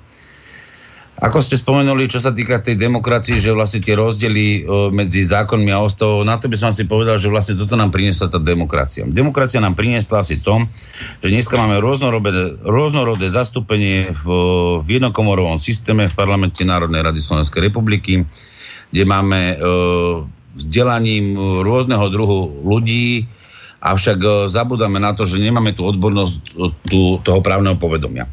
Ako ste spomenuli, čo sa týka tej demokracie, že vlastne tie rozdiely medzi zákonmi a ostavou, na to by som si povedal, že vlastne toto nám priniesla tá demokracia. Demokracia nám priniesla asi to, že dneska máme rôznorodé, rôznorodé zastúpenie v, v jednokomorovom systéme v parlamente Národnej rady Slovenskej republiky, kde máme e, vzdelaním rôzneho druhu ľudí, avšak zabudáme na to, že nemáme tú odbornosť tú, toho právneho povedomia.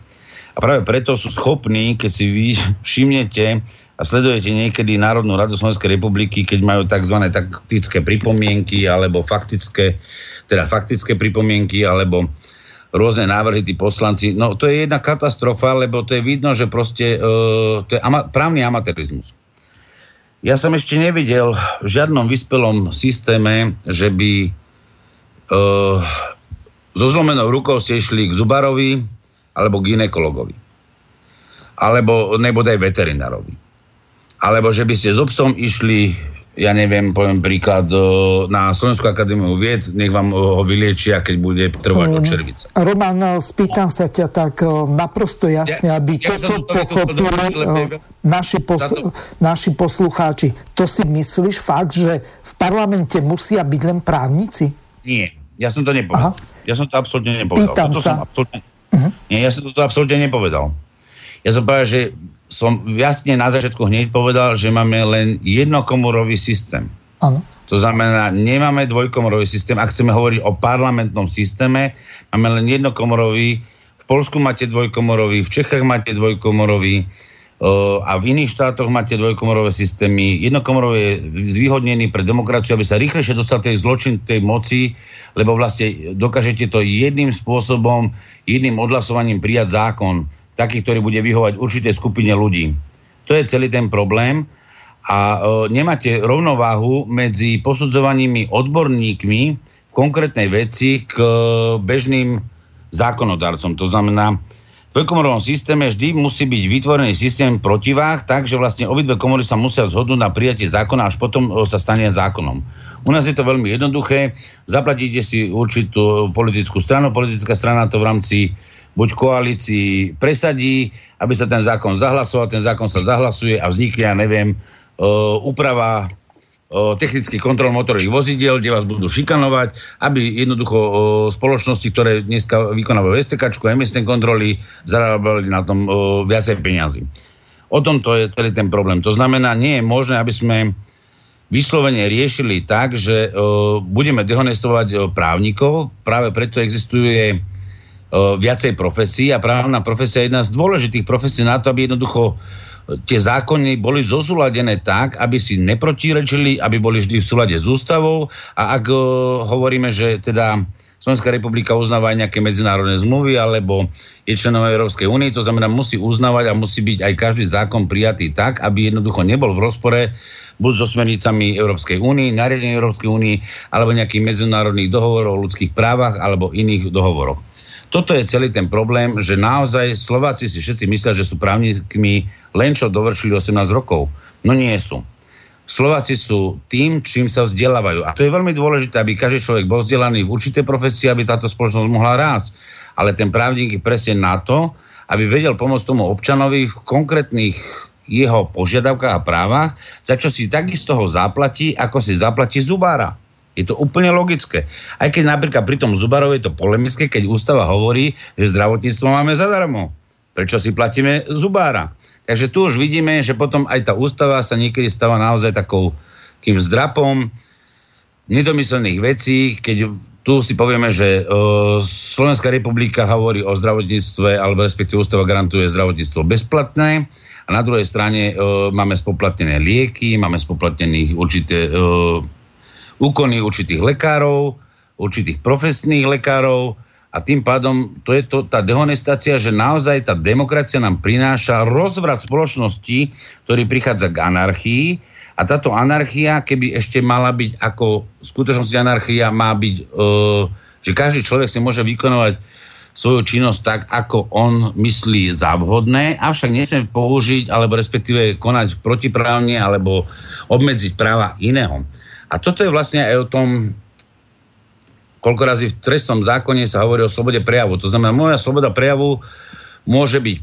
A práve preto sú schopní, keď si vy všimnete a sledujete niekedy Národnú radu Slovenskej republiky, keď majú tzv. taktické pripomienky alebo faktické, teda faktické pripomienky alebo rôzne návrhy tí poslanci. No to je jedna katastrofa, lebo to je vidno, že proste uh, to je ama- právny amatérizmus. Ja som ešte nevidel v žiadnom vyspelom systéme, že by uh, so zlomenou rukou ste išli k Zubarovi, alebo ginekologovi. Alebo nebodaj veterinárovi. Alebo že by ste s obsom išli, ja neviem, poviem príklad, na Slovenskú akadémiu vied, nech vám ho vyliečia, keď bude trvať um, červica. Roman, spýtam sa ťa tak naprosto jasne, aby ja, ja toto pochopili naši, pos- to... naši poslucháči. To si myslíš fakt, že v parlamente musia byť len právnici? Nie, ja som to nepovedal. Aha. Ja som to absolútne nepovedal. Pýtam Toto sa. Som absolútne, Uh-huh. Nie, ja som to absolútne nepovedal. Ja som povedal, že som jasne na začiatku hneď povedal, že máme len jednokomorový systém. Áno. To znamená, nemáme dvojkomorový systém. Ak chceme hovoriť o parlamentnom systéme, máme len jednokomorový. V Polsku máte dvojkomorový, v Čechách máte dvojkomorový, a v iných štátoch máte dvojkomorové systémy. Jednokomorové je zvýhodnený pre demokraciu, aby sa rýchlejšie dostal tej zločin tej moci, lebo vlastne dokážete to jedným spôsobom, jedným odhlasovaním prijať zákon, taký, ktorý bude vyhovať určitej skupine ľudí. To je celý ten problém a e, nemáte rovnováhu medzi posudzovanými odborníkmi v konkrétnej veci k bežným zákonodarcom. To znamená, v komorovom systéme vždy musí byť vytvorený systém protiváh, tak, že vlastne obidve komory sa musia zhodnúť na prijatie zákona, až potom sa stane zákonom. U nás je to veľmi jednoduché. Zaplatíte si určitú politickú stranu, politická strana to v rámci buď koalícii presadí, aby sa ten zákon zahlasoval, ten zákon sa zahlasuje a vznikne, ja neviem, uh, úprava technický kontrol motorových vozidiel, kde vás budú šikanovať, aby jednoducho o, spoločnosti, ktoré dneska vykonávajú STK, emisné kontroly, zarábali na tom viacej peniazy. O tom to je celý ten problém. To znamená, nie je možné, aby sme vyslovene riešili tak, že budeme dehonestovať právnikov, práve preto existuje viacej profesí a právna profesia je jedna z dôležitých profesí na to, aby jednoducho tie zákony boli zosúladené tak, aby si neprotirečili, aby boli vždy v súlade s ústavou a ak uh, hovoríme, že teda Slovenská republika uznáva aj nejaké medzinárodné zmluvy alebo je členom Európskej únie, to znamená musí uznávať a musí byť aj každý zákon prijatý tak, aby jednoducho nebol v rozpore buď so smernicami Európskej únie, nariadení Európskej únie, alebo nejakých medzinárodných dohovorov o ľudských právach alebo iných dohovoroch. Toto je celý ten problém, že naozaj Slováci si všetci myslia, že sú právnikmi len čo dovršili 18 rokov. No nie sú. Slováci sú tým, čím sa vzdelávajú. A to je veľmi dôležité, aby každý človek bol vzdelaný v určitej profesii, aby táto spoločnosť mohla rásť. Ale ten právnik je presne na to, aby vedel pomôcť tomu občanovi v konkrétnych jeho požiadavkách a právach, za čo si takisto ho zaplatí, ako si zaplatí zubára. Je to úplne logické. Aj keď napríklad pri tom Zubarove je to polemické, keď ústava hovorí, že zdravotníctvo máme zadarmo. Prečo si platíme Zubára? Takže tu už vidíme, že potom aj tá ústava sa niekedy stáva naozaj takou kým zdrapom. nedomyslených vecí, keď tu si povieme, že uh, Slovenská republika hovorí o zdravotníctve, alebo respektíve ústava garantuje zdravotníctvo bezplatné a na druhej strane uh, máme spoplatnené lieky, máme spoplatnených určité uh, úkony určitých lekárov, určitých profesných lekárov a tým pádom to je to, tá dehonestácia, že naozaj tá demokracia nám prináša rozvrat spoločnosti, ktorý prichádza k anarchii a táto anarchia, keby ešte mala byť ako v skutočnosti anarchia, má byť, e, že každý človek si môže vykonovať svoju činnosť tak, ako on myslí za vhodné, avšak nesmie použiť, alebo respektíve konať protiprávne, alebo obmedziť práva iného. A toto je vlastne aj o tom, koľko razy v trestnom zákone sa hovorí o slobode prejavu. To znamená, moja sloboda prejavu môže byť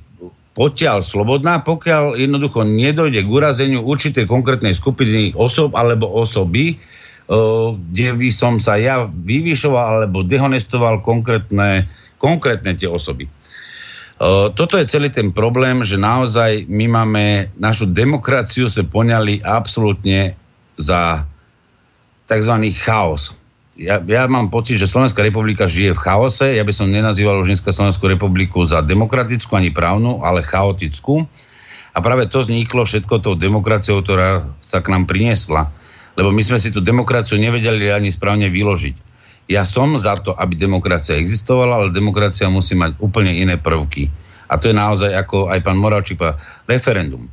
potiaľ slobodná, pokiaľ jednoducho nedojde k urazeniu určitej konkrétnej skupiny osob alebo osoby, kde by som sa ja vyvyšoval alebo dehonestoval konkrétne, konkrétne tie osoby. Toto je celý ten problém, že naozaj my máme našu demokraciu sa poňali absolútne za tzv. chaos ja, ja mám pocit, že Slovenská republika žije v chaose. Ja by som nenazýval už dneska Slovenskú republiku za demokratickú ani právnu, ale chaotickú. A práve to vzniklo všetko tou demokraciou, ktorá sa k nám priniesla. Lebo my sme si tú demokraciu nevedeli ani správne vyložiť. Ja som za to, aby demokracia existovala, ale demokracia musí mať úplne iné prvky. A to je naozaj, ako aj pán Moravčík referendum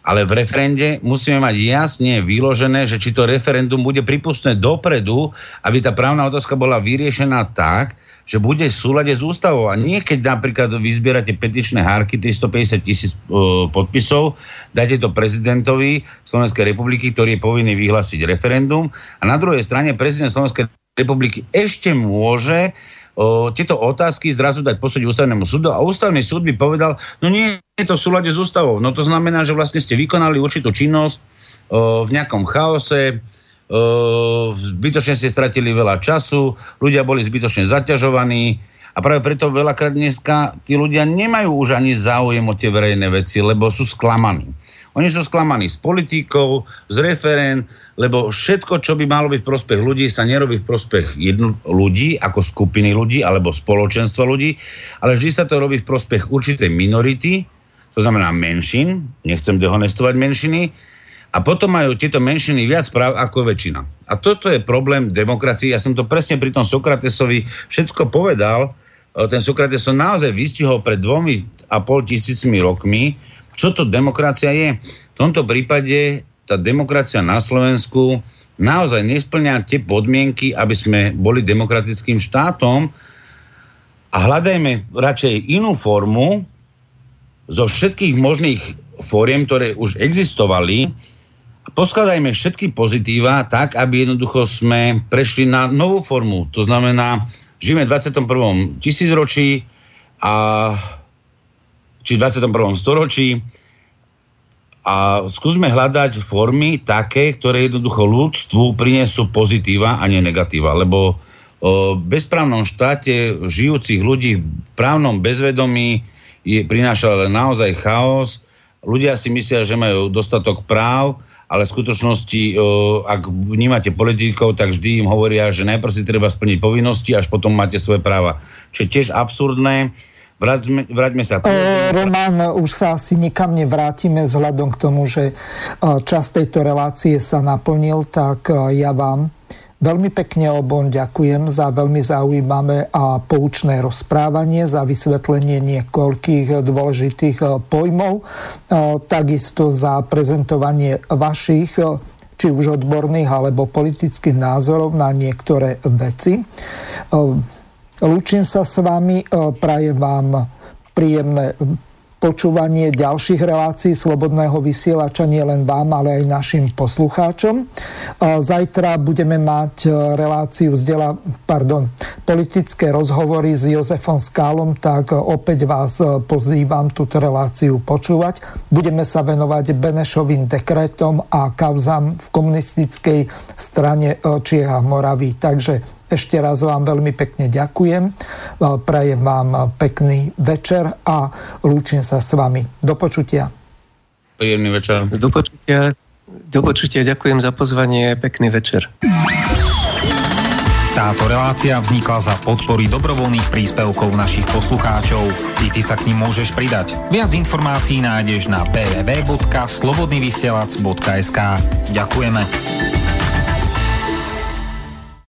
ale v referende musíme mať jasne vyložené, že či to referendum bude pripustné dopredu, aby tá právna otázka bola vyriešená tak, že bude v súlade s ústavou. A nie keď napríklad vyzbierate petičné hárky 350 tisíc uh, podpisov, dáte to prezidentovi Slovenskej republiky, ktorý je povinný vyhlásiť referendum a na druhej strane prezident Slovenskej republiky ešte môže tieto otázky zrazu dať posúdiť ústavnému súdu a ústavný súd by povedal, no nie je to v súlade s ústavou. No to znamená, že vlastne ste vykonali určitú činnosť o, v nejakom chaose, o, zbytočne ste stratili veľa času, ľudia boli zbytočne zaťažovaní a práve preto veľakrát dneska tí ľudia nemajú už ani záujem o tie verejné veci, lebo sú sklamaní. Oni sú sklamaní s politikou, z referén, lebo všetko, čo by malo byť v prospech ľudí, sa nerobí v prospech jednu ľudí, ako skupiny ľudí, alebo spoločenstva ľudí, ale vždy sa to robí v prospech určitej minority, to znamená menšín, nechcem dehonestovať menšiny, a potom majú tieto menšiny viac práv ako väčšina. A toto je problém demokracie. Ja som to presne pri tom Sokratesovi všetko povedal. Ten Sokrates som naozaj vystihol pred dvomi a pol tisícmi rokmi, čo to demokracia je? V tomto prípade tá demokracia na Slovensku naozaj nesplňa tie podmienky, aby sme boli demokratickým štátom a hľadajme radšej inú formu zo všetkých možných fóriem, ktoré už existovali, poskladajme všetky pozitíva tak, aby jednoducho sme prešli na novú formu. To znamená, žijeme v 21. tisícročí a či v 21. storočí a skúsme hľadať formy také, ktoré jednoducho ľudstvu prinesú pozitíva a nie negatíva, lebo o bezprávnom štáte žijúcich ľudí v právnom bezvedomí je, prináša naozaj chaos. Ľudia si myslia, že majú dostatok práv, ale v skutočnosti, ak vnímate politikov, tak vždy im hovoria, že najprv si treba splniť povinnosti, až potom máte svoje práva. Čo je tiež absurdné Vráťme, vráťme sa. E, Roman, už sa asi nikam nevrátime vzhľadom k tomu, že čas tejto relácie sa naplnil, tak ja vám veľmi pekne obom ďakujem za veľmi zaujímavé a poučné rozprávanie, za vysvetlenie niekoľkých dôležitých pojmov, takisto za prezentovanie vašich či už odborných alebo politických názorov na niektoré veci. Lúčim sa s vami, e, prajem vám príjemné počúvanie ďalších relácií Slobodného vysielača nie len vám, ale aj našim poslucháčom. E, zajtra budeme mať e, reláciu zdieľa, pardon, politické rozhovory s Jozefom Skálom, tak opäť vás pozývam túto reláciu počúvať. Budeme sa venovať Benešovým dekretom a kauzám v komunistickej strane Čieha Moravy. Takže ešte raz vám veľmi pekne ďakujem. Prajem vám pekný večer a lúčim sa s vami. Do počutia. Príjemný večer. Do počutia. Do počutia. Ďakujem za pozvanie. Pekný večer. Táto relácia vznikla za podpory dobrovoľných príspevkov našich poslucháčov. I ty sa k ním môžeš pridať. Viac informácií nájdeš na www.slobodnyvysielac.sk Ďakujeme.